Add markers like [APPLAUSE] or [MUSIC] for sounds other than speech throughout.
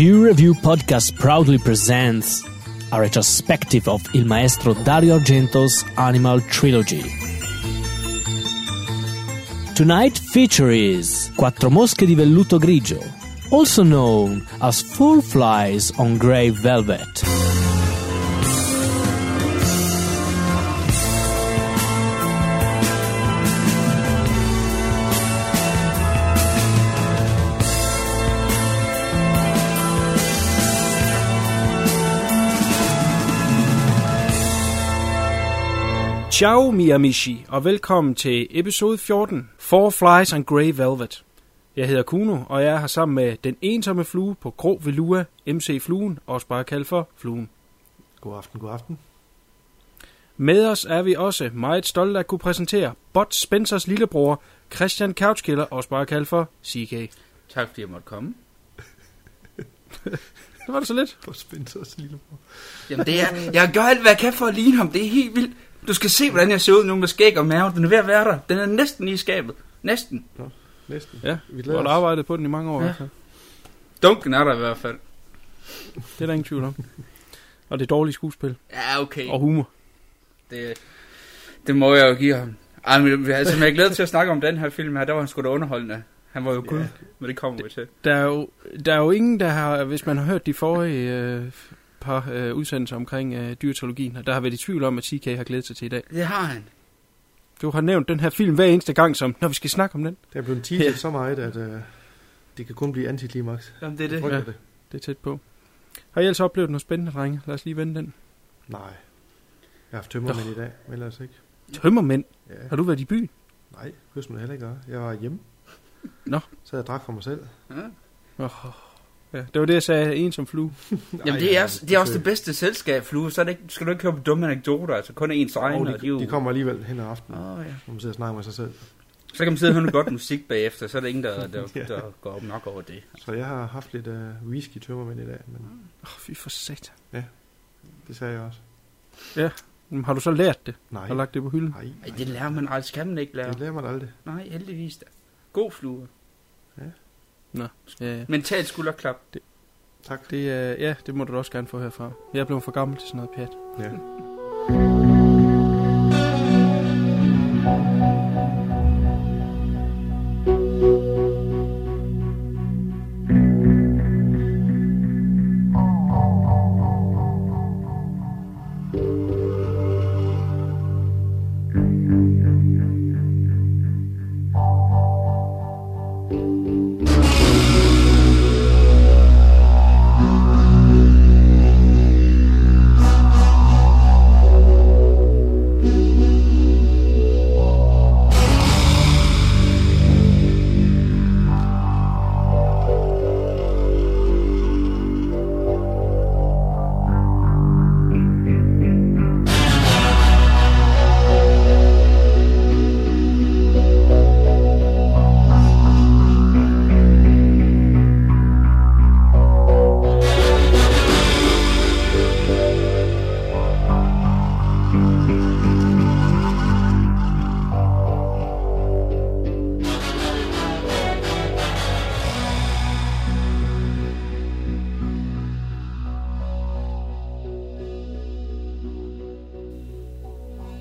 View Review podcast proudly presents a retrospective of Il Maestro Dario Argento's Animal Trilogy. Tonight feature is Quattro mosche di velluto grigio, also known as Four Flies on Grey Velvet. Ciao, mi amici, og velkommen til episode 14, Four Flies on Grey Velvet. Jeg hedder Kuno, og jeg er her sammen med den ensomme flue på Grå Velua, MC Fluen, også bare kaldt for Fluen. God aften, god aften. Med os er vi også meget stolte at kunne præsentere Bot Spencers lillebror, Christian Couchkiller, også bare kaldt for CK. Tak fordi jeg måtte komme. Det var det så lidt. På Spencers lillebror. Jamen det er, jeg gør alt hvad jeg kan for at ligne ham, det er helt vildt. Du skal se hvordan jeg ser ud nu med skæg og mave, den er ved at være der. Den er næsten i skabet. Næsten. Næsten. Ja, Vi har arbejdet på den i mange år. Ja. Ja. Dunken er der i hvert fald. Det er der ingen tvivl om. Og det er dårligt skuespil. Ja, okay. Og humor. Det, det må jeg jo give ham. Ej, men, altså, men jeg glæder til at snakke om den her film her. Der var han sgu da underholdende. Han var jo gud, Ja. men det kommer vi til. Der er, jo, der er jo ingen, der har, hvis man har hørt de forrige øh, par øh, udsendelser omkring øh, dyrtologien, der har været i tvivl om, at CK har glædet sig til i dag. Det har han. Du har nævnt den her film hver eneste gang, som når vi skal snakke om den. Det er blevet teaset Ja. så meget, at uh, det kan kun blive antiklimaks. Jamen, det er det. Ja. det? Det er tæt på. Har I ellers oplevet noget spændende, drenge? Lad os lige vende den. Nej. Jeg har haft tømmermænd i dag, men ellers ikke. Tømmermænd. Ja. Har du været i byen? Nej, det man heller ikke gøre. Jeg var hjemme. Nå. Så jeg drak for mig selv. Ja. Oh, ja, det var det, jeg sagde. En som flue. [LAUGHS] Jamen, det er, det er også det bedste selskab, Flue. Så er det ikke, skal du ikke høre på dumme anekdoter. Altså, kun ens egen. Og og de, de, jo- de kommer alligevel hen ad aftenen, Åh, ja. når man sidder og snakker med sig selv. Så kan man sidde og høre noget godt musik bagefter, så er der ingen, der, [LAUGHS] der, Ja. der går op nok over det. Så jeg har haft lidt uh, whisky tømmermænd i dag, men Oh, fy for satan. det sagde jeg også. Men Har du så lært det? Nej. Og lagt det på hylden? Nej, Ej, det lærer man aldrig, kan man ikke lære. det lærer man aldrig. Nej, heldigvis da. God flue. Ja, ja. Mentalt skulderklap. Tak. Det, er, ja, det må du da også gerne få herfra. Jeg er blevet for gammel til sådan noget pjat. Ja.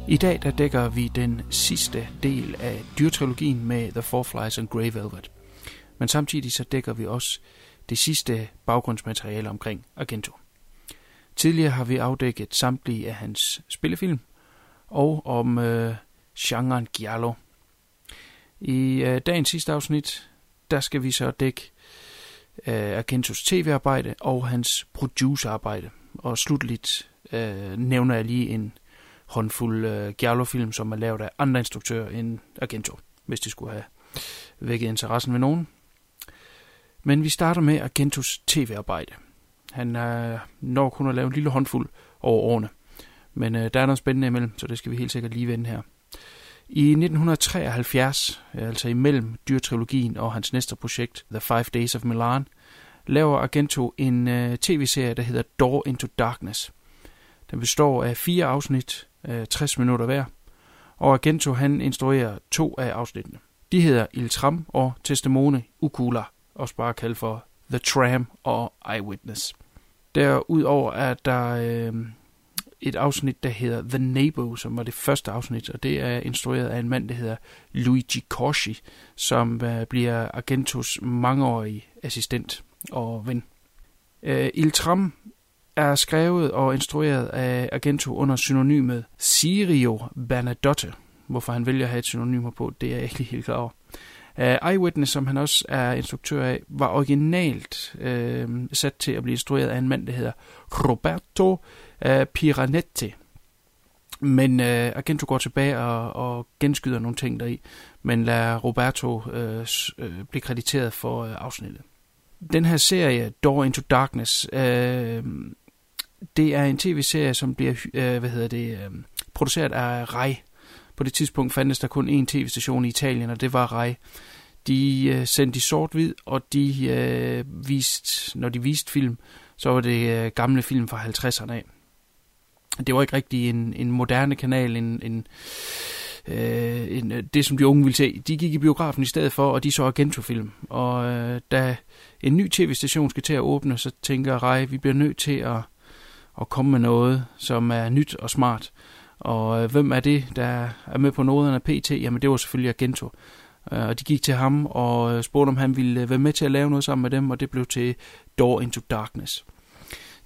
I dag der dækker vi den sidste del af dyrtrilogien med The Four Flies and Grey Velvet. Men samtidig så dækker vi også det sidste baggrundsmateriale omkring Argento. Tidligere har vi afdækket samtlige af hans spillefilm og om øh, genren giallo. I øh, dagens sidste afsnit, der skal vi så dække øh, Argentos tv-arbejde og hans producerarbejde. Og slutligt øh, nævner jeg lige en håndfuld øh, Giallo-film, som er lavet af andre instruktører end Argento, hvis det skulle have vækket interessen ved nogen. Men vi starter med Argentos tv-arbejde. Han øh, når kun at lave en lille håndfuld over årene. Men øh, der er noget spændende imellem, så det skal vi helt sikkert lige vende her. I 1973, øh, altså imellem dyrtrilogien og hans næste projekt, The Five Days of Milan, laver Argento en øh, tv-serie, der hedder Door into Darkness. Den består af fire afsnit, øh, 60 minutter hver, og Argento han instruerer to af afsnittene. De hedder Il Tram og Testimone Ucula, også bare kaldt for The Tram og Eyewitness. Derudover er der øh, et afsnit, der hedder The Neighbor, som var det første afsnit, og det er instrueret af en mand, der hedder Luigi Corsi, som øh, bliver Argentos mangeårige assistent og ven. Øh, Il Tram er skrevet og instrueret af Argento under synonymet Sirio Bernadotte. Hvorfor han vælger at have et synonymer på, det er jeg ikke helt klar over. Uh, Eyewitness, som han også er instruktør af, var originalt uh, sat til at blive instrueret af en mand, der hedder Roberto uh, Piranetti. Men uh, Argento går tilbage og, og genskyder nogle ting deri, men lader Roberto uh, uh, blive krediteret for uh, afsnittet. Den her serie, Door into Darkness, øh, det er en tv-serie, som bliver øh, hvad hedder det, øh, produceret af Rai, på det tidspunkt fandtes der kun én tv-station i Italien, og det var Rai. De øh, sendte i sort-hvid, og de øh, viste, når de viste film, så var det øh, gamle film fra 50'erne af. Det var ikke rigtig en, en moderne kanal, en, en, øh, en, øh, det som de unge ville se. De gik i biografen i stedet for, og de så Argento-film. Og øh, da en ny tv-station skal til at åbne, så tænker Rai, vi bliver nødt til at, at komme med noget, som er nyt og smart. Og øh, hvem er det, der er med på noderne af PT? Jamen det var selvfølgelig Argento. Øh, og de gik til ham og øh, spurgte, om han ville øh, være med til at lave noget sammen med dem, og det blev til Door into Darkness.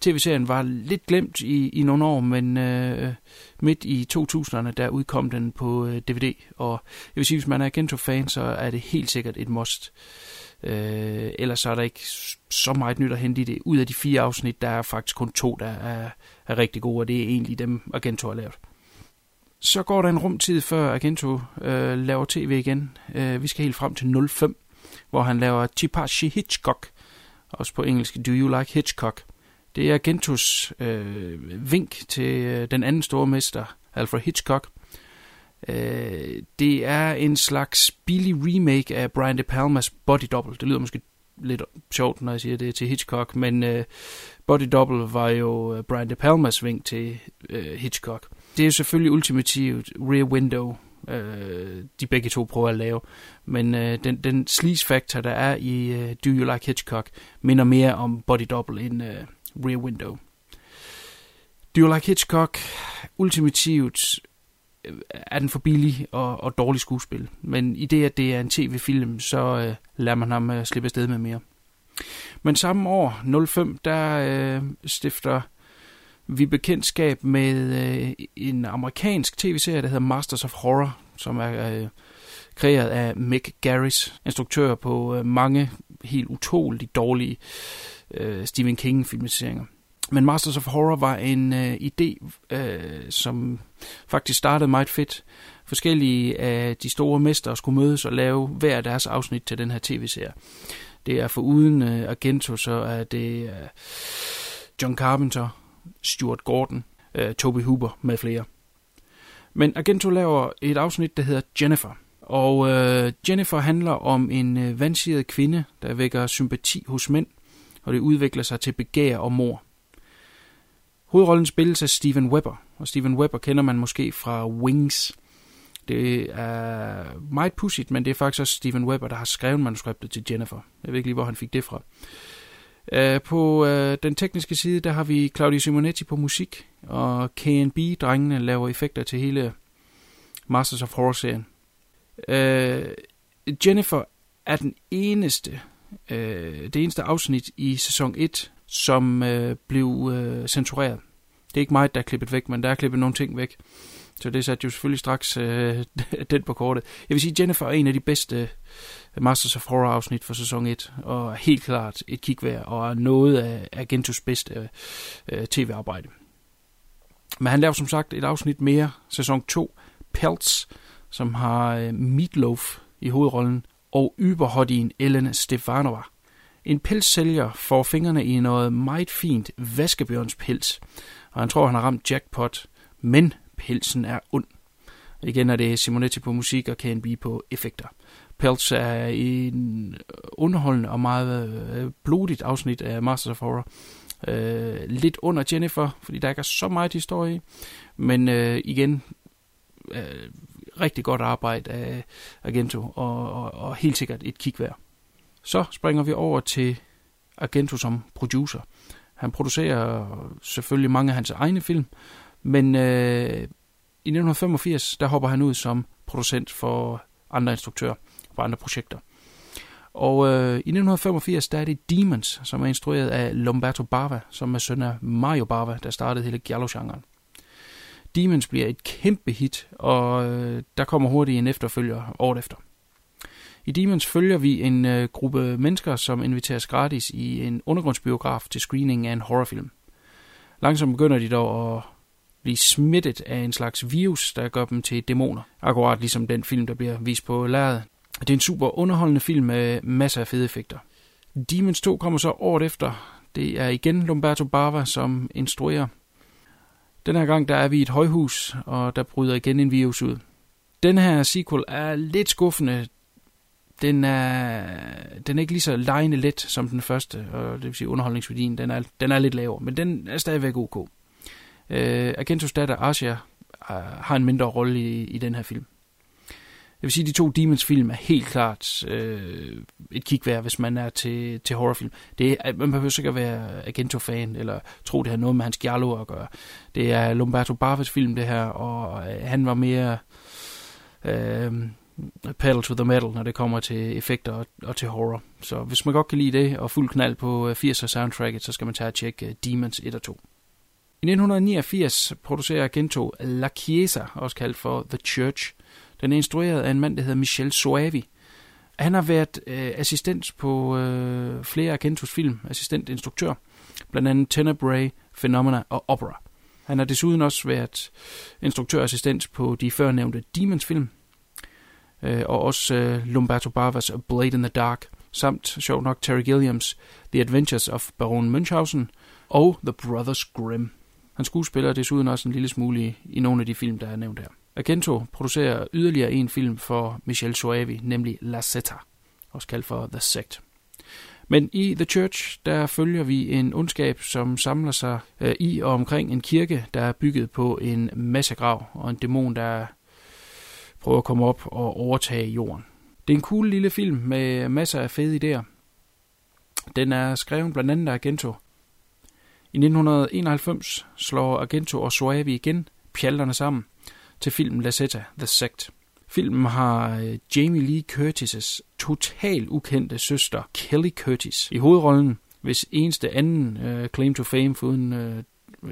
TV-serien var lidt glemt i, i nogle år, men øh, midt i 2000'erne, der udkom den på øh, DVD. Og jeg vil sige, hvis man er Gento-fan, så er det helt sikkert et must. Øh, Øh, ellers så er der ikke så meget nyt at hente i det. Ud af de fire afsnit, der er faktisk kun to, der er, er rigtig gode, og det er egentlig dem, Argento har lavet. Så går der en rumtid, før Argento øh, laver tv igen. Øh, vi skal helt frem til 05, hvor han laver Chipashi Hitchcock, også på engelsk Do You Like Hitchcock. Det er Argentos øh, vink til øh, den anden store mester, Alfred Hitchcock. Øh, det er en slags billig remake af Brian De Palmas Body Double. Det lyder måske lidt sjovt, når jeg siger det til Hitchcock, men øh, Body Double var jo øh, Brian De Palmas vink til øh, Hitchcock det er jo selvfølgelig ultimativt Rear Window, øh, de begge to prøver at lave. Men øh, den, den sleaze factor, der er i øh, Do You Like Hitchcock, minder mere om Body Double end øh, Rear Window. Do You Like Hitchcock, ultimativt er den for billig og, og dårlig skuespil. Men i det, at det er en tv-film, så øh, lader man ham øh, slippe afsted med mere. Men samme år, 05, der øh, stifter vi bekendtskab med øh, en amerikansk tv-serie, der hedder Masters of Horror, som er øh, kreeret af Mick Garris, instruktør på øh, mange helt utroligt dårlige øh, Stephen King-filmatiseringer. Men Masters of Horror var en øh, idé, øh, som faktisk startede meget fedt. Forskellige af de store mestre skulle mødes og lave hver deres afsnit til den her tv-serie. Det er for uden øh, Argento, så er det øh, John Carpenter, Stuart Gordon, øh, Toby Hooper med flere. Men Argento laver et afsnit, der hedder Jennifer. Og øh, Jennifer handler om en øh, vandsiget kvinde, der vækker sympati hos mænd, og det udvikler sig til begær og mor. Hovedrollen spilles af Steven Webber, og Steven Webber kender man måske fra Wings. Det er meget pudsigt, men det er faktisk også Steven Webber, der har skrevet manuskriptet til Jennifer. Jeg ved ikke lige, hvor han fik det fra. Øh, på øh, den tekniske side, der har vi Claudio Simonetti på musik, og K&B-drengene laver effekter til hele Masters of Horror-serien. Øh, Jennifer er den eneste, uh, det eneste afsnit i sæson 1, som øh, blev øh, censureret. Det er ikke mig, der er klippet væk, men der er klippet nogle ting væk. Så det satte jo selvfølgelig straks øh, [LAUGHS] den på kortet. Jeg vil sige, Jennifer er en af de bedste øh, Masters of Horror afsnit for sæson 1, og helt klart et kig værd, og er noget af Agentus bedste øh, tv-arbejde. Men han laver som sagt et afsnit mere, sæson 2, Pelts, som har øh, Meatloaf i hovedrollen, og yberhottien Ellen Stefanova. En pelssælger får fingrene i noget meget fint vaskebjørnspels, og han tror, han har ramt jackpot, men pelsen er ond. Igen er det Simonetti på musik og KNB på effekter. Pelts er en underholdende og meget øh, blodigt afsnit af Masters of Horror. Øh, lidt under Jennifer, fordi der ikke er så meget historie i. Men øh, igen, øh, rigtig godt arbejde af Argento, og, og, og helt sikkert et kig værd. Så springer vi over til Argento som producer. Han producerer selvfølgelig mange af hans egne film, men øh, i 1985, der hopper han ud som producent for andre instruktører på andre projekter. Og øh, i 1985, der er det Demons, som er instrueret af Lombardo Bava, som er søn af Mario Bava, der startede hele giallo-genren. Demons bliver et kæmpe hit, og øh, der kommer hurtigt en efterfølger året efter. I Demons følger vi en øh, gruppe mennesker, som inviteres gratis i en undergrundsbiograf til screening af en horrorfilm. Langsomt begynder de dog at blive smittet af en slags virus, der gør dem til dæmoner. Akkurat ligesom den film, der bliver vist på lærredet. Det er en super underholdende film med masser af fede effekter. Demons 2 kommer så året efter. Det er igen Lomberto Bava, som instruerer. Den her gang der er vi i et højhus, og der bryder igen en virus ud. Den her sequel er lidt skuffende. Den er, den er ikke lige så lejende let som den første, og det vil sige underholdningsværdien, den er, den er lidt lavere, men den er stadigvæk ok. Øh, Agentos datter Asia øh, har en mindre rolle i, i den her film. Jeg vil sige, at de to Demons-film er helt klart øh, et kig værd, hvis man er til, til horrorfilm. Det er, man behøver sikkert at være Agento-fan, eller tro, det har noget med hans giallo at gøre. Det er Lombardo Bavas film, det her, og øh, han var mere øh, pedal to the metal, når det kommer til effekter og, og til horror. Så hvis man godt kan lide det, og fuld knald på øh, 80'er soundtracket, så skal man tage og tjekke øh, Demons 1 og 2. I 1989 producerer Gento La Chiesa, også kaldt for The Church, den er instrueret af en mand, der hedder Michel Soavi. Han har været øh, assistent på øh, flere af Gentos film, assistentinstruktør, blandt andet Tenebrae, Phenomena og Opera. Han har desuden også været instruktørassistent på de førnævnte Demons-film, øh, og også øh, Lumberto Bavas Blade in the Dark, samt, sjovt nok, Terry Gilliams The Adventures of Baron Munchausen og The Brothers Grimm. Han skuespiller desuden også en lille smule i, i nogle af de film, der er nævnt her. Argento producerer yderligere en film for Michel Soavi, nemlig La Setta, også kaldt for The Sect. Men i The Church, der følger vi en ondskab, som samler sig øh, i og omkring en kirke, der er bygget på en massegrav, og en dæmon, der prøver at komme op og overtage jorden. Det er en cool lille film med masser af fede idéer. Den er skrevet blandt andet af Agento. I 1991 slår Agento og Soavi igen pjalterne sammen til filmen La Setta, The Sect. Filmen har øh, Jamie Lee Curtis' total ukendte søster Kelly Curtis i hovedrollen, hvis eneste anden uh, claim to fame uden uh,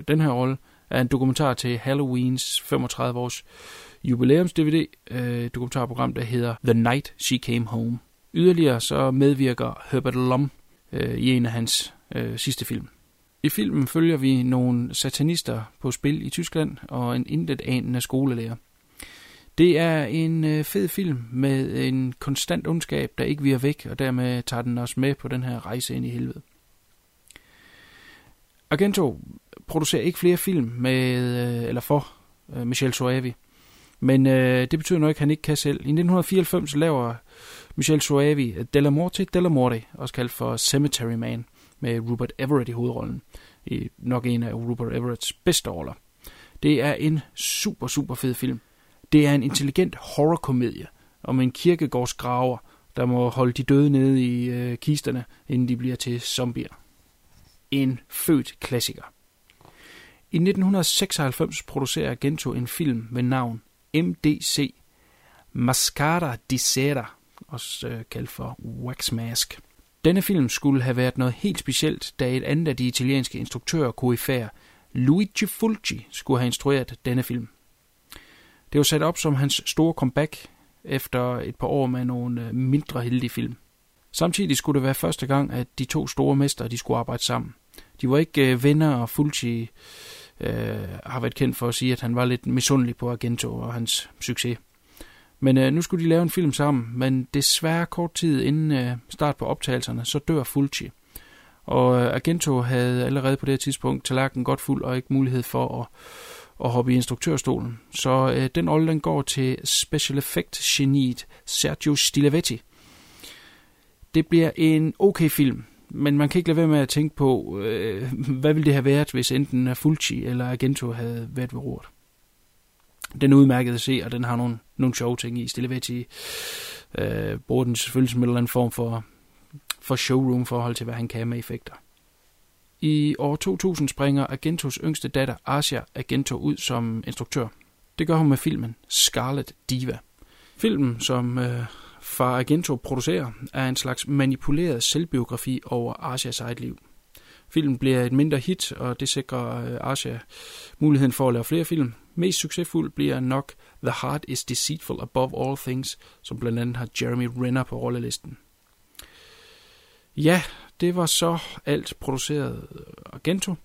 den her rolle er en dokumentar til Halloweens 35 års jubilæums DVD, et øh, dokumentarprogram, der hedder The Night She Came Home. Yderligere så medvirker Herbert Lom øh, i en af hans øh, sidste film. I filmen følger vi nogle satanister på spil i Tyskland og en intet anende skolelærer. Det er en øh, fed film med en konstant ondskab, der ikke virer væk, og dermed tager den os med på den her rejse ind i helvede. Argento producerer ikke flere film med øh, eller for øh, Michel Soavi, men øh, det betyder nok ikke, at han ikke kan selv. I 1994 laver Michel Suavi øh, Della Morte Della Morte, også kaldt for Cemetery Man med Rupert Everett i hovedrollen. I nok en af Rupert Everetts bedste roller. Det er en super, super fed film. Det er en intelligent horrorkomedie om en kirkegårdsgraver, der må holde de døde nede i øh, kisterne, inden de bliver til zombier. En født klassiker. I 1996 producerer Gento en film med navn MDC Mascara di Sera, også øh, kaldt for Wax Mask. Denne film skulle have været noget helt specielt, da et andet af de italienske instruktører koryfærer, Luigi Fulci, skulle have instrueret denne film. Det var sat op som hans store comeback efter et par år med nogle øh, mindre heldige film. Samtidig skulle det være første gang, at de to store mestre de skulle arbejde sammen. De var ikke øh, venner, og Fulci øh, har været kendt for at sige, at han var lidt misundelig på Argento og hans succes. Men øh, nu skulle de lave en film sammen, men desværre kort tid inden øh, start på optagelserne, så dør Fulci. Og øh, Argento havde allerede på det tidspunkt tallerkenen godt fuld og ikke mulighed for at, at hoppe i instruktørstolen. Så øh, den rolle den går til special effect geniet Sergio Stilevetti. Det bliver en okay film, men man kan ikke lade være med at tænke på, øh, hvad ville det have været, hvis enten Fulci eller Argento havde været ved roret. Den er udmærket at se, og den har nogle, nogle sjove ting i. Stilevetti øh, bruger den selvfølgelig som en eller anden form for for showroom forhold til, hvad han kan med effekter. I år 2000 springer Agentos yngste datter, Asia Agento, ud som instruktør. Det gør hun med filmen Scarlet Diva. Filmen, som øh, far Agento producerer, er en slags manipuleret selvbiografi over Asias eget liv. Filmen bliver et mindre hit, og det sikrer Arsia Asia muligheden for at lave flere film. Mest succesfuld bliver nok The Heart is Deceitful Above All Things, som blandt andet har Jeremy Renner på rollelisten. Ja, det var så alt produceret øh, Argento.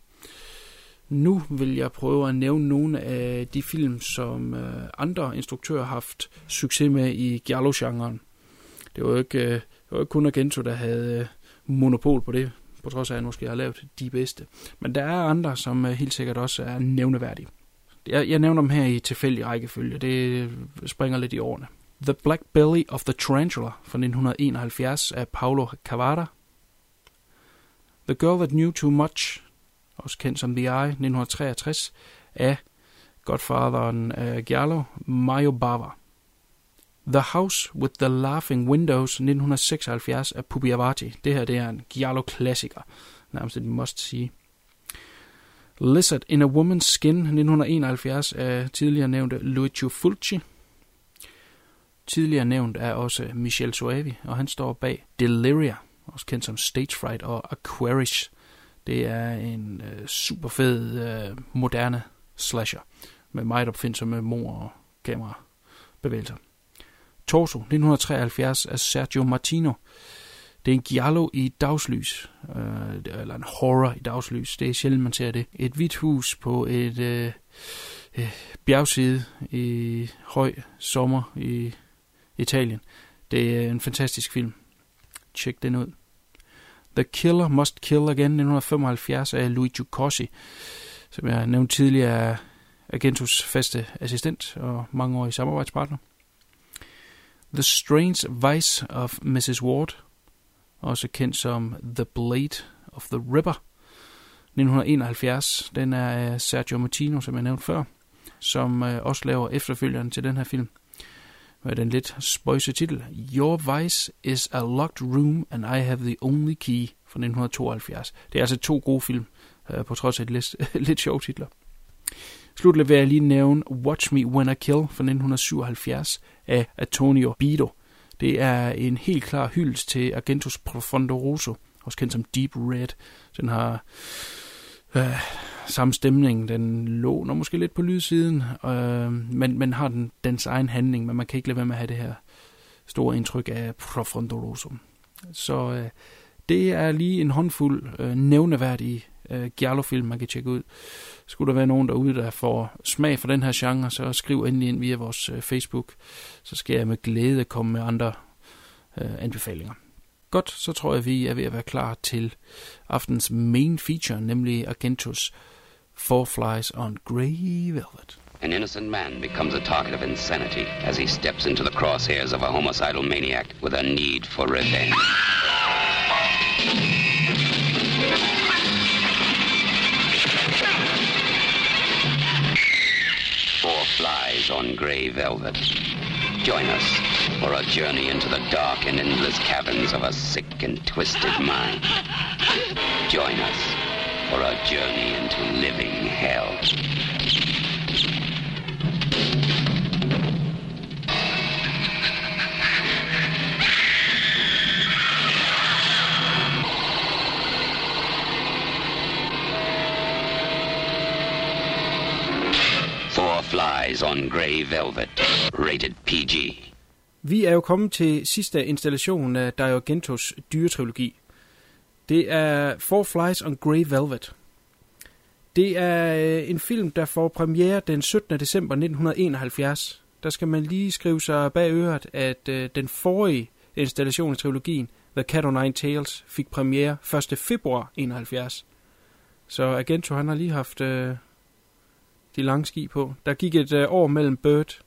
Nu vil jeg prøve at nævne nogle af de film, som øh, andre instruktører har haft succes med i giallo-genren. Det var jo ikke, øh, det var ikke kun Argento, der havde øh, monopol på det, på trods af at han måske har lavet de bedste. Men der er andre, som øh, helt sikkert også er nævneværdige. Jeg, jeg nævner dem her i tilfældig rækkefølge. Det øh, springer lidt i årene. The Black Belly of the Tarantula fra 1971 af Paolo Cavada. The Girl That Knew Too Much, også kendt som The Eye, 1963, af godfatheren uh, Giallo, Mario Bava. The House with the Laughing Windows, 1976 af Pupi Avati. Det her det er en Giallo-klassiker, nærmest et must see. Lizard in a Woman's Skin, 1971 af tidligere nævnte Luigi Fulci. Tidligere nævnt er også Michel Soavi, og han står bag Deliria, også kendt som Stage Fright og Aquarish. Det er en øh, super fed, øh, moderne slasher med meget opfindsomme mor og kamerabevægelser. Torso, 1973 af Sergio Martino. Det er en giallo i dagslys, øh, eller en horror i dagslys. Det er sjældent, man ser det. Et hvidt hus på et øh, øh, bjergside i høj sommer i Italien. Det er en fantastisk film. Tjek den ud. The Killer Must Kill Again 1975 af Luigi Corsi, som jeg nævnte tidligere er Agentus faste assistent og mange år i samarbejdspartner. The Strange Vice of Mrs. Ward, også kendt som The Blade of the Ripper, 1971. Den er af Sergio Martino, som jeg nævnte før, som øh, også laver efterfølgeren til den her film med den lidt spøjse titel Your Vice is a Locked Room and I Have the Only Key fra 1972. Det er altså to gode film, øh, på trods af et lidt, [LAUGHS] lidt sjove titler. Slutligt vil jeg lige nævne Watch Me When I Kill fra 1977 af Antonio Bido. Det er en helt klar hyldest til Argentos Profondo Rosso, også kendt som Deep Red. Den har øh, samme stemning, den låner måske lidt på lydsiden, øh, men, men har den dens egen handling, men man kan ikke lade være med at have det her store indtryk af Profondo Rosso. Så øh, det er lige en håndfuld øh, nævneværdige øh, Giallo-film, man kan tjekke ud. Skulle der være nogen derude, der får smag for den her genre, så skriv endelig ind via vores øh, Facebook. Så skal jeg med glæde komme med andre øh, anbefalinger. Godt, så tror jeg, vi er ved at være klar til aftens main feature, nemlig Argentos Four Flies on Grey Velvet. An innocent man becomes a target of insanity as he steps into the crosshairs of a homicidal maniac with a need for revenge. Flies on gray velvet. Join us for a journey into the dark and endless caverns of a sick and twisted mind. Join us for a journey into living hell. Flies on gray velvet. Rated PG. Vi er jo kommet til sidste installation af Dario Gentos dyretrilogi. Det er Four Flies on Grey Velvet. Det er øh, en film, der får premiere den 17. december 1971. Der skal man lige skrive sig bag øret, at øh, den forrige installation af trilogien, The Cat o' Nine Tails, fik premiere 1. februar 71. Så Agento han har lige haft øh, de lange ski på. Der gik et øh, år mellem Bird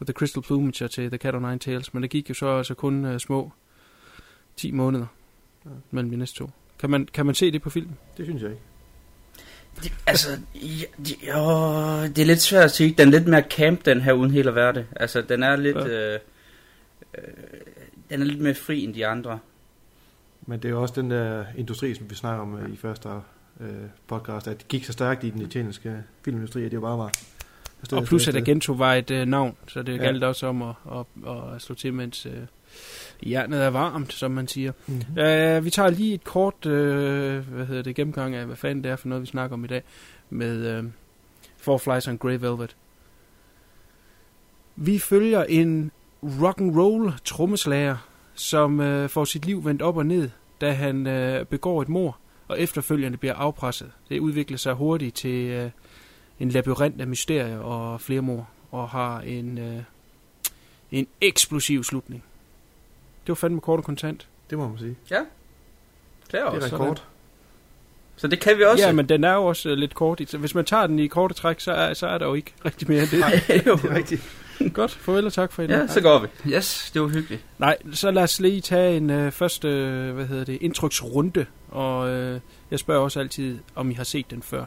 with the Crystal Plumage til The Cat o' Nine Tails, men der gik jo så altså kun øh, små 10 måneder Ja. mellem de næste to. Kan man, kan man se det på film? Det synes jeg ikke. Det, altså, ja, det, jo, det er lidt svært at sige. Den er lidt mere camp, den her, uden helt at være det. Altså, den er lidt... Ja. Øh, øh, den er lidt mere fri end de andre. Men det er jo også den der industri, som vi snakker om øh, i første øh, podcast, at det gik så stærkt i den italienske filmindustri, at det jo bare var... afsted, Og plus at afsted. Agento var et øh, navn, så det Ja. galt også om at, at, at slå til, mens øh, jernet er varmt, som man siger. Mhm. Uh, vi tager lige et kort øh, hvad hedder det, gennemgang af, hvad fanden det er for noget, vi snakker om i dag, med øh, Four Flies on Grey Velvet. Vi følger en rock and roll trommeslager, som øh, får sit liv vendt op og ned, da han øh, begår et mor, og efterfølgende bliver afpresset. Det udvikler sig hurtigt til øh, en labyrint af mysterier og flere mor, og har en, øh, en eksplosiv slutning. Det var fandme kort og kontant. Det må man sige. Det er Det også er sådan. rekord. Så det kan vi også. Ja, men den er jo også øh, lidt kort. hvis man tager den i korte træk, så er, så er der jo ikke rigtig mere end det. Nej, jo. [LAUGHS] Det er rigtigt. [LAUGHS] Godt, farvel og tak for i dag. Ja, så går vi. Yes, det var hyggeligt. Nej, så lad os lige tage en øh, første, øh, hvad hedder det, indtryksrunde. Og øh, jeg spørger også altid, om I har set den før.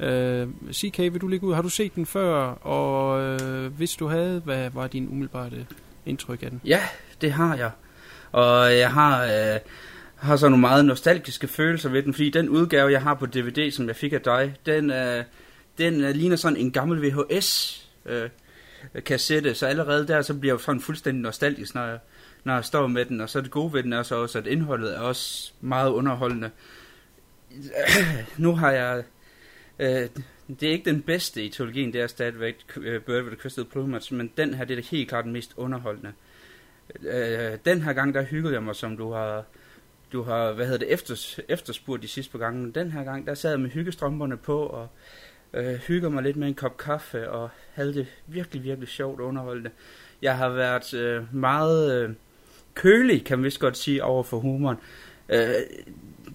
Øh, CK, vil du ligge ud? Har du set den før? Og øh, hvis du havde, hvad var din umiddelbare indtryk af den? Ja, det har jeg. Og jeg har, øh, har så nogle meget nostalgiske følelser ved den, fordi den udgave, jeg har på DVD, som jeg fik af dig, den, øh, den øh, ligner sådan en gammel VHS øh, kassette, så allerede der, så bliver jeg sådan fuldstændig nostalgisk, når jeg, når jeg står med den, og så det gode ved den er så også, at indholdet er også meget underholdende. [CLEARS THROAT] nu har jeg... Øh, det er ikke den bedste i teologien, det er stadigvæk øh, Bird with the Crystal Plumage, men den her, det er helt klart den mest underholdende. Øh, den her gang, der hyggede jeg mig, som du har, du har hvad hedder det, efters, efterspurgt de sidste par gange. Den her gang, der sad jeg med hyggestrømperne på, og øh, hygger mig lidt med en kop kaffe, og havde det virkelig, virkelig sjovt og underholdende. Jeg har været øh, meget øh, kølig, kan man vist godt sige, over for humoren. Øh,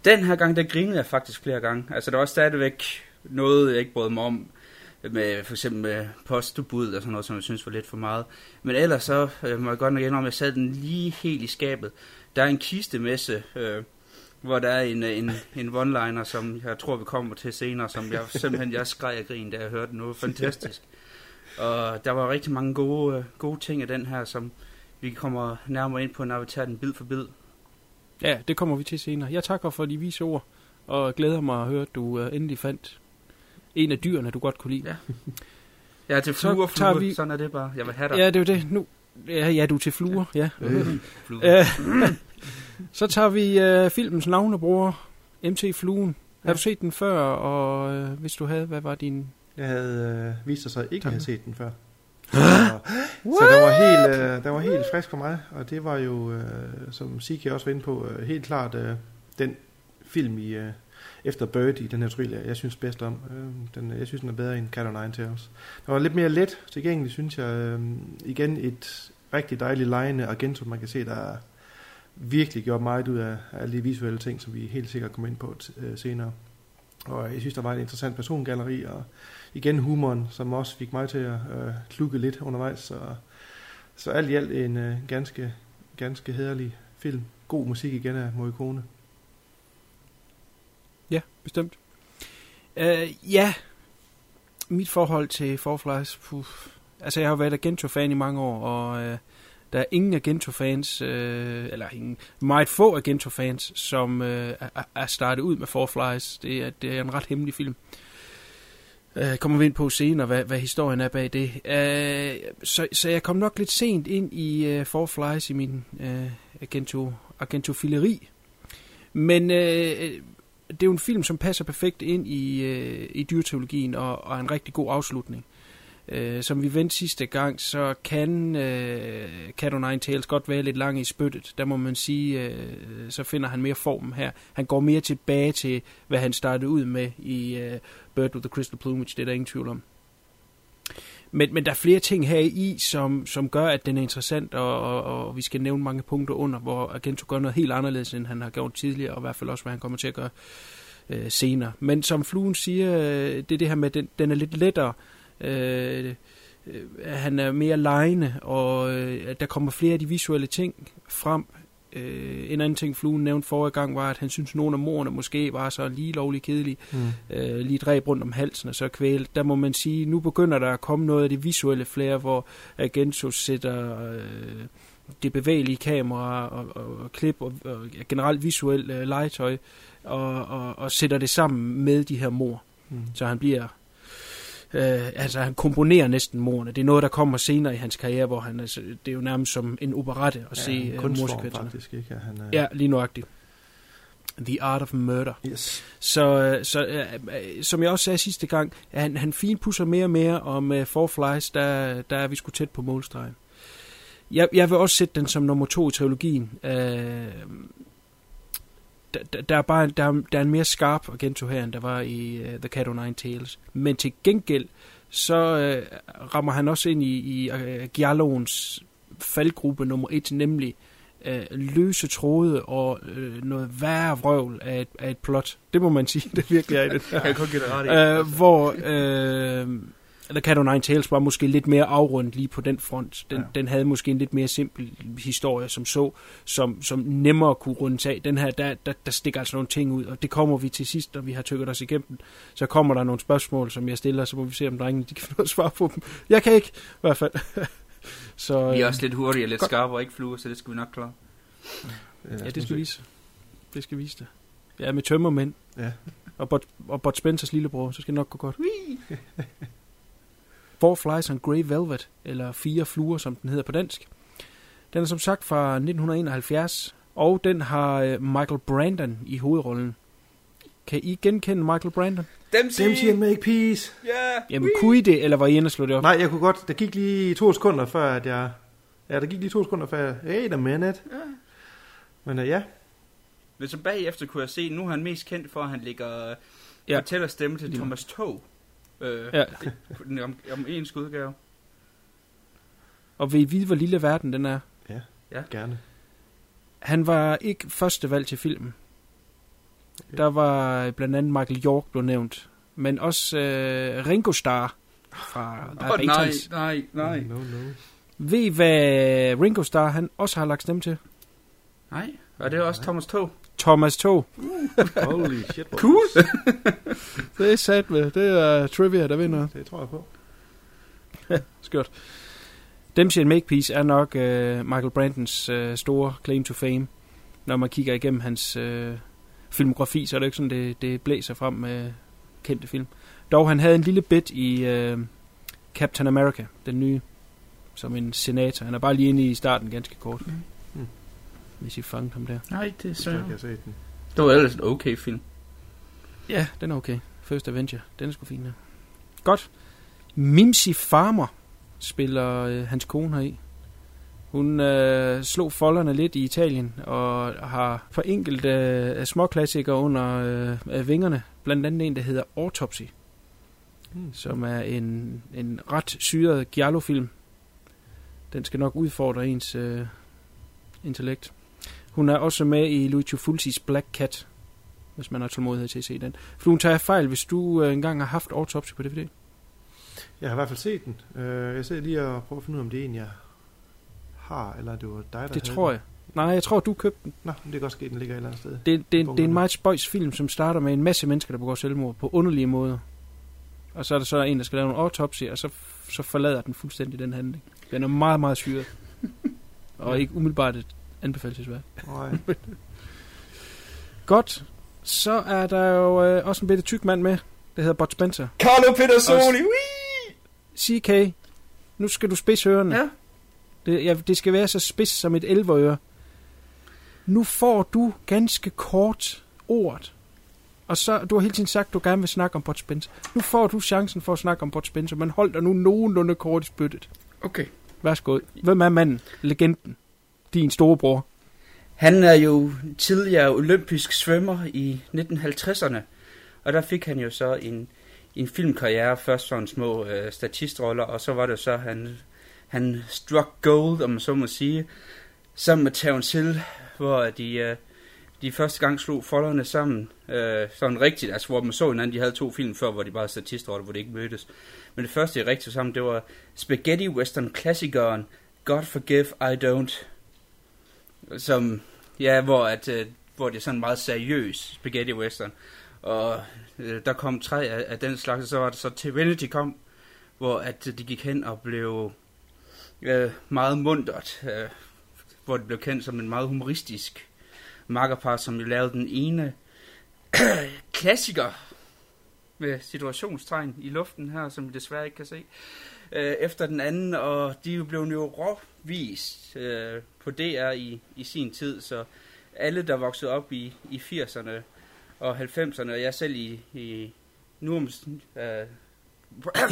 den her gang, der grinede jeg faktisk flere gange. Altså, der var stadigvæk noget, jeg ikke brød mig om, med for eksempel med postbud og sådan noget, som jeg synes var lidt for meget. Men ellers så øh, må jeg godt nok indrømme, at jeg sad den lige helt i skabet. Der er en kistemesse, øh, hvor der er en, øh, en, en one-liner, som jeg tror, vi kommer til senere, som jeg simpelthen jeg skreg af grin, da jeg hørte den. Det var fantastisk. Og der var rigtig mange gode, øh, gode ting af den her, som vi kommer nærmere ind på, når vi tager den bid for bid. Ja, det kommer vi til senere. Jeg takker for de vise ord, og glæder mig at høre, at du øh, endelig fandt en af dyrene, du godt kunne lide. Ja. Er til Så fluer, tager fluer. vi- Sådan er det bare. Jeg vil have dig. Ja, det er jo det. Nu, ja, ja, du er til fluer, ja. Fluer. Øh, [LAUGHS] så tager vi øh, filmens navnebror, MT Fluen. Har Ja. du set den før, og øh, hvis du havde, hvad var din... Jeg havde øh, vist sig ikke at have set den før. [GASPS] Så, så der var helt, øh, der var helt frisk for mig, og det var jo, øh, som Siki også var inde på, øh, helt klart øh, den film i øh, efter Bird i den her thriller, jeg synes bedst om. Øh, den, jeg synes, den er bedre end Cat Nine Tails. Den var lidt mere let tilgængelig, synes jeg. Øh, igen et rigtig dejligt lejende Argento, man kan se, der er virkelig gjort meget ud af alle de visuelle ting, som vi helt sikkert kommer ind på t- øh, senere. Og jeg synes, der var et interessant persongalleri, og igen humoren, som også fik mig til at øh, klukke lidt undervejs. Så, så alt i alt en øh, ganske, ganske hederlig film. God musik igen af Morricone. Ja, bestemt. Øh, ja, mit forhold til Four Flies, puh. altså jeg har været Agento-fan i mange år, og øh, der er ingen Agento-fans, øh, eller ingen, meget få Agento-fans, som øh, er, er startet ud med Four Flies. Det er, det er en ret hemmelig film. Øh, kommer vi ind på senere, hvad, hvad historien er bag det. Øh, så, så jeg kom nok lidt sent ind i øh, Four Flies i min øh, agento, agentofileri. Men øh, det er jo en film, som passer perfekt ind i, øh, i dyrteologien og, og er en rigtig god afslutning. Øh, Øh, som vi vendte sidste gang, så kan øh, Cat o' Nine Tails godt være lidt lang i spyttet. Der må man sige, øh, så finder han mere form her. Han går mere tilbage til, hvad han startede ud med i øh, Bird with the Crystal Plumage, det er der ingen tvivl om. Men, men der er flere ting her i, som, som gør, at den er interessant, og, og, og vi skal nævne mange punkter under, hvor Agento gør noget helt anderledes, end han har gjort tidligere, og i hvert fald også, hvad han kommer til at gøre øh, senere. Men som Fluen siger, øh, det er det her med, at den, den er lidt lettere, øh, øh, han er mere lejende, og øh, der kommer flere af de visuelle ting frem. Øh, en anden ting, Fluen nævnte forrige gang, var, at han synes, at nogle af morerne måske var så lige lovligt kedelige Mm. øh, lige dræb rundt om halsen og så kvæl. Der må man sige, nu begynder der at komme noget af det visuelle flere, hvor Agento sætter øh, det bevægelige kamera og, og, og klip og, og generelt visuelt øh, legetøj, og, og, og sætter det sammen med de her mor. Mm. Så han bliver... Øh, altså, han komponerer næsten morerne. Det er noget, der kommer senere i hans karriere, hvor han... Altså, det er jo nærmest som en operette at se en øh, morsekvenserne. faktisk, ikke? At han, er... Ja, lige nuagtigt. The Art of Murder. Yes. Så, øh, så øh, øh, som jeg også sagde sidste gang, han, han finpusser mere og mere om uh, Four Flies, der, der er vi sgu tæt på målstregen. Jeg, jeg vil også sætte den som nummer to i trilogien. Uh, der, der, er bare der, er- der er en mere skarp Argento her, end der var i uh, The Cat o' Nine Tails. Men til gengæld, så uh, rammer han også ind i, i uh, Gialloens faldgruppe nummer et, nemlig øh, løse tråde og øh, noget værre vrøvl af et, af et plot. Det må man sige, [LAUGHS] det virkelig er i det her. Jeg kan kun give det ret i. øh, hvor øh, The Cat o' Nine Tails var måske lidt mere afrundet lige på den front. Den, Ja. den havde måske en lidt mere simpel historie, som så, som, som nemmere kunne rundes af. Den her, der, der, der stikker altså nogle ting ud, og det kommer vi til sidst, når vi har tykket os igennem. Så kommer der nogle spørgsmål, som jeg stiller, så må vi se, om drengene de kan [LAUGHS] få svar på dem. Jeg kan ikke, i hvert fald. [LAUGHS] så, Vi er øh, også lidt hurtige og lidt godt. skarpe og ikke fluer, så det skal vi nok klare. Ja, det skal vise. Det skal vise det. Ja, med tømmermænd. Ja. Og Bud, og Bud Spencers lillebror, så skal det nok gå godt. [LAUGHS] Four Flies on Grey Velvet, eller Fire Fluer, som den hedder på dansk. Den er som sagt fra 1971, og den har øh, Michael Brandon i hovedrollen. Kan I genkende Michael Brandon? Dem Dem siger make peace. Ja! Jamen, kunne I det, eller var I inde og slå det op? Nej, jeg kunne godt. Der gik lige to sekunder før, at jeg... Ja, der gik lige to sekunder før jeg... Wait a minute. Ja. Men uh, ja, Men så bagefter kunne jeg se, nu er han mest kendt for, at han lægger Ja. fortæller stemme til Thomas Tog. Øh, Ja. ja. om, om engelsk udgave. Og vil I vide, hvor lille verden den er? gerne. Han var ikke første valg til filmen. Okay. Der var blandt andet Michael York blev nævnt, men også øh, Ringo Starr fra oh, nej, nej, nej. No, no. Ved I, hvad Ringo Starr han også har lagt stemme til? Nej, og det er også Thomas Tog. Thomas Tog. Holy shit. Cool. [LAUGHS] Det er sat med. Det er trivia, der vinder. Det tror jeg på. [LAUGHS] Skørt. Dempsey and Makepeace er nok øh, Michael Brandons øh, store claim to fame. Når man kigger igennem hans øh, filmografi, så er det ikke sådan, det, det blæser frem med kendte film. Dog, han havde en lille bit i øh, Captain America, den nye, som en senator. Han er bare lige inde i starten ganske kort. Mm. Hvis I fangede ham der. Nej, det er Så jeg se den. Det var ellers en okay film. Ja, den er okay. First Avenger, den er sgu fin. Ja. Godt. Mimsy Farmer spiller øh, hans kone her i. Hun øh, slog folderne lidt i Italien og har for enkelte øh, småklassikere under øh, øh, vingerne. Blandt andet en, der hedder Autopsy, Mm. som er en, en ret syret giallo-film. Den skal nok udfordre ens øh, intellekt. Hun er også med i Lucio Fulcis Black Cat, hvis man har tålmodighed til at se den. For hun tager fejl, hvis du øh, engang har haft Autopsy på DVD. Jeg har i hvert fald set den. Øh, jeg ser lige og prøver at finde ud af, om det er en, jeg har, eller det var dig, der Det tror den. jeg. Nej, jeg tror, du købte den. Nå, det kan godt ske, den ligger et eller andet sted. Det, det, det er en meget spøjs film, som starter med en masse mennesker, der begår selvmord på underlige måder. Og så er der så en, der skal lave en autopsy, og så, så forlader den fuldstændig den handling. Den er meget, meget syret. og ikke umiddelbart et anbefalesværk. Nej. [LAUGHS] Godt. Så er der jo øh, også en bitte tyk mand med, der hedder Bud Spencer. Carlo Pedersoli, CK, nu skal du spidse ørerne. Ja. Det, ja, det skal være så spids som et elverøre. Nu får du ganske kort ordet. Og så, du har hele tiden sagt, at du gerne vil snakke om Bud Spencer. Nu får du chancen for at snakke om Bud Spencer, men hold dig nu nogenlunde kort i spyttet. Okay. Værsgo. Hvem er manden? Legenden. Din storebror. Han er jo tidligere olympisk svømmer i 1950'erne, og der fik han jo så en, en filmkarriere, først sådan små øh, statistroller, og så var det så, han, han struck gold, om man så må sige, sammen med Terence Hill, hvor de, øh, de første gang slog folderne sammen, øh, sådan rigtigt, altså hvor man så hinanden, de havde to film før, hvor de bare statistroller, hvor de ikke mødtes. Men det første, de rigtig sammen, det var Spaghetti Western klassikeren God Forgive I Don't, som, ja, hvor, at, øh, hvor det er sådan meget seriøs spaghetti western. Og øh, der kom tre af, af den slags, og så var det så Trinity kom, hvor at øh, de gik hen og blev øh, meget mundret. Øh, hvor det blev kendt som en meget humoristisk makkerpar, som jo lavede den ene [CLEARS THROAT] klassiker med situationstegn i luften her, som vi desværre ikke kan se, øh, efter den anden, og de blev jo råvist øh, på DR i, i sin tid, så alle, der voksede op i, i 80'erne og 90'erne, og jeg selv i, i nu om, øh, [COUGHS]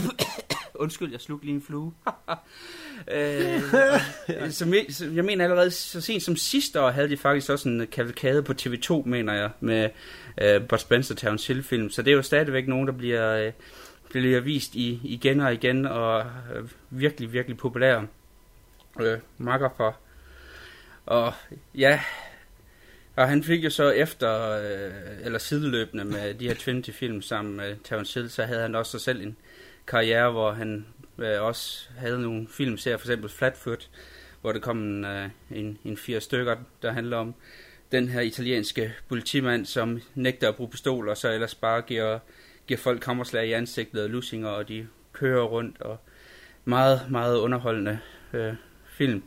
Undskyld, jeg slugte lige en flue. [LAUGHS] øh, som, jeg- som, jeg mener allerede så sent som sidste år havde de faktisk også en kavalkade på TV2, mener jeg, med øh, Bud Spencer Town Hill film. Så det er jo stadigvæk nogen, der bliver, øh, bliver vist i, igen og igen, og øh, virkelig, virkelig populære øh, makker for. Og ja, og han fik jo så efter, øh, eller sideløbende med de her Trinity-film sammen med Terence Hill, så havde han også sig selv en karriere, hvor han øh, også havde nogle filmserier, for eksempel Flatfoot, hvor der kom en, øh, en, en fire stykker, der handler om den her italienske politimand, som nægter at bruge pistoler, og så ellers bare giver, giver folk kammerslag i ansigtet og lussinger, og de kører rundt, og meget, meget underholdende øh, film.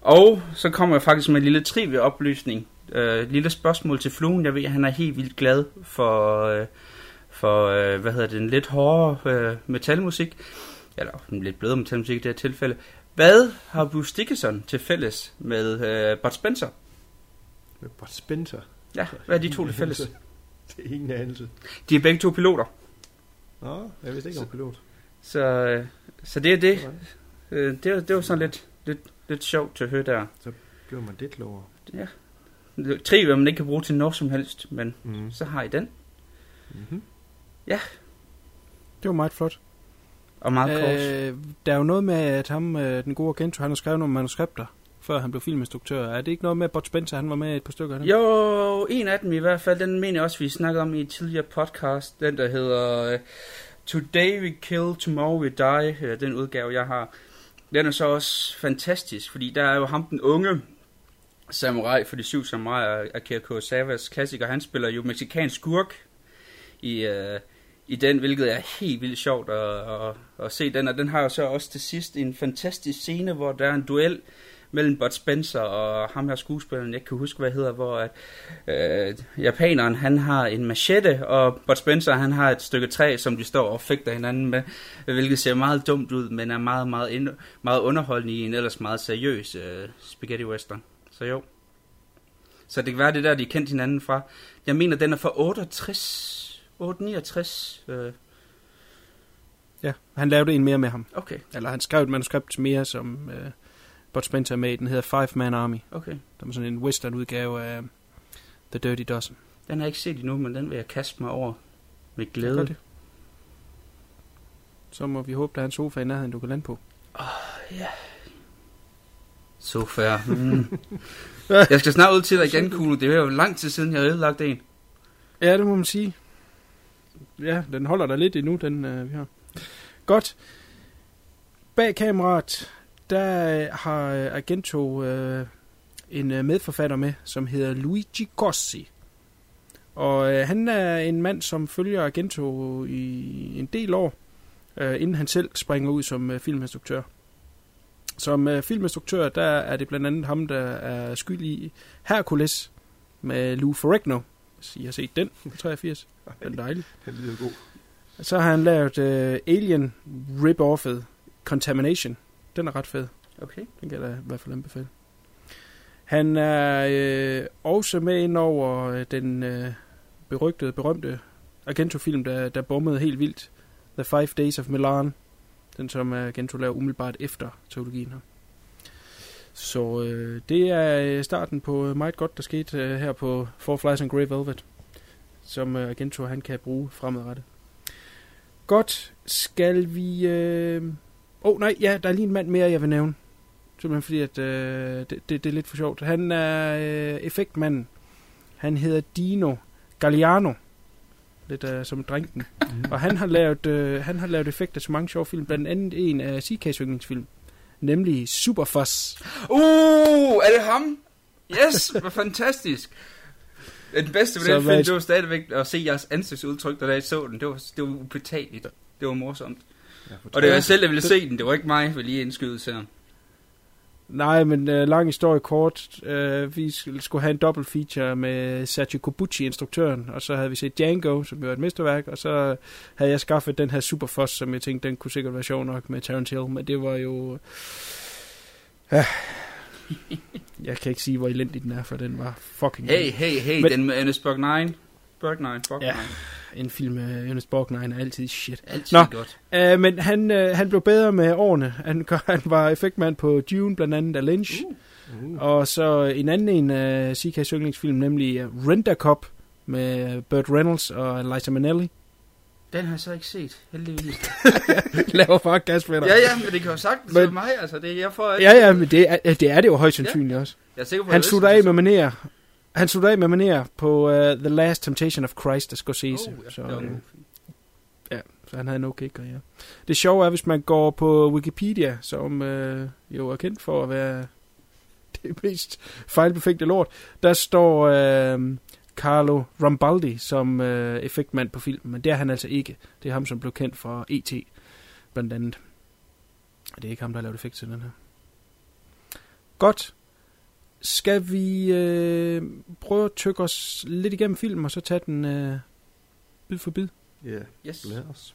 Og så kommer jeg faktisk med en lille trivia-oplysning. Øh, et lille spørgsmål til fluen. Jeg ved, at han er helt vildt glad for, øh, for øh, hvad hedder det, en lidt hårdere øh, metalmusik. Eller en lidt blødere metalmusik i det her tilfælde. Hvad har Bruce Dickinson til fælles med øh, Bud Spencer? Med Bud Spencer. Ja, hvad er de to til fælles? [LAUGHS] Det er ingen anelse. De er begge to piloter. Nå, jeg vidste ikke om pilot. Så, øh, så det er det. Øh, det, var, det var sådan lidt, lidt, lidt sjovt til at høre der. Gjorde man det klogere? Trivia, man ikke kan bruge til noget som helst, men Mm. så har I den. Mm-hmm. Det var meget flot. Og meget kort. Øh, der er jo noget med, at ham, øh, den gode Gento, han har skrevet nogle manuskripter, før han blev filminstruktør. Er det ikke noget med, at Bud Spencer, han var med i et par stykker? dem? Jo, en af dem i hvert fald, den mener jeg også, vi snakker om i et tidligere podcast. Den, der hedder uh, Today We Kill, Tomorrow We Die. Uh, den udgave, jeg har. Den er så også fantastisk, fordi der er jo ham, den unge samurai for de syv samuraier, Akira Kurosawas klassiker. Han spiller jo mexikansk skurk i, uh, i den, hvilket er helt vildt sjovt at, at, at se den. Og den har jo så også til sidst en fantastisk scene, hvor der er en duel mellem Bud Spencer og ham her skuespilleren, jeg kan huske, hvad hedder, hvor at, øh, japaneren, han har en machete, og Bud Spencer, han har et stykke træ, som de står og fægter hinanden med, hvilket ser meget dumt ud, men er meget, meget, ind, meget underholdende i en ellers meget seriøs øh, spaghetti western. Så jo. Så det kan være det der, de kendt hinanden fra. Jeg mener, den er fra 68, 869. Øh, Ja, han lavede en mere med ham. okay, Eller han skrev et manuskript mere, som øh, Bud Spencer er med i. Den hedder Five Man Army. okay. Der var sådan en western udgave af The Dirty Dozen. Den har jeg ikke set endnu, men den vil jeg kaste mig over med glæde. det. Så må vi håbe, der er en sofa i nærheden, du kan lande på. Ja. Så fair. Mm. jeg skal snart ud til dig igen, Kuno. Det er jo lang tid siden, jeg har ødelagt en. Ja, det må man sige. Ja, den holder der lidt endnu, den øh, vi har. Godt. Bag kameraet, der øh, har øh, Argento øh, en øh, medforfatter med, som hedder Luigi Gossi. Og øh, han er en mand, som følger Argento i en del år, øh, inden han selv springer ud som øh, filminstruktør. Som øh, filminstruktør, der er det blandt andet ham, der er skyld i Hercules med Lou Ferrigno, hvis I har set den fra 83. Den er dejlig. Den lyder god. Så har han lavet uh, Alien rip-offet Contamination. Den er ret fed. Okay. Den kan jeg da i hvert fald anbefale. Han er øh, også med ind over øh, den øh, berygtede, berømte Argento-film, der, der bombede helt vildt. The Five Days of Milan. Den, som Argento lavede umiddelbart efter teologien her. Så øh, det er øh, starten på meget godt, der skete øh, her på Four Flies and Grey Velvet, som øh, Argento han kan bruge fremadrettet. Godt, skal vi... Øh... Åh oh, nej, ja, der er lige en mand mere, jeg vil nævne. Simpelthen fordi, at øh, det, det, det er lidt for sjovt. Han er øh, effektmanden. Han hedder Dino Galliano. Lidt øh, som drengen. Mm. Og han har lavet, øh, han har lavet effekter til mange sjove film. Blandt andet en af CK's yndlingsfilm. Nemlig Superfuss. Uh, er det ham? Yes, hvor fantastisk. Den bedste ved den film, det var stadigvæk at se jeres ansigtsudtryk, da jeg så den. Det var, det var ubetageligt. Det var morsomt. Og det var jeg selv, der ville se den. Det var ikke mig, der lige indskyde til ham. Nej, men uh, lang historie kort. Uh, vi sk- skulle have en dobbelt feature med Sergio Cobucci, instruktøren, og så havde vi set Django, som jo er et mesterværk, og så havde jeg skaffet den her Superfoss, som jeg tænkte, den kunne sikkert være sjov nok med Terence Hill, men det var jo... Ja. Jeg kan ikke sige, hvor elendig den er, for den var fucking... Hey, hey, hey, Men... den med Ernest Borgnine. Borgnine, Borgnine. Ja. En film med Ernest Borgnine er altid shit. Altid Nå. godt. Uh, men han, uh, han blev bedre med årene. Han, [LAUGHS] han var effektmand på Dune, blandt andet af Lynch. Uh. Uh. Og så en anden en af CK's yndlingsfilm, nemlig øh, Rent a Cop med Burt Reynolds og Liza Minnelli. Den har jeg så ikke set, heldigvis. [LAUGHS] Laver bare gas med dig. ja, ja, men det kan jo sagtens Men- være mig, altså. Det, jeg får ikke... Ja, ja, men det er det, er det jo højst sandsynligt ja. også. Jeg er sikker på, Han slutter af med manér. Han slutter af med manér på uh, The Last Temptation of Christ af Scorsese. Oh, ja, så, en- ja, så han havde en okay karriere. Det sjove er, hvis man går på Wikipedia, som øh, jo er kendt for at være [LAUGHS] det mest fejlbefængte lort, der står øh, Carlo Rambaldi som øh, effektmand på filmen, men det er han altså ikke. Det er ham, som blev kendt for E.T. blandt andet. Det er ikke ham, der har lavet effekt til den her. Godt. Skal vi øh, prøve at tykke os lidt igennem filmen, og så tage den øh, bid for bid? Ja, Yes. lad os.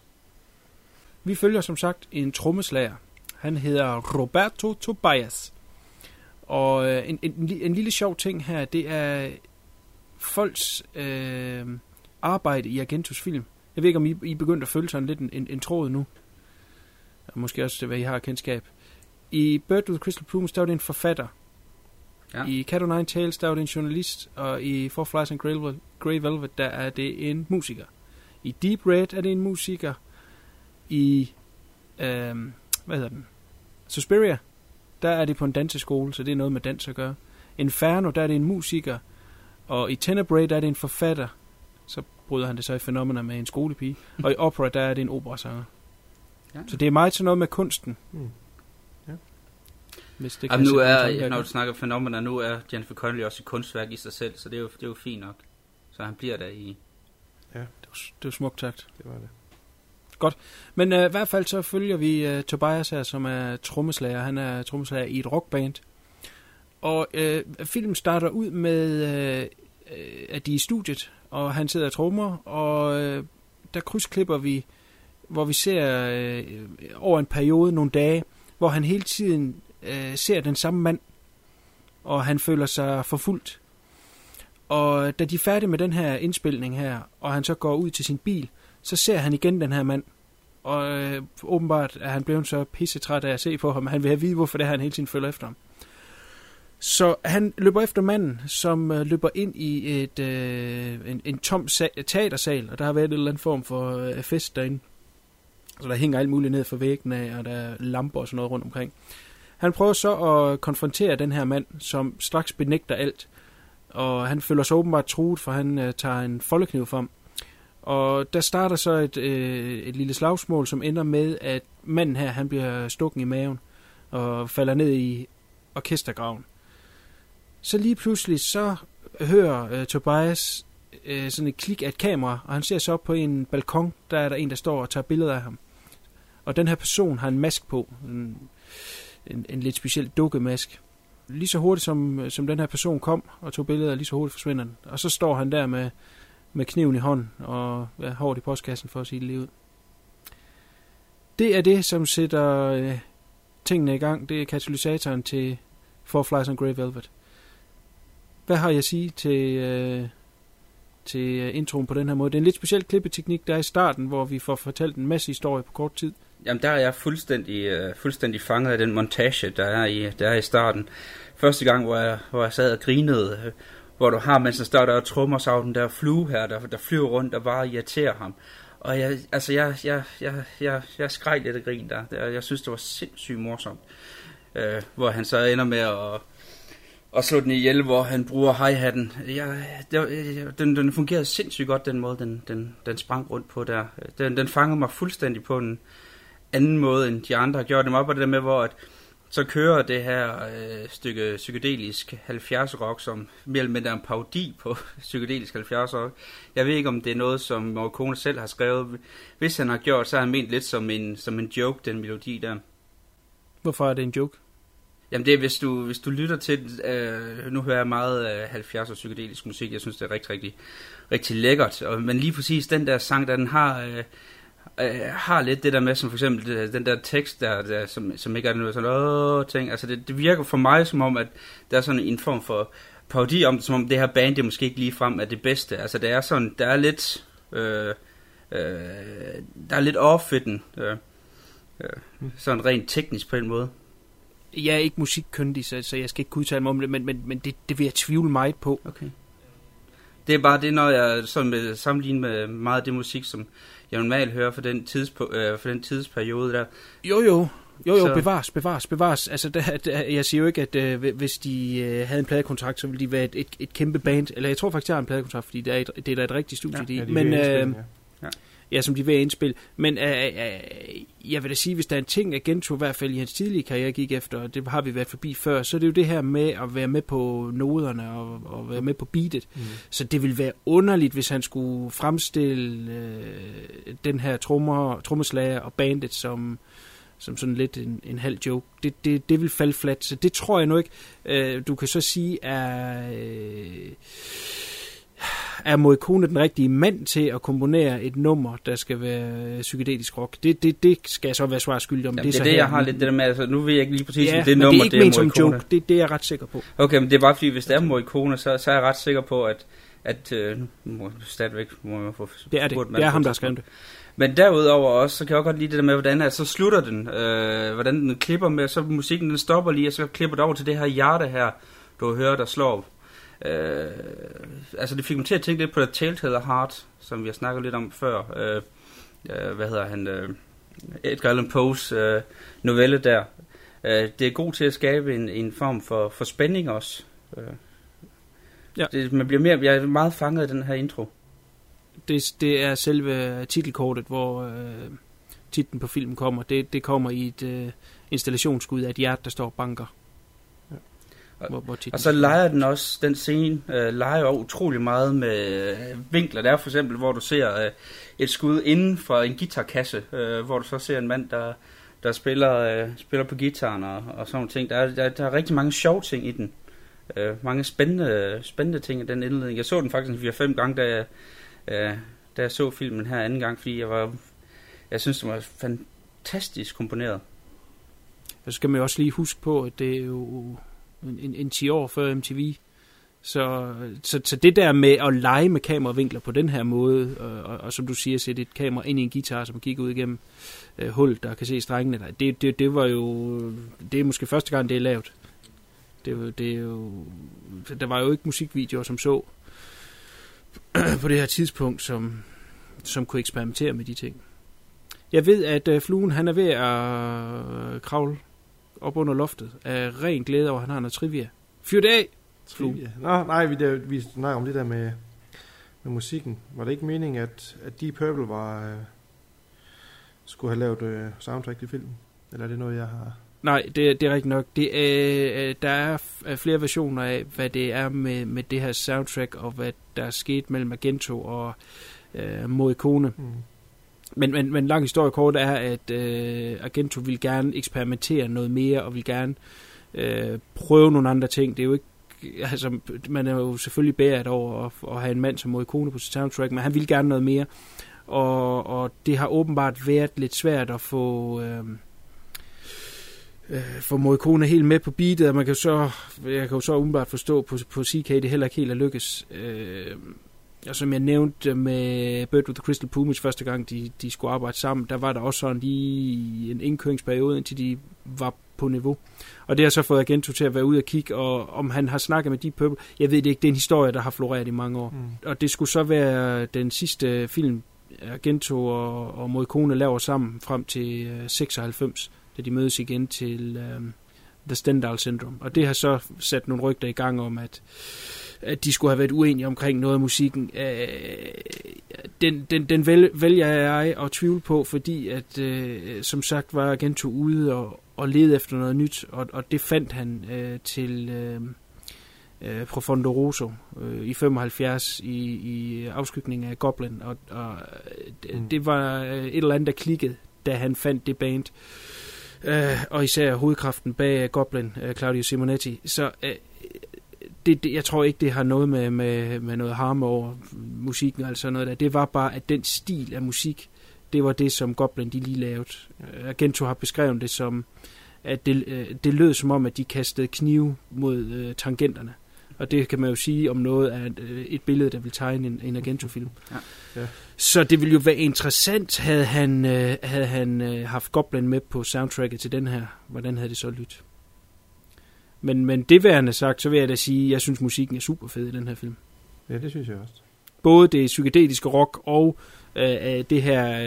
Vi følger som sagt en trommeslager. Han hedder Roberto Tobias. Og øh, en, en, en lille sjov ting her, det er folks øh, arbejde i Argentos film. Jeg ved ikke, om I, I er begyndt at følge sådan lidt en, en, en tråd nu. Og måske også, hvad I har kendskab. I Bird with Crystal Plumes, der var det en forfatter. Ja. I Cat o' Nine Tails, der var det en journalist. Og i Four Flies and Grey Velvet, Grey Velvet, der er det en musiker. I Deep Red er det en musiker. I, øhm, hvad hedder den? Suspiria, der er det på en danseskole, så det er noget med dans at gøre. Inferno, der er det en musiker. Og i Tenebrae, der er det en forfatter. Så bryder han det så i fænomener med en skolepige. Og i Opera, der er det en operasanger. Ja. Så det er meget sådan noget med kunsten. Mm. Hvis det Jamen, nu er, når du snakker fænomener, nu er Jennifer Connelly også et kunstværk i sig selv, så det er jo, det er jo fint nok. Så han bliver der i... Det var, det var smukt sagt. Det var det. Men øh, i hvert fald så følger vi øh, Tobias her, som er trommeslager. Han er trommeslager i et rockband. Og øh, filmen starter ud med, øh, at de er i studiet, og han sidder og trommer, og øh, der krydsklipper vi, hvor vi ser øh, over en periode, nogle dage, hvor han hele tiden øh, ser den samme mand, og han føler sig forfulgt. Og da de er færdige med den her indspilning her, og han så går ud til sin bil, så ser han igen den her mand. Og øh, åbenbart er han blevet så pissetræt af at se på ham. Han vil have vide, hvorfor det er, han hele tiden følger efter ham. Så han løber efter manden, som øh, løber ind i et øh, en, en tom sa- teatersal, og der har været en eller anden form for øh, fest derinde. Så der hænger alt muligt ned for væggene af, og der er lamper og sådan noget rundt omkring. Han prøver så at konfrontere den her mand, som straks benægter alt. Og han føler sig åbenbart truet, for han øh, tager en foldekniv frem. Og der starter så et, øh, et lille slagsmål, som ender med, at manden her, han bliver stukken i maven og falder ned i orkestergraven. Så lige pludselig, så hører øh, Tobias øh, sådan et klik af et kamera, og han ser så op på en balkon, der er der en, der står og tager billeder af ham. Og den her person har en mask på, en, en, en lidt speciel dukkemask. Lige så hurtigt som, øh, som den her person kom og tog billeder, lige så hurtigt forsvinder den. Og så står han der med med kniven i hånden og ja, hårdt i postkassen for at sige det lige ud. Det er det, som sætter øh, tingene i gang. Det er katalysatoren til Four Flies on Grey Velvet. Hvad har jeg at sige til, øh, til øh, introen på den her måde? Det er en lidt speciel klippeteknik, der er i starten, hvor vi får fortalt en masse historie på kort tid. Jamen, der er jeg fuldstændig, uh, fuldstændig fanget af den montage, der er i, der er i starten. Første gang, hvor jeg, hvor jeg sad og grinede, øh, hvor du har, mens han står der og trummer sig af den der flue her, der, der flyver rundt og bare irriterer ham. Og jeg, altså, jeg, jeg, jeg, jeg, jeg skreg lidt af grin der. Jeg synes, det var sindssygt morsomt. Øh, hvor han så ender med at, at slå den ihjel, hvor han bruger hi-hatten. Jeg, det, øh, øh, den, den fungerede sindssygt godt, den måde, den, den, den sprang rundt på der. Den, den fangede mig fuldstændig på en anden måde, end de andre har gjort dem op, og det der med, hvor at, så kører det her øh, stykke psykedelisk 70 rock, som mere eller mindre er en parodi på [LAUGHS] psykedelisk 70 rock. Jeg ved ikke, om det er noget, som Morricone selv har skrevet. Hvis han har gjort, så har han ment lidt som en, som en joke, den melodi der. Hvorfor er det en joke? Jamen det er, hvis du, hvis du lytter til, øh, nu hører jeg meget øh, 70'er psykedelisk musik, jeg synes det er rigtig, rigtig, rigtig lækkert, og, men lige præcis den der sang, der den har, øh, øh, har lidt det der med, som for eksempel det, den der tekst, der, der som, som ikke er noget sådan, åh, ting, altså det, det virker for mig som om, at der er sådan en form for parodi om, som om det her band, det måske ikke lige frem er det bedste, altså det er sådan, der er lidt, øh, øh, der er lidt off den, øh, øh, sådan rent teknisk på en måde. Jeg er ikke musikkyndig, så, så jeg skal ikke kunne udtale mig om det, men, men, men det, det vil jeg tvivle meget på. Okay. Det er bare det, når jeg sådan med, sammenligner med meget af det musik, som jeg normalt hører for den, tidspo, øh, for den tidsperiode der. Jo, jo. Jo, jo, Så- bevares, bevares, bevares. Altså, der, der, jeg siger jo ikke, at øh, hvis de øh, havde en pladekontrakt, så ville de være et, et, et kæmpe band. Eller jeg tror faktisk, de har en pladekontrakt, fordi det er, et, det er da et rigtigt studie. Ja, de, Ja, de men, øh, ja. Ja, som de vil indspille. Men øh, øh, jeg vil da sige, hvis der er en ting, at Gento i hvert fald i hans tidlige karriere gik efter, og det har vi været forbi før, så er det jo det her med at være med på noderne og, og være med på beatet. Mm. Så det ville være underligt, hvis han skulle fremstille øh, den her trommer, trommeslager og bandet som, som sådan lidt en, en halv joke. Det, det, det vil falde flat, så det tror jeg nu ikke. Øh, du kan så sige, er, øh, er Morricone den rigtige mand til at komponere et nummer, der skal være psykedelisk rock? Det, det, det skal jeg så være svar skyldig om. Jamen, det er så det, her- jeg har lidt det der med, altså nu ved jeg ikke lige præcis, ja, om det nummer, det er ikke ment som en Morricone. joke. Det, det er jeg ret sikker på. Okay, men det er bare fordi, hvis det er Morricone, så, så er jeg ret sikker på, at, at øh, må stadigvæk må jeg få Det er det. Det er ham, der har et skrevet det. Men derudover også, så kan jeg også godt lide det der med, hvordan at, så slutter den, øh, hvordan den klipper med, så musikken den stopper lige, og så klipper det over til det her hjerte her, du hører, der slår. Øh, altså det fik mig til at tænke lidt på The Telltale Heart, som vi har snakket lidt om før. Øh, øh, hvad hedder han? Øh, Edgar Allan Poes øh, novelle der. Øh, det er god til at skabe en, en form for, for spænding også. Øh, Ja. det, man bliver mere, jeg er meget fanget af den her intro. det, det er selve titelkortet, hvor øh, titlen på filmen kommer. Det, det kommer i et øh, installationsskud af et hjerte, der står banker. Hvor, hvor Og så leger den også, den scene, øh, leger jo utrolig meget med øh, vinkler. Der er for eksempel, hvor du ser øh, et skud inden for en guitarkasse, øh, hvor du så ser en mand, der, der spiller, øh, spiller på gitaren og, og sådan nogle ting. Der er, der, der er rigtig mange sjove ting i den. Øh, mange spændende, spændende ting i den indledning. Jeg så den faktisk 4-5 gange, da jeg, øh, da jeg så filmen her anden gang, fordi jeg var, jeg synes, den var fantastisk komponeret. Så skal man jo også lige huske på, at det er jo en, en, en 10 år før MTV. Så, så, så det der med at lege med kameravinkler på den her måde, og, og, og som du siger, sætte et kamera ind i en guitar, som kigger ud igennem øh, hul, der kan se strengene, der, det, det, det var jo, det er måske første gang, det er lavet. Det, det er jo, der var jo ikke musikvideoer, som så [CLEARS THROAT] på det her tidspunkt, som, som kunne eksperimentere med de ting. Jeg ved, at øh, fluen han er ved at øh, kravle op under loftet af ren glæde over, at han har noget trivia. Fyr det af! Ja. Nå, nej, vi, der, vi snakker om det der med, med musikken. Var det ikke meningen, at, at Deep Purple var, øh, skulle have lavet øh, soundtrack til filmen? Eller er det noget, jeg har... Nej, det, det er rigtigt nok. Det, øh, der er er flere versioner af, hvad det er med, med det her soundtrack, og hvad der er sket mellem Agento og øh, Morricone. Mm. Men, men, men lang historie kort er, at øh, Argento vil gerne eksperimentere noget mere, og vil gerne øh, prøve nogle andre ting. Det er jo ikke altså, man er jo selvfølgelig bæret over at, at have en mand som Morricone på sit soundtrack, men han vil gerne noget mere. Og, og det har åbenbart været lidt svært at få... Øh, øh, få Morricone helt med på beatet, og man kan jo så, jeg kan jo så åbenbart forstå på, på CK, det heller ikke helt er lykkes. Øh, og som jeg nævnte med Bird with the Crystal Plumage første gang, de, de skulle arbejde sammen, der var der også sådan lige en indkøringsperiode, indtil de var på niveau. Og det har så fået Agento til at være ude og kigge, og om han har snakket med Deep Purple, jeg ved det ikke, det er en historie, der har floreret i mange år. Mm. Og det skulle så være den sidste film, Agento og, og Morricone laver sammen frem til øh, 96, da de mødes igen til øh, The Stendhal Syndrome. Og det har så sat nogle rygter i gang om, at at de skulle have været uenige omkring noget af musikken. Øh, den, den, den vel, vælger jeg at tvivle på, fordi at, øh, som sagt, var Agento ude og, og lede efter noget nyt, og, og det fandt han øh, til øh, øh, Profondo Rosso øh, i 75 i, i afskygningen af Goblin, og, og øh, det, Mm. det var øh, et eller andet, der klikkede, da han fandt det band. øh, og især hovedkraften bag Goblin, øh, Claudio Simonetti. Så øh, det, det, jeg tror ikke, det har noget med, med, med noget harme over musikken eller sådan noget der. Det var bare, at den stil af musik, det var det, som Goblin de lige lavede. Øh, Argento har beskrevet det som, at det, øh, det lød som om, at de kastede knive mod øh, tangenterne. Og det kan man jo sige om noget af et, øh, et billede, der vil tegne en, en Argento-film. Ja. Ja. Så det ville jo være interessant, havde han, øh, havde han øh, haft Goblin med på soundtracket til den her. Hvordan havde det så lyttet? Men, men det værende sagt, så vil jeg da sige, at jeg synes, musikken er super fed i den her film. Ja, det synes jeg også. Både det psykedeliske rock og øh, øh, det her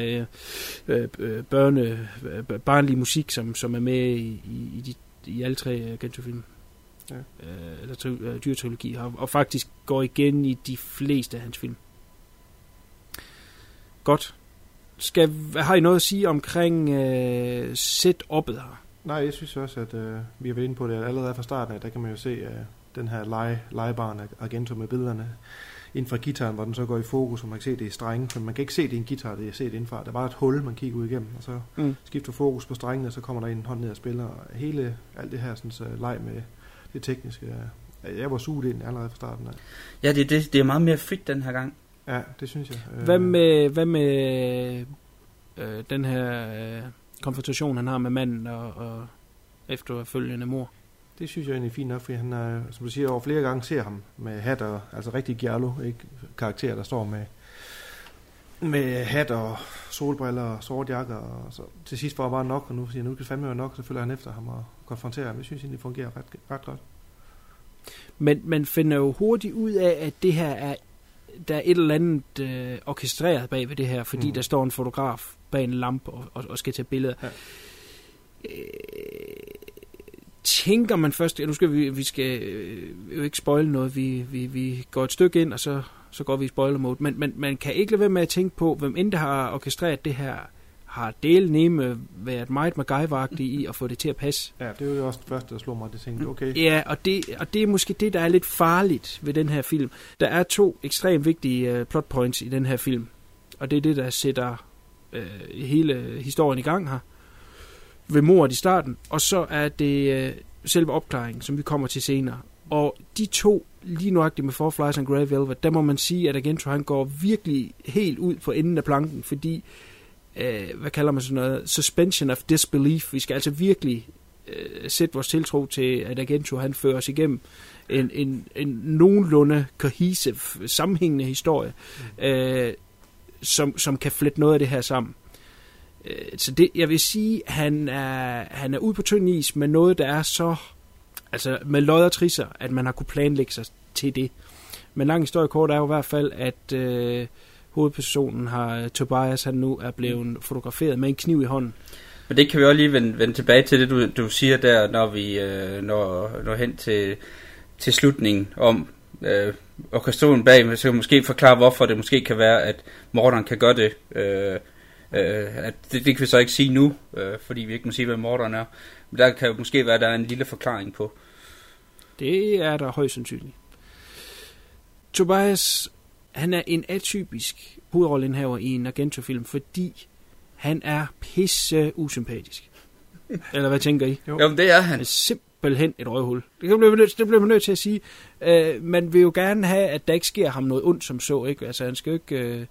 øh, øh, børne, øh, barnlige musik, som, som er med i, i, i, de, i alle tre Argento-film. Ja. Øh, eller tri- øh, dyretrilogi, og, og faktisk går igen i de fleste af hans film. Godt. Skal, har I noget at sige omkring øh, setup'et her? Nej, jeg synes også, at øh, vi har været inde på det allerede fra starten af. Der kan man jo se øh, den her lege, legebarn af Argento med billederne inden fra gitaren, hvor den så går i fokus, og man kan se det i strenge, men man kan ikke se det i en guitar, det er set indenfra. Der var et hul, man kigger ud igennem, og så Mm. skifter fokus på strengene, og så kommer der en hånd ned og spiller. Og hele alt det her sådan, så leg med det tekniske. øh, Jeg var suget ind allerede fra starten af. Ja, det, er det, det er meget mere frit den her gang. Ja, det synes jeg. Øh, Hvad med, hvad med øh, den her øh, konfrontation, han har med manden og, og efterfølgende mor? Det synes jeg egentlig er fint nok, fordi han, er, som du siger, over flere gange ser ham med hat og, altså rigtig giallo, ikke karakter, der står med, med hat og solbriller og sort jakke, og så til sidst var bare nok, og nu siger nu kan det fandme være nok, så følger han efter ham og konfronterer ham. Jeg synes egentlig, det fungerer ret, ret godt. Men man finder jo hurtigt ud af, at det her er, der er et eller andet øh, orkestreret bag ved det her, fordi mm. Der står en fotograf bag en lampe og, og, og skal tage billeder. Ja. Øh, tænker man først, ja, nu skal vi, vi skal øh, jo ikke spoile noget, vi, vi, vi går et stykke ind, og så, så går vi i spoiler mode, men, men man kan ikke lade være med at tænke på, hvem end der har orkestreret det her, har del nemme været meget macgyver i at få det til at passe. Ja, det var jo også det første, der slog mig, det tænkte, okay, Ja, og det, og det er måske det, der er lidt farligt ved den her film. Der er to ekstremt vigtige uh, plot points i den her film, og det er det, der sætter uh, hele historien i gang her. Ved mordet i starten, og så er det uh, selve opklaringen, som vi kommer til senere. Og de to, lige nøjagtigt med Four Flies and Grey Velvet, der må man sige, at Agento han går virkelig helt ud på enden af planken, fordi, øh, hvad kalder man sådan noget, suspension of disbelief. Vi skal altså virkelig øh, sætte vores tiltro til, at Agento han fører os igennem en, en, en nogenlunde cohesive, sammenhængende historie, øh, som, som kan flette noget af det her sammen. Øh, så det, jeg vil sige, han er, han er ude på tynd is med noget, der er så, altså med lod og trisser, at man har kunne planlægge sig til det. Men lang historie kort er jo i hvert fald, at øh, hovedpersonen har, Tobias, han nu er blevet fotograferet med en kniv i hånden. Men det kan vi også lige vende, vende tilbage til det, du, du siger der, når vi øh, når, når hen til, til slutningen om øh, orkestrationen bag, så kan måske forklare, hvorfor det måske kan være, at morderen kan gøre det. Øh, øh, at det, det kan vi så ikke sige nu, øh, fordi vi ikke må sige, hvad morderen er. Men der kan jo måske være, at der er en lille forklaring på. Det er der højst sandsynligt. Tobias, han er en atypisk hovedrolleindhaver i en Argento-film, fordi han er pisse usympatisk. [LAUGHS] Eller hvad tænker I? Jo. Jo, men det er han. Han er simpelthen et røvhul. Det kan blive nødt, det bliver man nødt til at sige. Øh, man vil jo gerne have, at der ikke sker ham noget ondt som så. Ikke? Altså, han skal jo ikke øh,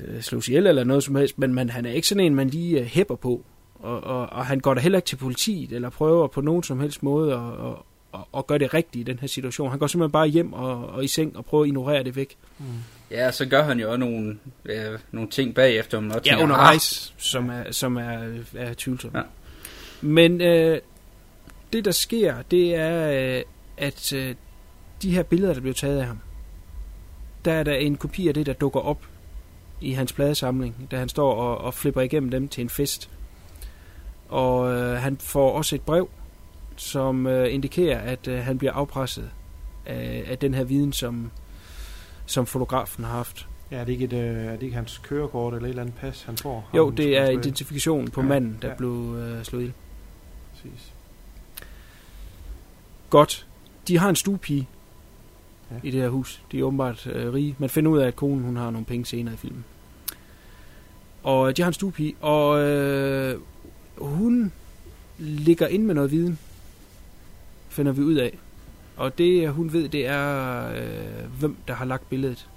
øh, slås ihjel eller noget som helst, men man, han er ikke sådan en, man lige øh, hæpper på. Og, og, og han går da heller ikke til politiet, eller prøver på nogen som helst måde at, at, at gøre det rigtigt i den her situation. Han går simpelthen bare hjem og, og i seng og prøver at ignorere det væk. Mm. Ja, så gør han jo også nogle, øh, nogle ting bagefter. Man Ja, undervejs, som er, som er, er tvivlsomt. Ja. Men øh, det, der sker, det er, øh, at øh, de her billeder, der bliver taget af ham, der er der en kopi af det, der dukker op i hans pladesamling, da han står og, og flipper igennem dem til en fest. Og øh, han får også et brev, som øh, indikerer, at øh, han bliver afpresset af, af den her viden, som, som fotografen har haft. Ja, er det ikke, et, øh, er det ikke hans kørekort eller et eller andet pas, han får? Jo, Ham, det er identifikationen på Ja, manden, der ja. blev øh, slået ihjel. Præcis. Godt. De har en stuepige Ja. i det her hus. De er åbenbart øh, rige. Man finder ud af, at konen hun har nogle penge senere i filmen. Og de har en stuepige, og øh, hun ligger inde med noget viden, finder vi ud af. Og det, hun ved, det er, øh, hvem der har lagt billedet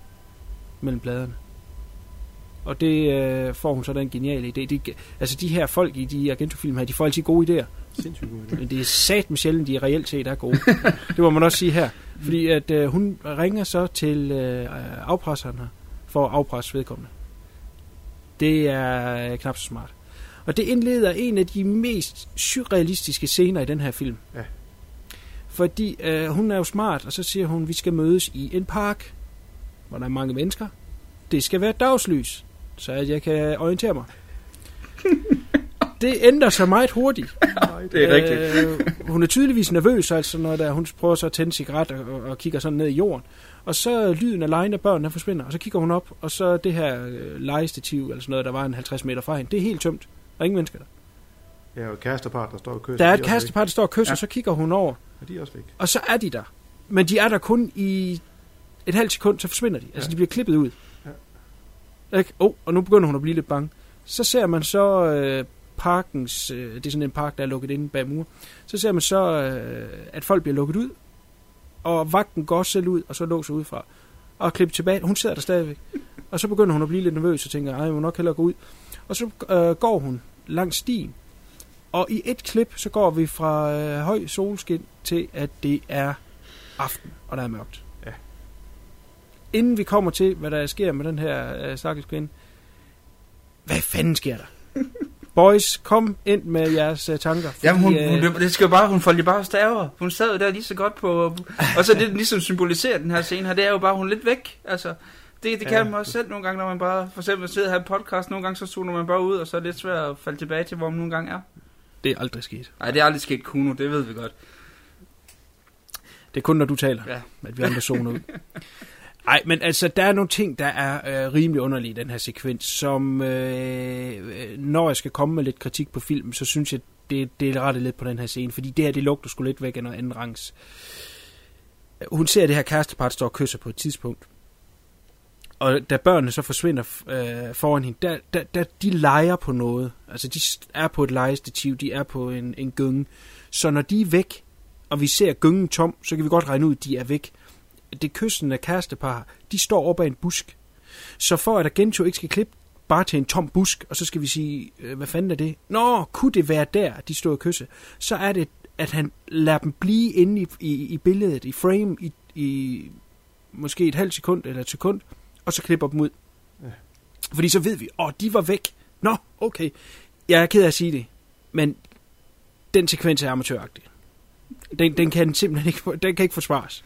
mellem pladerne. Og det øh, får hun så den geniale idé. De, altså de her folk i de Argento-film her, de får altid gode idéer. Sindssygt god idé. Men det er sat med sjældent, de reelt set er gode. det må man også sige her. Fordi at øh, hun ringer så til øh, afpresseren her, for at afpresse vedkommende. Det er øh, knap så smart. Og det indleder en af de mest surrealistiske scener i den her film. Ja. Fordi øh, hun er jo smart, og så siger hun, vi skal mødes i en park, hvor der er mange mennesker. Det skal være dagslys, så at jeg kan orientere mig. [LAUGHS] det ændrer sig meget hurtigt. [LAUGHS] Det er rigtigt. Øh, hun er tydeligvis nervøs, altså når der, hun prøver så at tænde cigaret og, og, og kigger sådan ned i jorden. Og så lyden af lejen af børnene forsvinder, og så kigger hun op, og så det her øh, legestativ, eller sådan noget, der var en 50 meter fra hende, det er helt tømt. Er ingen mennesker der. Ja, og kærestepar, der står og kysser. Der er de et også kærestepar, der står og kysser, Ja. så kigger hun over. Ja, de er også væk. og så er de der. Men de er der kun i et halvt sekund, så forsvinder de. Altså, Ja. de bliver klippet ud. Ja. Ikke? Oh, og nu begynder hun at blive lidt bange. Så ser man så øh, parkens, øh, det er sådan en park, der er lukket inde bag mur. Så ser man så, øh, at folk bliver lukket ud, og vagten går selv ud, og så låser udefra. Og klipper tilbage. Hun sidder der stadigvæk. Og så begynder hun at blive lidt nervøs og tænker, ej, jeg må nok hellere gå ud. Og så øh, går hun langs stien. Og i et klip, så går vi fra øh, høj solskin til, at det er aften, og der er mørkt. Ja. Inden vi kommer til, hvad der sker med den her øh, stakkels kvinde, hvad fanden sker der? [LAUGHS] Boys, kom ind med jeres øh, tanker. Fordi, Jamen, hun, øh, hun, det skal jo bare, hun folder bare staver. Hun sad jo der lige så godt på... Og så det, der ligesom symboliserer den her scene her, det er jo bare, hun lidt væk. Altså, det, det kan Ja. man også selv nogle gange, når man bare... For eksempel sidder her i podcast, nogle gange så zoner man bare ud, og så er det lidt svært at falde tilbage til, hvor man nogle gange er. Det er aldrig sket. Nej, det er aldrig sket Kuno, det ved vi godt. Det er kun, når du taler, Ja. at vi andre zoner ud. Nej, men altså, der er nogle ting, der er øh, rimelig underlige i den her sekvens, som, øh, øh, når jeg skal komme med lidt kritik på filmen, så synes jeg, det, det er rettet lidt på den her scene, fordi det her, det lugter sgu lidt væk af noget anden rangs. Hun ser det her kærestepar, der står og kysser på et tidspunkt. Og da børnene så forsvinder øh, foran hende, der, der, der, de leger på noget. Altså, de er på et legestativ, de er på en, en gynge. Så når de er væk, og vi ser gyngen tom, så kan vi godt regne ud, at de er væk. Det kyssende kærestepar, de står op ad en busk. Så for at Agento ikke skal klippe bare til en tom busk, og så skal vi sige, øh, hvad fanden er det? Nå, kunne det være der, de stod og kysse? Så er det, at han lader dem blive inde i, i, i billedet, i frame, i, i måske et halvt sekund eller et sekund, og så klipper dem ud. Ja. Fordi så ved vi, åh, de var væk. Nå, okay. Jeg er ked af at sige det, men den sekvens er amatøragtig. Den, den kan simpelthen ikke, [LAUGHS] den kan ikke forsvares.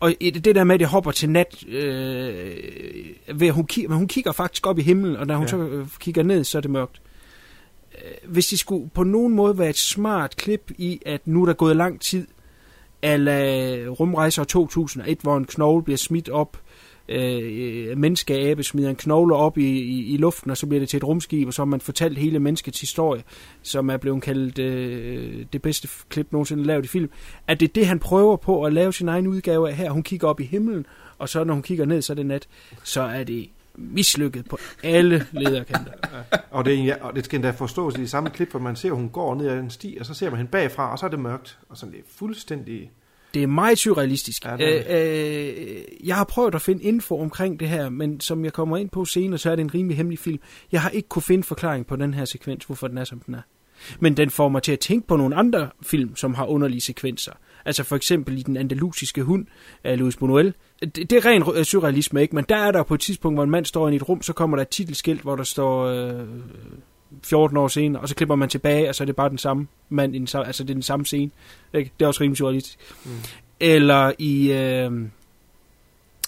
Og det der med, at det hopper til nat, øh, ved hun, kigger, men hun kigger faktisk op i himlen, og når hun Ja. så øh, kigger ned, så er det mørkt. Øh, Hvis det skulle på nogen måde være et smart klip i, at nu er der gået lang tid, eller rumrejser 2001, hvor en knogle bliver smidt op, Øh, øh, menneskeabe smider en knogle op i, i, i luften, og så bliver det til et rumskib, og så har man fortalt hele menneskets historie, som er blevet kaldt øh, det bedste klip nogensinde lavet i film. At det er det, han prøver på at lave sin egen udgave af her. Hun kigger op i himlen, og så når hun kigger ned, så er det nat. Så er det mislykket på alle lederkanter. Og det, ja, og det skal endda forstås i det samme klip, hvor man ser, at hun går ned ad en sti, og så ser man hende bagfra, og så er det mørkt. Og sådan det er fuldstændig... Det er meget surrealistisk. Ja, Ja, det øh, øh, jeg har prøvet at finde info omkring det her, men som jeg kommer ind på senere, så er det en rimelig hemmelig film. Jeg har ikke kunne finde forklaring på den her sekvens, hvorfor den er, som den er. Men den får mig til at tænke på nogle andre film, som har underlige sekvenser. Altså for eksempel i Den Andalusiske Hund af Louis Buñuel. Det, det er ren øh, surrealisme, ikke? Men der er der på et tidspunkt, hvor en mand står i et rum, så kommer der et titelskilt, hvor der står øh, 14 år senere, og så klipper man tilbage, og så er det bare den samme mand, i den samme, altså det er den samme scene. Ikke? Det er også rimelig surrealistisk. Mm. Eller i øh,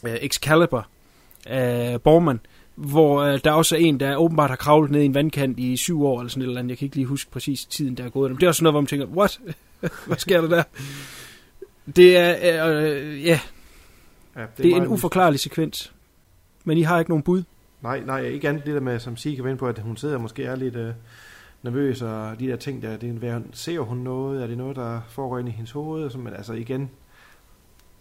øh, Excalibur af Borman, hvor øh, der også er en, der åbenbart har kravlet ned i en vandkant i syv år, eller sådan et eller andet. Jeg kan ikke lige huske præcis tiden, der er gået. Men det er også noget, hvor man tænker, what? [LAUGHS] Hvad sker der der? Det er, øh, ja, Ja, det, det er en uforklarlig sekvens. Men I har ikke nogen bud? Nej, nej, ikke andet det der med, som Sige kan vende på, at hun sidder og måske er lidt øh, nervøs, og de der ting der, det er, ser hun noget, er det noget, der foregår ind i hendes hoved, og så, men altså igen,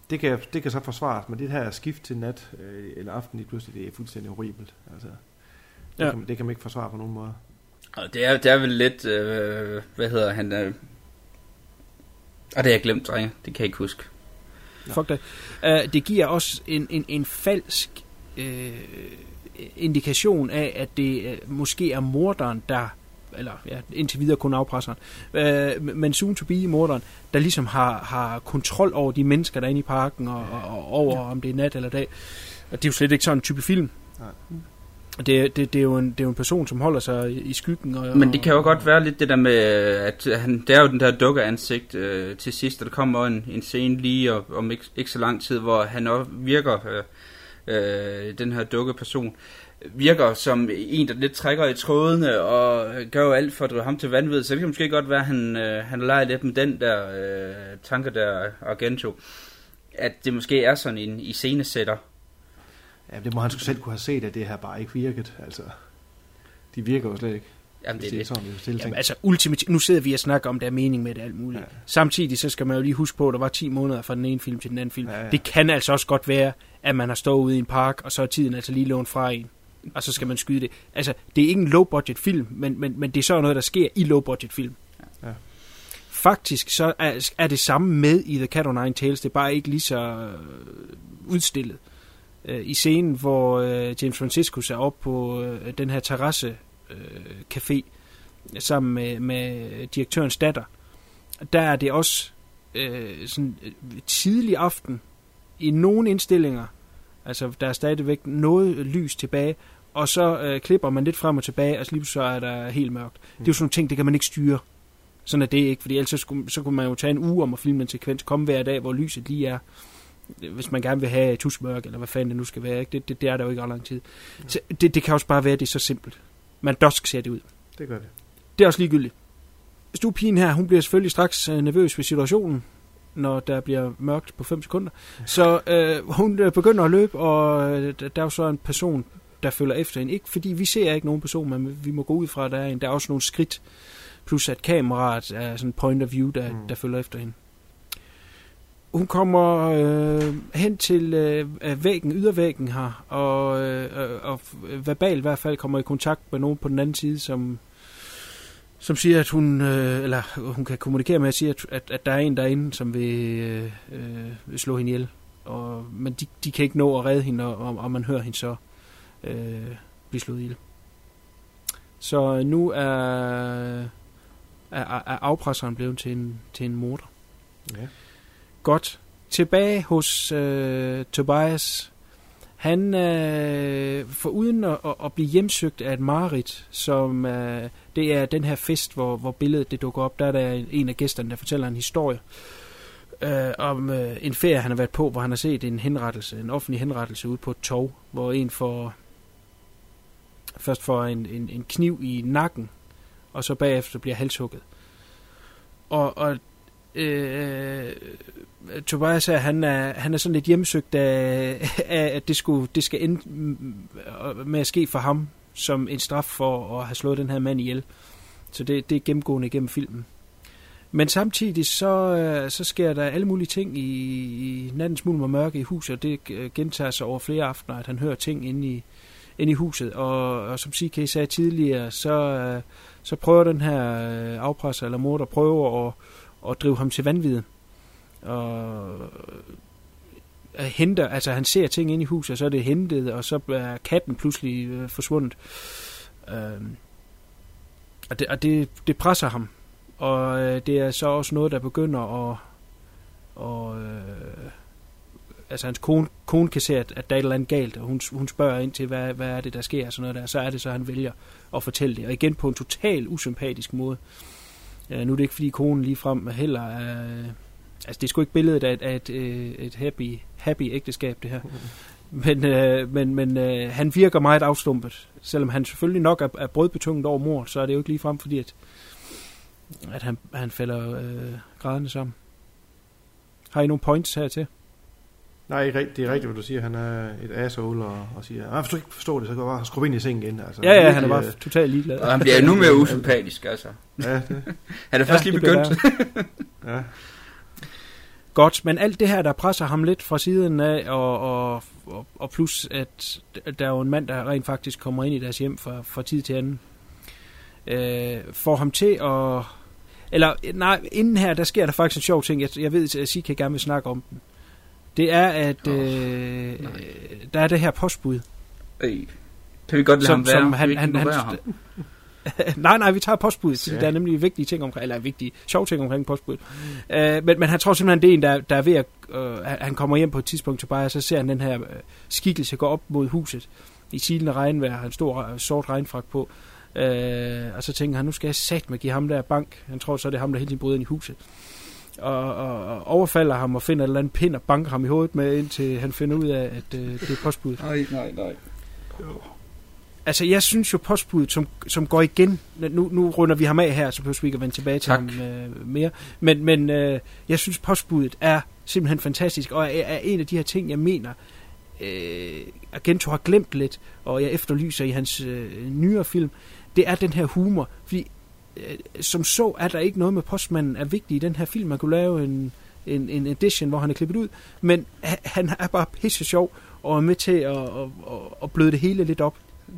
det kan, det kan så forsvares, men det her skift til nat øh, eller aften lige pludselig, det er fuldstændig horribelt. Altså, det, Ja. kan, man- det kan man ikke forsvare på nogen måde. Og det er, det er vel lidt, øh, hvad hedder han? Øh, og det har jeg glemt, drenge. Det kan jeg ikke huske. Fuck det. Uh, det giver også en, en, en falsk øh, indikation af, at det øh, måske er morderen, der eller ja, indtil videre kun afpresseren, øh, men soon to be morderen, der ligesom har, har kontrol over de mennesker, der er inde i parken, og, og, og over om det er nat eller dag. Og det er jo slet ikke sådan en type film. Nej. Det, det, det, er jo en, det er jo en person, som holder sig i, skyggen. Og, Men det kan jo godt være lidt det der med, at han, det er jo den der dukkeansigt øh, til sidst, og der kommer en, en scene lige om, om ikke, ikke så lang tid, hvor han også virker, øh, øh, den her dukkeperson, virker som en, der lidt trækker i trådene og gør jo alt for at drive ham til vanvid. Så det kan måske godt være, at han, øh, han leger lidt med den der øh, tanke der, Argento, at det måske er sådan en iscenesætter. Ja, det må han sgu selv kunne have set, at det her bare ikke virket. Altså, de virker jo slet ikke. Jamen, det er det er det. sådan, vi stille Jamen, altså, ultimativt, nu sidder vi og snakker om, der er mening med det alt muligt. Ja. Samtidig så skal man jo lige huske på, at der var 10 måneder fra den ene film til den anden film. Ja, ja. Det kan altså også godt være, at man har stået ude i en park, og så er tiden altså lige lånt fra en. Og så skal man skyde det. Altså, det er ikke en low-budget film, men, men, men det er så noget, der sker i low-budget film. Ja. Faktisk så er, er det samme med i The Cat o' Nine Tails. Det er bare ikke lige så øh, udstillet. Øh, I scenen, hvor øh, James Francisco er op på den her terrasse øh, café sammen med, med direktørens datter, der er det også øh, sådan øh, tidlig aften i nogle indstillinger. Altså, der er stadigvæk noget lys tilbage, og så øh, klipper man lidt frem og tilbage, og så lige så er der helt mørkt. Mm. Det er jo sådan nogle ting, det kan man ikke styre. Sådan er det ikke, fordi ellers så, skulle, så kunne man jo tage en uge om at filme en sekvens, komme hver dag, hvor lyset lige er, hvis man gerne vil have tusmørk, eller hvad fanden det nu skal være. Ikke? Det, det, det er der jo ikke ret lang tid. Så det, det kan også bare være, at det er så simpelt. Man dusk ser det ud. Det gør det. Det er også ligegyldigt. Stuepigen her, hun bliver selvfølgelig straks øh, nervøs ved situationen, når der bliver mørkt på 5 sekunder. Så øh, hun øh, begynder at løbe, og øh, der er jo så en person, der følger efter hende. Ikke fordi vi ser ikke nogen person, men vi må gå ud fra, at der er en. Der er også nogle skridt, plus at kameraet er sådan en point of view, der. Mm. der følger efter hende. Hun kommer øh, hen til øh, væggen, ydervæggen her, og, øh, og verbal i hvert fald kommer i kontakt med nogen på den anden side, som som siger, at hun, øh, eller hun kan kommunikere med at sige, at, at, at der er en derinde, som vil, øh, øh, vil slå hende ihjel. Og, men de, de kan ikke nå at redde hende, og, og man hører hende så øh, blive slået ihjel. Så nu er, er, er afpresseren blevet til en, til en morder. Ja. Godt. Tilbage hos øh, Tobias. Han, øh, for uden at, at- blive hjemsøgt af et mareridt, som øh, det er den her fest, hvor, hvor billedet det dukker op, der er der en af gæsterne, der fortæller en historie øh, om øh, en ferie, han har været på, hvor han har set en henrettelse, en offentlig henrettelse ude på et tog, hvor en får først får en, en, en kniv i nakken, og så bagefter bliver halshugget. Og, og øh, Tobias her, han er, han er sådan lidt hjemsøgt af, af at det, skulle, det skal ende med at ske for ham, som en straf for at have slået den her mand ihjel. Så det, det er gennemgående igennem filmen. Men samtidig så, øh, så sker der alle mulige ting i, i nattens mulm og mørke i huset, og det øh, gentager sig over flere aftener, at han hører ting inde i, inde i huset. Og, og som CK sagde tidligere, så, øh, så prøver den her afpresser eller morder prøver at, og drive ham til vanvid. Og henter, altså han ser ting inde i huset, og så er det hentet, og så er katten pludselig øh, forsvundet. Øh, og det, og det, det presser ham. Og øh, det er så også noget, der begynder at... Og, øh, altså hans kone, kone kan se, at, at der er et eller andet galt, og hun, hun spørger ind til, hvad, hvad er det, der sker, og sådan noget der. Så er det så, han vælger at fortælle det. Og igen på en total usympatisk måde. Øh, nu er det ikke, fordi konen lige frem heller er... Altså, det er sgu ikke billedet af et, af et, øh, et happy, happy ægteskab, det her. Men, øh, men, men øh, han virker meget afstumpet. Selvom han selvfølgelig nok er, er brødbetunget over mor, så er det jo ikke lige frem, fordi at, at han, han falder øh, grædende sammen. Har I nogle points her til? Nej, ikke rigtigt. det er rigtigt, hvad du siger. Han er et asshole og, og siger, ah, hvis du ikke forstår det, så kan du bare skrubbe ind i sengen igen. Altså, Ja, ja, han er bare totalt ligeglad. Og han bliver endnu mere [LAUGHS] usympatisk, altså. øh, Ja, det, [LAUGHS] Han er først Ja, lige begyndt. [LAUGHS] ja. Godt, men alt det her, der presser ham lidt fra siden af, og, og, og, og plus, at der er jo en mand, der rent faktisk kommer ind i deres hjem fra, fra tid til anden. øh, får ham til at... Eller nej, inden her, der sker der faktisk en sjov ting. Jeg, jeg ved, at Sika gerne vil snakke om den. Det er, at Åh, øh, nej. der er det her postbud. Øh. Kan vi godt lade Som- ham være? som han- han- han- ham? [LAUGHS] nej, nej, vi tager postbuddet, Ja. der er nemlig vigtige ting omkring, eller vigtige, sjove ting omkring postbuddet. Uh, men, men han tror simpelthen, det er en, der, der er ved at, uh, han kommer hjem på et tidspunkt til bare, og så ser han den her uh, skikkelse gå op mod huset i silende regnvejr, har en stor uh, sort regnfrak på, uh, og så tænker han, nu skal jeg sat med give ham der bank. Han tror så, det er ham, der hele tiden bryder ind i huset. Og, og, og overfalder ham og finder et eller andet pind og banker ham i hovedet med, indtil han finder ud af, at uh, det er postbuddet. Nej, nej, nej. Altså, jeg synes jo postbuddet, som, som går igen, nu, nu runder vi ham af her, så behøver vi ikke at vende tilbage til Tak. ham øh, mere, men, men øh, jeg synes, postbuddet er simpelthen fantastisk, og er, er en af de her ting, jeg mener, øh, Agento har glemt lidt, og jeg efterlyser i hans øh, nyere film, det er den her humor, fordi øh, som så er der ikke noget med postmanden er vigtig i den her film, man kunne lave en, en, en edition, hvor han er klippet ud, men ha- han er bare pisse sjov, og er med til at, at, at, bløde det hele lidt op.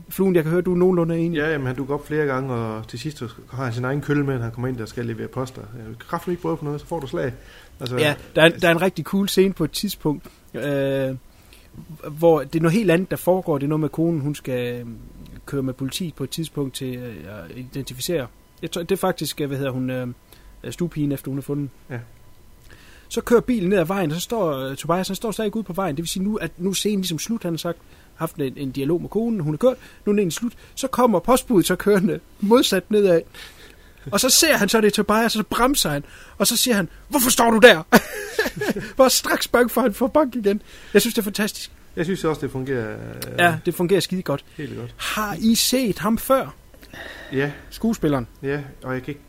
Fluen, jeg kan høre, du er nogenlunde enig. Ja, jamen, han dukker op flere gange, og til sidst har han sin egen kølle med, han kommer ind, der skal levere poster. Kraften ikke prøve på noget, så får du slag. Altså, Ja, der er, der er en rigtig cool scene på et tidspunkt, øh, hvor det er noget helt andet, der foregår. Det er noget med konen, hun skal øh, køre med politi på et tidspunkt til øh, at identificere. Jeg tror, det er faktisk, øh, hvad hedder hun, øh, stuepigen, efter hun er fundet. Ja. Så kører bilen ned ad vejen, og så står øh, Tobias, han står stadig ude på vejen. Det vil sige, nu, at nu er scenen ligesom slut, han har sagt, haft en, en dialog med konen, hun er kørt, nu er den slut. Så kommer postbuddet så kørende modsat nedad. Og så ser han så det er Tobias, og så bremser han. Og så siger han, hvorfor står du der? [LAUGHS] Bare straks bange for, at han får bank igen. Jeg synes, det er fantastisk. Jeg synes også, det fungerer øh, Ja, det fungerer skide godt. helt godt. Har I set ham før? Ja, Skuespilleren. ja, og jeg kan, ikke,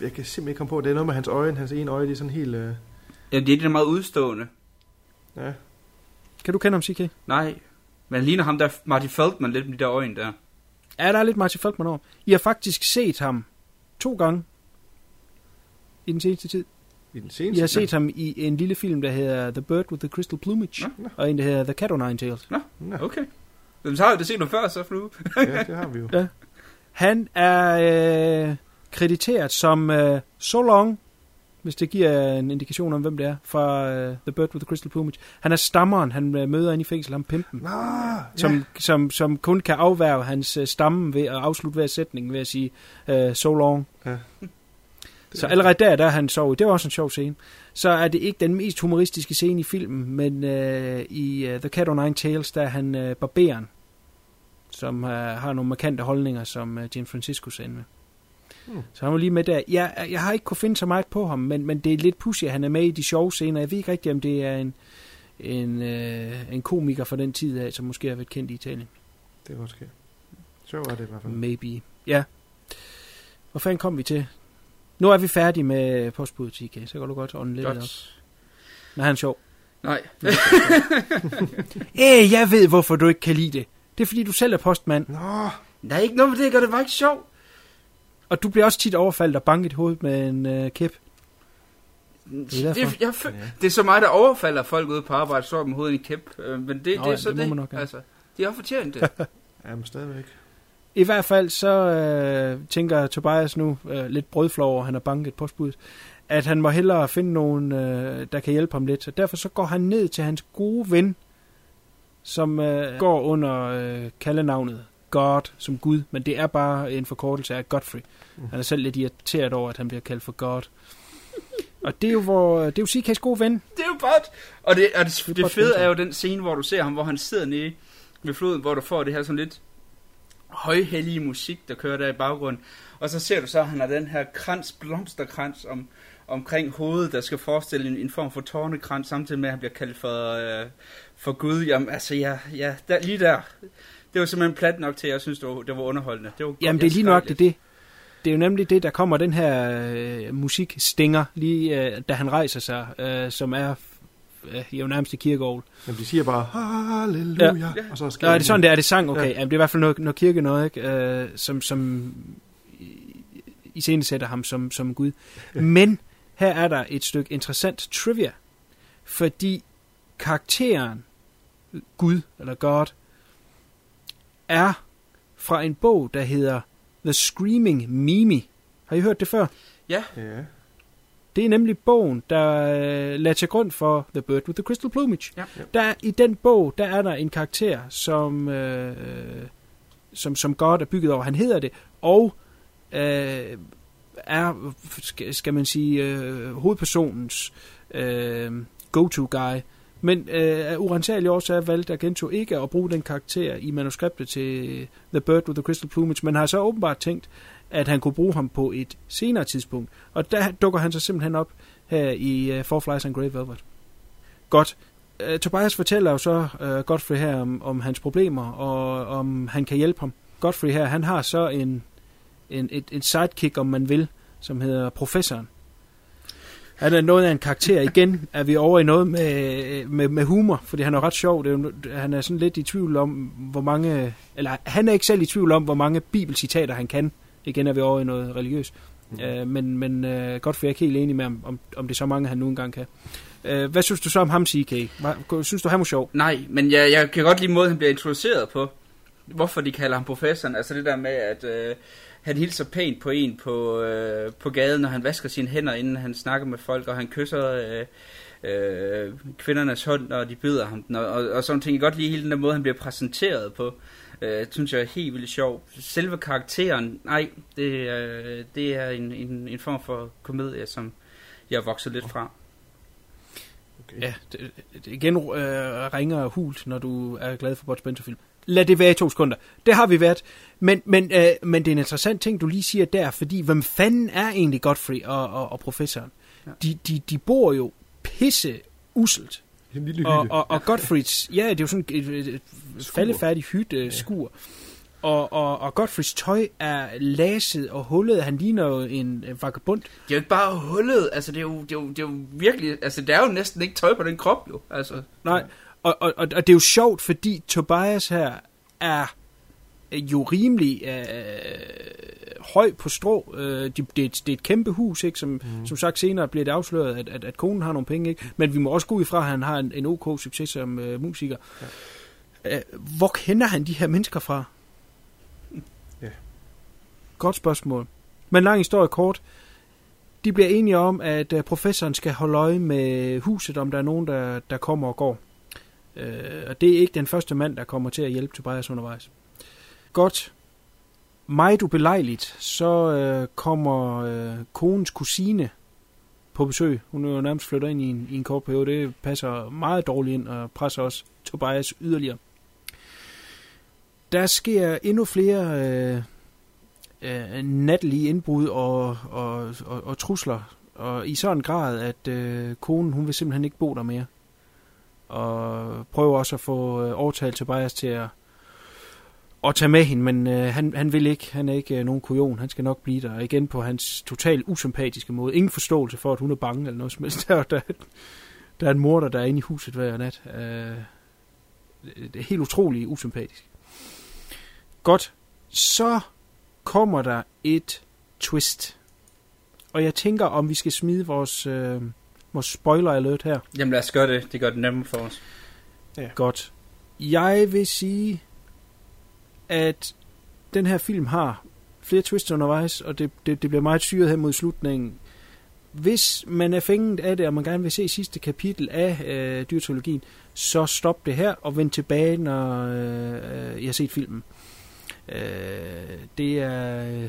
jeg kan simpelthen ikke komme på, det er noget med hans øjne. Hans ene øje, det er sådan helt... Øh, Ja, det er det der meget udstående. ja. Kan du kende ham, CK? Nej. Men han ligner ham der, Marty Feldman, lidt med de der øjne der. Ja, der er lidt Martin Falkman over. I har faktisk set ham to gange i den seneste tid. I den I seneste. har set ham i en lille film, der hedder The Bird with the Crystal Plumage, Nå, og en, der hedder The Cat o' Nine Tails. Nå, Okay. Men så har jeg det set noget før, så flue. ja, det har vi jo. Han er øh, krediteret som øh, So Long, hvis det giver en indikation om, hvem det er, fra øh, The Bird with the Crystal Plumage. Han er stammeren, han øh, møder ind i fængsel, ham pimpen, Nå, som, ja. som, som kun kan afværge hans øh, stamme ved at afslutte hver sætning ved at sige øh, So Long. Ja. Så allerede der, der er han sov. Det var også en sjov scene. Så er det ikke den mest humoristiske scene i filmen, men øh, i uh, The Cat o' Nine Tails, der er han øh, barberen, som øh, har nogle markante holdninger, som øh, Jim Francisco sagde med. Hmm. Så han var lige med der. Jeg, jeg har ikke kunne finde så meget på ham, men, men det er lidt pussy, at han er med i de sjove scener. Jeg ved ikke rigtigt, om det er en, en, øh, en komiker fra den tid af, som måske har været kendt i Italien. Det kan godt ske. Så var det i hvert fald. Maybe. Ja. Hvor fanden kom vi til? Nu er vi færdige med postbuddet, TK. Så kan du godt ånde lidt op. Godt. Men han er sjov. Nej. [LAUGHS] Æh, jeg ved, hvorfor du ikke kan lide det. Det er, fordi du selv er postmand, Nå, Der er ikke noget med det, gør det bare ikke sjovt. og du bliver også tit overfaldt og banket i hovedet med en øh, kæp. Det er, jeg, fø- Ja. det er så meget, der overfalder folk ude på arbejde, står med hovedet i en kæp. Øh, Men det, Nå det er så det må det. man nok, ja. altså, de har fortjent det. [LAUGHS] jamen stadigvæk. I hvert fald så øh, tænker Tobias nu, øh, lidt brødflov over, han har banket postbuddet, at han må hellere finde nogen, øh, der kan hjælpe ham lidt. Og derfor så går han ned til hans gode ven, som øh, går under øh, kaldenavnet God som Gud, men det er bare en forkortelse af Godfrey. Han er selv lidt irriteret over, at han bliver kaldt for God. Og det er jo, hvor, det er jo CK's gode ven. det er jo godt. Og det, og det, er det godt fede er jo den scene, hvor du ser ham, hvor han sidder nede ved floden, hvor du får det her sådan lidt højhellige musik, der kører der i baggrunden. Og så ser du så, at han har den her krans, blomsterkrans om, omkring hovedet, der skal forestille en, en form for tårnekrans, samtidig med, at han bliver kaldt for, øh, for Gud. Jamen, altså, ja, ja der, lige der. Det var simpelthen plat nok til, at jeg synes, det var, det var underholdende. Det var godt, Jamen, det er lige nok det, det. Det er jo nemlig det, der kommer den her øh, musikstinger, lige øh, da han rejser sig, øh, som er øh, jo nærmest i kirkeovl. Jamen, de siger bare, halleluja, Ja. og så skal Nå, er det sådan, det er det sang? Okay, Ja. ja. Jamen, det er i hvert fald noget, noget kirke noget, ikke? Øh, som, som i, i scene sætter ham som, som Gud. [LAUGHS] Men her er der et stykke interessant trivia, fordi karakteren Gud, eller God, er fra en bog, der hedder The Screaming Mimi. Har I hørt det før? Ja, Ja. Det er nemlig bogen, der øh, lagde til grund for The Bird with the Crystal Plumage. Ja. Der, I den bog, der er der en karakter, som, øh, som, som God er bygget over. Han hedder det, og øh, er, skal, man sige, øh, hovedpersonens øh, go-to-guy. Men øh, af urensagelige årsager valgte Argento ikke at bruge den karakter i manuskriptet til The Bird with the Crystal Plumage, men har så åbenbart tænkt, at han kunne bruge ham på et senere tidspunkt. Og der dukker han så simpelthen op her i uh, Four Flies and Grey Velvet. Godt. Uh, Tobias fortæller jo så uh, Godfrey her om, om hans problemer, og om han kan hjælpe ham. Godfrey her, han har så en, en, et, et sidekick, om man vil, som hedder Professoren. Han er noget af en karakter. Igen er vi over i noget med, med, med humor, fordi han er ret sjov. Det er, jo- han er sådan lidt i tvivl om, hvor mange... Eller han er ikke selv i tvivl om, hvor mange bibelcitater han kan. Igen er vi over i noget religiøst. Mm. Øh, men men øh, Godfrey er ikke helt enig med, om, om, om det er så mange, han nu engang kan. Øh, hvad synes du så om ham, CK? Synes du, han var sjov? nej, men jeg, jeg kan godt lide måden, han bliver introduceret på. Hvorfor de kalder ham professoren. Altså det der med, at øh, han hilser pænt på en på, øh, på gaden, når han vasker sine hænder, inden han snakker med folk, og han kysser øh, øh, kvindernes hånd, når de byder ham den, og, og, og sådan ting. Jeg godt lide hele den der måde, han bliver præsenteret på. Øh, synes jeg er helt vildt sjov. Selve karakteren, nej, det, øh, det er en, en, en form for komedie, som jeg er vokset lidt fra. Okay. Ja, det, det igen øh, ringer hult, når du er glad for Bud Spencer-film. Lad det være i to sekunder. Det har vi været. Men, men, øh, men det er en interessant ting, du lige siger der, fordi hvem fanden er egentlig Godfrey og, og, og professoren? Ja. De, de, de bor jo pisse uselt. En lille hytte. Og, og, og Godfreys, ja, det er jo sådan et, et, faldefærdigt hytte, ja. skur. Og, og, og Godfreys tøj er laset og hullet. Han ligner jo en øh, vagabond. Det er jo ikke bare hullet, altså det er jo, det er jo, det er jo virkelig, altså der er jo næsten ikke tøj på den krop jo, altså. Nej, og, og, og, det er jo sjovt, fordi Tobias her er jo rimelig øh, høj på strå. Øh, det, det, er et, det er et kæmpe hus, ikke? Som, mm. som sagt senere bliver det afsløret, at, at, at konen har nogle penge. Ikke? Men vi må også gå ud fra, at han har en, en OK succes som øh, musiker. Ja. Øh, hvor kender han de her mennesker fra? Ja. Godt spørgsmål. Men lang historie kort. De bliver enige om, at øh, professoren skal holde øje med huset, om der er nogen, der, der kommer og går. Øh, og det er ikke den første mand, der kommer til at hjælpe Tobias undervejs. Godt. Meget ubelejligt, så øh, kommer øh, konens kusine på besøg. Hun er jo nærmest flyttet ind i en, i en kort periode. Det passer meget dårligt ind og presser også Tobias yderligere. Der sker endnu flere øh, øh, natlige indbrud og, og, og, og trusler. Og i sådan en grad, at øh, konen hun vil simpelthen ikke bo der mere og prøver også at få øh, overtalt Tobias til at, at tage med hende, men øh, han, han vil ikke. Han er ikke øh, nogen kujon. Han skal nok blive der. Og igen på hans totalt usympatiske måde. Ingen forståelse for, at hun er bange eller noget som helst. [LAUGHS] Der, der, der er en morder, der er inde i huset hver nat. Øh, det er helt utroligt usympatisk. Godt. Så kommer der et twist. Og jeg tænker, om vi skal smide vores, øh, vores spoiler alert her. Jamen lad os gøre det, det gør det nemmere for os. Godt. Jeg vil sige, at den her film har flere twists undervejs, og det, det, det bliver meget syret her mod slutningen. Hvis man er fænget af det, og man gerne vil se sidste kapitel af øh, dyrtologien, så stop det her og vend tilbage, når øh, jeg har set filmen. Øh, det er...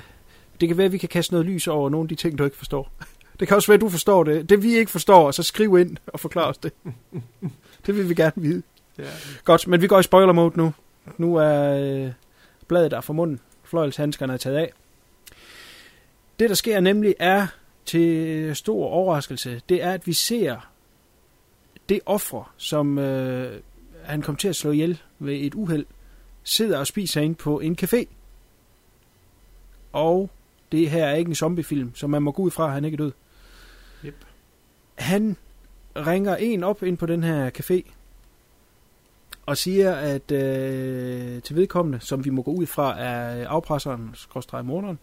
Det kan være, at vi kan kaste noget lys over nogle af de ting, du ikke forstår. Det kan også være, at du forstår det. Det vi ikke forstår, så skriv ind og forklar os det. [LAUGHS] det vil vi gerne vide. Ja. Godt, men vi går i spoiler mode nu. Nu er øh, bladet der fra munden. Fløjelshandskerne er taget af. Det, der sker nemlig, er til stor overraskelse, det er, at vi ser det offer, som øh, han kom til at slå ihjel ved et uheld, sidder og spiser ind på en café. Og det her er ikke en zombiefilm, så man må gå ud fra, at han ikke er død. Han ringer en op ind på den her café, og siger, at øh, til vedkommende, som vi må gå ud fra, er afpresseren, skråstrej morderen,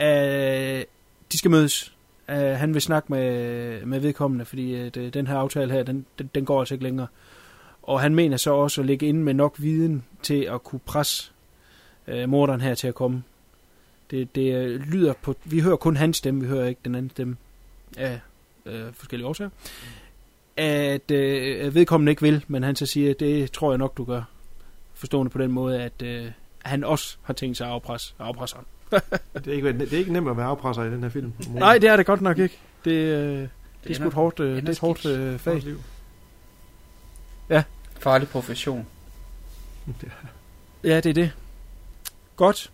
øh, de skal mødes. Øh, han vil snakke med, med vedkommende, fordi at, øh, den her aftale her, den, den, den går altså ikke længere. Og han mener så også at ligge inde med nok viden til at kunne presse øh, morderen her til at komme. Det, det øh, lyder på... Vi hører kun hans stemme, vi hører ikke den anden stemme af øh, forskellige årsager. At øh, vedkommende ikke vil, men han så siger, det tror jeg nok, du gør. Forstående på den måde, at øh, han også har tænkt sig at afpresse, afpresse ham. [LAUGHS] Det er, ikke, det er ikke nemt at være afpresser i den her film. Nej, det er det godt nok ikke. Det, øh, det er sgu et hårdt, øh, det er et hårdt øh, fag. liv. Farlig profession. [LAUGHS] Ja, det er det. Godt.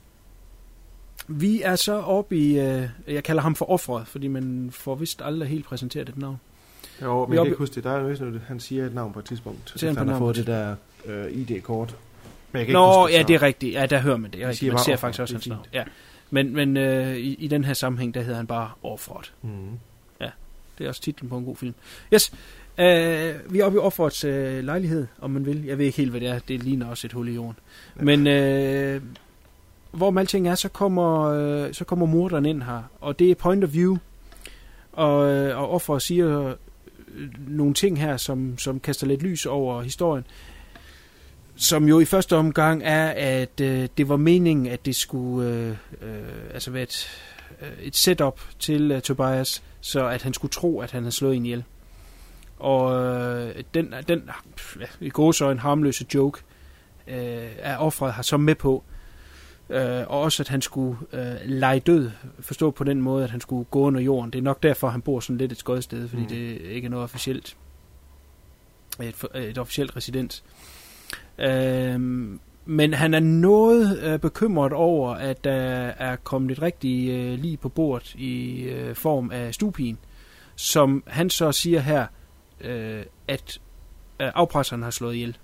Vi er så oppe i, øh, jeg kalder ham for offeret, fordi man får vist aldrig helt præsenteret et navn. Jo, men jeg kan ikke huske det. Der er jo han siger et navn på et tidspunkt. Siger han på han har fået det der øh, ID-kort. Men jeg kan Nå, ikke ja, så. det er rigtigt. Ja, der hører man det. Er siger. Man ser offeret, faktisk også det hans navn. Ja. Men, men øh, i, i den her sammenhæng, der hedder han bare offeret. Mm. Det er også titlen på en god film. Yes. Uh, vi er oppe i offerets uh, lejlighed, om man vil. Jeg ved ikke helt, hvad det er. Det ligner også et hul i jorden. Ja. Men uh, hvor alting er, så kommer, øh, så kommer morderen ind her. Og det er point of view. Og, øh, og offer siger øh, nogle ting her, som, som kaster lidt lys over historien. Som jo i første omgang er, at øh, det var meningen, at det skulle øh, øh, altså være et, øh, et setup til øh, Tobias, så at han skulle tro, at han havde slået en ihjel. Og øh, den, den pff, i gode så en harmløse joke, øh, er offret har så med på. Øh, og også, at han skulle øh, lege død, forstå på den måde, at han skulle gå under jorden. Det er nok derfor, han bor sådan lidt et skodsted, fordi Mm. det ikke er noget officielt. Et, et officielt residens. Øh, men han er noget øh, bekymret over, at der er kommet et rigtigt øh, lige på bordet i øh, form af stupigen, som han så siger her, øh, at øh, afpresseren har slået ihjel.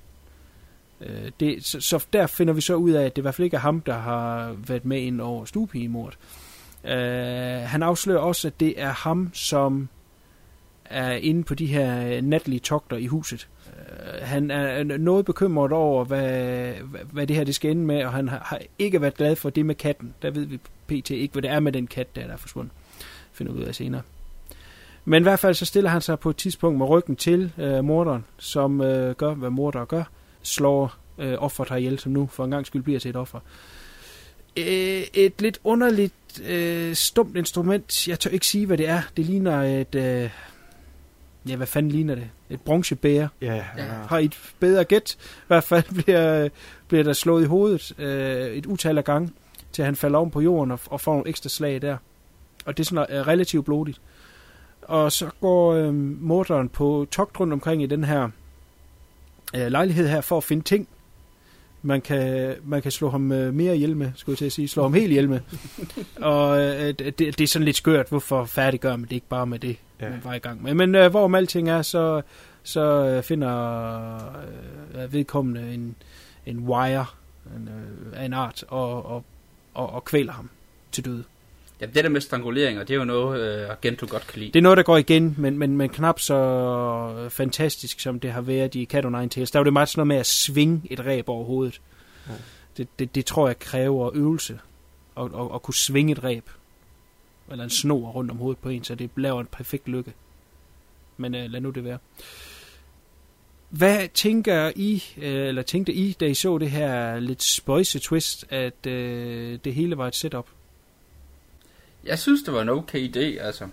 Øh, det, så, så der finder vi så ud af, at det i hvert fald ikke er ham, der har været med ind over stuepigemordet. Øh, han afslører også, at det er ham, som er inde på de her natlige togter i huset. Øh, han er noget bekymret over, hvad, hvad, det her det skal ende med, og han har, har ikke været glad for det med katten. Der ved vi pt. ikke, hvad det er med den kat, der, der er forsvundet. Finder vi ud af senere. Men i hvert fald så stiller han sig på et tidspunkt med ryggen til øh, morderen, som øh, gør, hvad mordere gør, slår øh, offeret her ihjel, som nu for en gang skyld bliver til et offer. Øh, et lidt underligt, øh, stumt instrument. Jeg tør ikke sige, hvad det er. Det ligner et... Øh, ja, hvad fanden ligner det? Et bronzebære. Ja, Ja. ja. Har I et bedre gæt? I hvert fald bliver, bliver der slået i hovedet øh, et utal af gange, til han falder om på jorden og, og får nogle ekstra slag der. Og det er sådan øh, relativt blodigt. Og så går øh, morderen på togt rundt omkring i den her øh, lejlighed her for at finde ting. Man kan, man kan slå ham øh, mere ihjel med, skulle jeg til at sige. Slå ham helt ihjel med. [LAUGHS] og øh, det, det er sådan lidt skørt, hvorfor færdiggør man det ikke bare med det, Ja. man var i gang med. Men øh, hvorom alting er, så, så finder øh, vedkommende en, en wire en, øh, af en art og, og, og, og kvæler ham til døde. Ja, det der med stranguleringer, det er jo noget, øh, Argento godt kan lide. Det er noget, der går igen, men, men, men knap så fantastisk, som det har været i Cat Nine Tails. Der var det meget sådan noget med at svinge et ræb over hovedet. Ja. Det, det, det tror jeg kræver øvelse, at, at, at kunne svinge et ræb, eller en snor rundt om hovedet på en, så det laver en perfekt lykke. Men øh, lad nu det være. Hvad tænker I, øh, eller tænkte I, da I så det her lidt spøjse twist, at øh, det hele var et setup? Jeg synes, det var en okay idé, altså.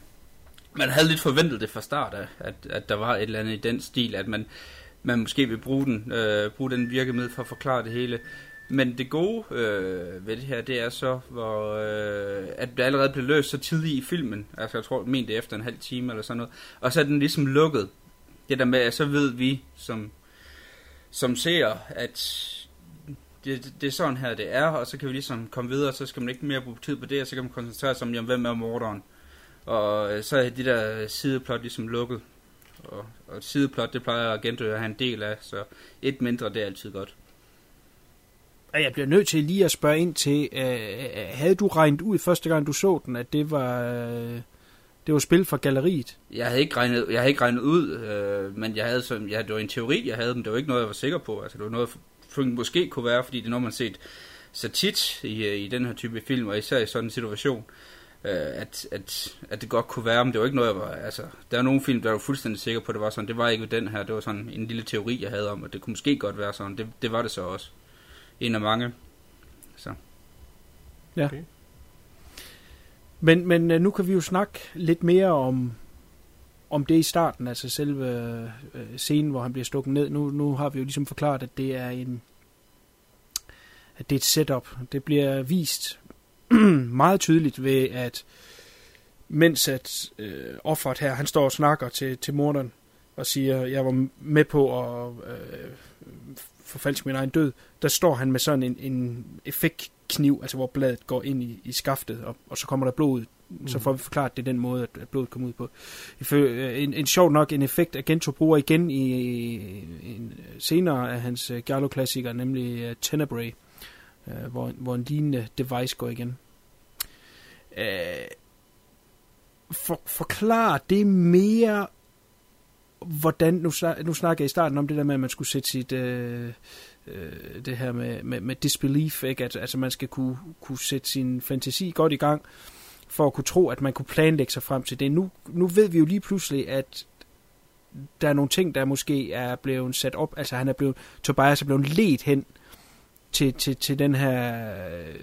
Man havde lidt forventet det fra start af, at, at der var et eller andet i den stil, at man, man måske vil bruge den, øh, bruge den virkemiddel for at forklare det hele. Men det gode øh, ved det her, det er så, hvor, øh, at det allerede blev løst så tidligt i filmen. Altså jeg tror, mente det efter en halv time eller sådan noget. Og så er den ligesom lukket. Det der med, at så ved vi som, som ser, at det, det er sådan her, det er, og så kan vi ligesom komme videre, så skal man ikke mere bruge tid på det, og så kan man koncentrere sig om, jamen, hvem er morderen. Og øh, så er de der sideplot ligesom lukket. Og, og et sideplot, det plejer Agento at have en del af, så et mindre, det er altid godt. Jeg bliver nødt til lige at spørge ind til, øh, havde du regnet ud første gang, du så den, at det var, øh, det var spil fra galleriet? Jeg havde ikke regnet, jeg havde ikke regnet ud, øh, men jeg havde sådan, ja, det var en teori, jeg havde, men det var ikke noget, jeg var sikker på. Altså, det var noget, jeg måske kunne være, fordi det er noget, man har set så tit i, øh, i den her type film, og især i sådan en situation, øh, at, at, at det godt kunne være, men det var ikke noget, jeg var, altså, der er nogle film, der var fuldstændig sikker på, at det var sådan, det var ikke den her, det var sådan en lille teori, jeg havde om, at det kunne måske godt være sådan, det, det var det så også. En af mange. Så. Ja. Okay. Men, men øh, nu kan vi jo snakke lidt mere om, om det i starten, altså selve øh, scenen, hvor han bliver stukket ned. Nu, nu har vi jo ligesom forklaret, at det er en at det er et setup. Det bliver vist [CLEARS THROAT] meget tydeligt ved, at mens at øh, offeret her, han står og snakker til, til morderen og siger, jeg var med på at øh, forfalske min egen død, der står han med sådan en, en effektkniv, altså hvor bladet går ind i, i skaftet, og, og så kommer der blod ud. Mm. Så får vi forklaret, det den måde, at blodet kommer ud på. Øh, en, en sjov nok en effekt, Agento bruger igen i, en senere af hans øh, Giallo-klassiker, nemlig uh, Tenebrae, uh, hvor, hvor en lignende device går igen. Uh, for, forklar det mere, hvordan, nu, nu snakker jeg i starten om det der med, at man skulle sætte sit, øh, øh, det her med, med, med disbelief, ikke? At, altså man skal kunne, kunne sætte sin fantasi godt i gang, for at kunne tro, at man kunne planlægge sig frem til det. Nu, nu ved vi jo lige pludselig, at der er nogle ting, der måske er blevet sat op, altså han er blevet, Tobias er blevet let hen til, til, til den her øh,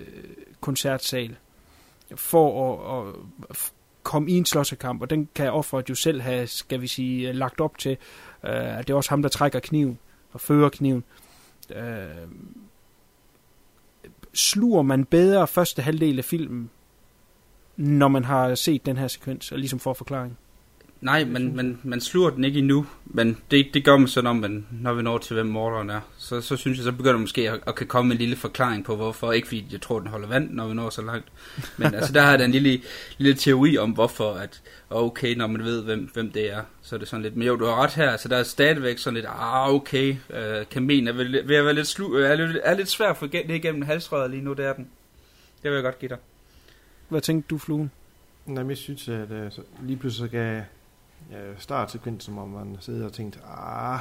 koncertsal, for at, at komme i en slåssekamp, og den kan offeret jo selv have, skal vi sige, lagt op til. Uh, det er også ham, der trækker kniven og fører kniven. Uh, sluger man bedre første halvdel af filmen, når man har set den her sekvens, og ligesom får forklaring? Nej, men man, man sluger den ikke endnu, men det, det gør man så, når, man, når vi når til, hvem morderen er. Så, så synes jeg, så begynder måske at, at kan komme en lille forklaring på, hvorfor. Ikke fordi jeg tror, den holder vand, når vi når så langt. Men [LAUGHS] altså, der har der en lille, lille teori om, hvorfor, at okay, når man ved, hvem, hvem det er, så er det sådan lidt, men jo, du har ret her, så der er stadigvæk sådan lidt, ah, okay, øh, kamen er ved, ved at være lidt, slu, er lidt, er lidt svært at få det igennem halsrøret lige nu, det er den. Det vil jeg godt give dig. Hvad tænkte du, Fluen? Nej, jeg synes, at uh, lige pludselig så gav ja, øh, startsekvensen, hvor man sidder og tænkte, ah,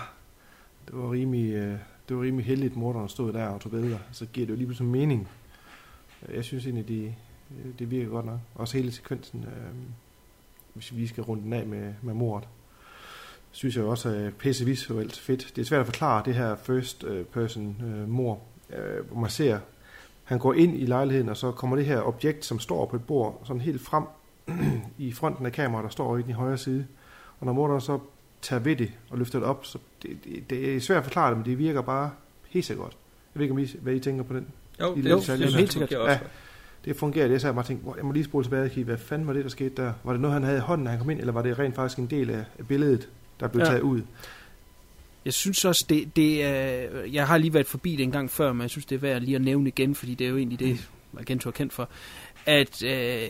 det var rimelig, øh, det var rimelig heldigt, at morderen stod der og tog billeder. Så giver det jo lige pludselig mening. Jeg synes egentlig, det, øh, det virker godt nok. Også hele sekvensen, øh, hvis vi skal runde den af med, med mordet, synes jeg også er pisse visuelt fedt. Det er svært at forklare det her first person øh, mor, øh, hvor man ser, han går ind i lejligheden, og så kommer det her objekt, som står på et bord, sådan helt frem [CLEARS THROAT] i fronten af kameraet, der står i den højre side. Og når morderen så tager ved det og løfter det op, så det, det, det er svært at forklare det, men det virker bare helt godt. Jeg ved ikke, om I, hvad I tænker på den. Jo, det, jo, det er helt sikkert. Ja, det fungerer. Det så jeg bare tænkte, jeg må lige spole tilbage og kigge, hvad fanden var det, der skete der? Var det noget, han havde i hånden, når han kom ind, eller var det rent faktisk en del af billedet, der blev ja. taget ud? Jeg synes også, det, det er... Jeg har lige været forbi det en gang før, men jeg synes, det er værd lige at nævne igen, fordi det er jo egentlig det, Argento er kendt for, at øh,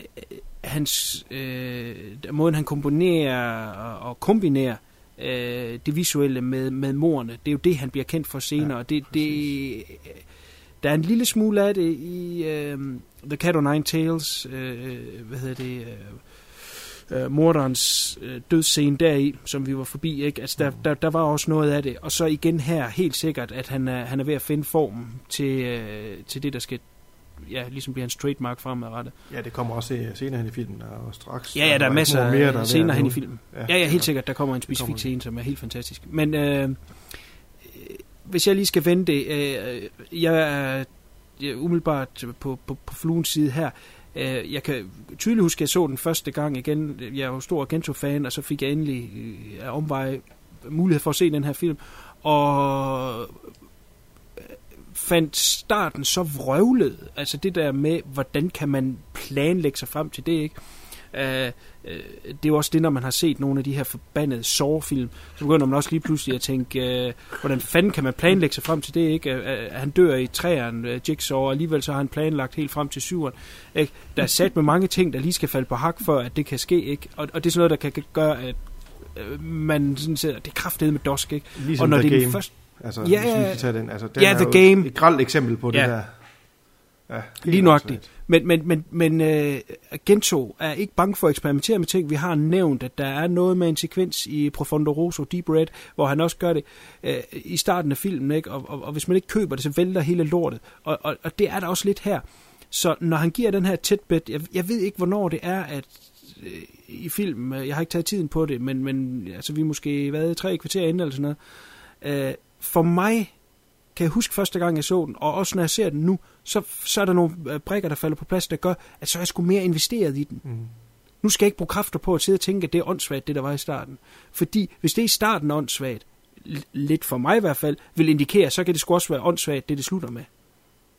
hans, øh, måden han komponerer og, og kombinerer øh, det visuelle med, med morerne, det er jo det, han bliver kendt for senere. Ja, det, det, der er en lille smule af det i øh, The Cat o' Nine Tails, øh, hvad hedder det, øh, øh, morderens øh, dødsscene deri, som vi var forbi, ikke? Altså, der, der, der var også noget af det. Og så igen her, helt sikkert, at han er, han er ved at finde formen til, øh, til det, der skal ja, ligesom bliver hans trademark fremadrettet. Ja, det kommer også senere hen i filmen, og straks. Ja, ja, der, der er masser af mere, der senere hen i filmen. Ja, ja, ja, helt sikkert, der kommer en specifik scene, som er helt fantastisk. Men øh, hvis jeg lige skal vente, øh, jeg er umiddelbart på, på, på fluens side her, øh, jeg kan tydeligt huske, at jeg så den første gang igen. Jeg er jo stor Gento-fan, og så fik jeg endelig øh, af omveje mulighed for at se den her film. Og øh, fandt starten så vrøvlet. Altså det der med, hvordan kan man planlægge sig frem til det, ikke? Uh, uh, det er jo også det, når man har set nogle af de her forbandede sårfilm, så begynder man også lige pludselig at tænke, uh, hvordan fanden kan man planlægge sig frem til det, ikke? Uh, han dør i træerne, uh, Jigsaw, og alligevel så har han planlagt helt frem til syveren. Ikke? Der er sat med mange ting, der lige skal falde på hak, for at det kan ske, ikke? Og, og det er sådan noget, der kan gøre, at man sådan ser, det er kraftedet med dosk, ikke? Ligesom og når det er den første Altså, Ja, hvis vi skal tage den. Altså, den ja, er The Game. Et grelt eksempel på det Ja. der. Ja, Lige nøjagtigt. Men, men, men, men uh, Gento er ikke bange for at eksperimentere med ting. Vi har nævnt, at der er noget med en sekvens i Profondo Rosso, Deep Red, hvor han også gør det uh, i starten af filmen. Ikke? Og, og, og hvis man ikke køber det, så vælter hele lortet. Og, og, og det er der også lidt her. Så når han giver den her tætbed, jeg, jeg ved ikke, hvornår det er, at øh, i filmen, øh, jeg har ikke taget tiden på det, men, men altså, vi er måske været tre kvarter inde eller sådan noget. Øh, for mig kan jeg huske første gang, jeg så den, og også når jeg ser den nu, så, så er der nogle øh, brikker, der falder på plads, der gør, at så er jeg sgu mere investeret i den. Mm. Nu skal jeg ikke bruge kræfter på at sidde og tænke, at det er åndssvagt, det der var i starten. Fordi hvis det er i starten er åndssvagt, lidt for mig i hvert fald, vil indikere, så kan det sgu også være åndssvagt, det det slutter med.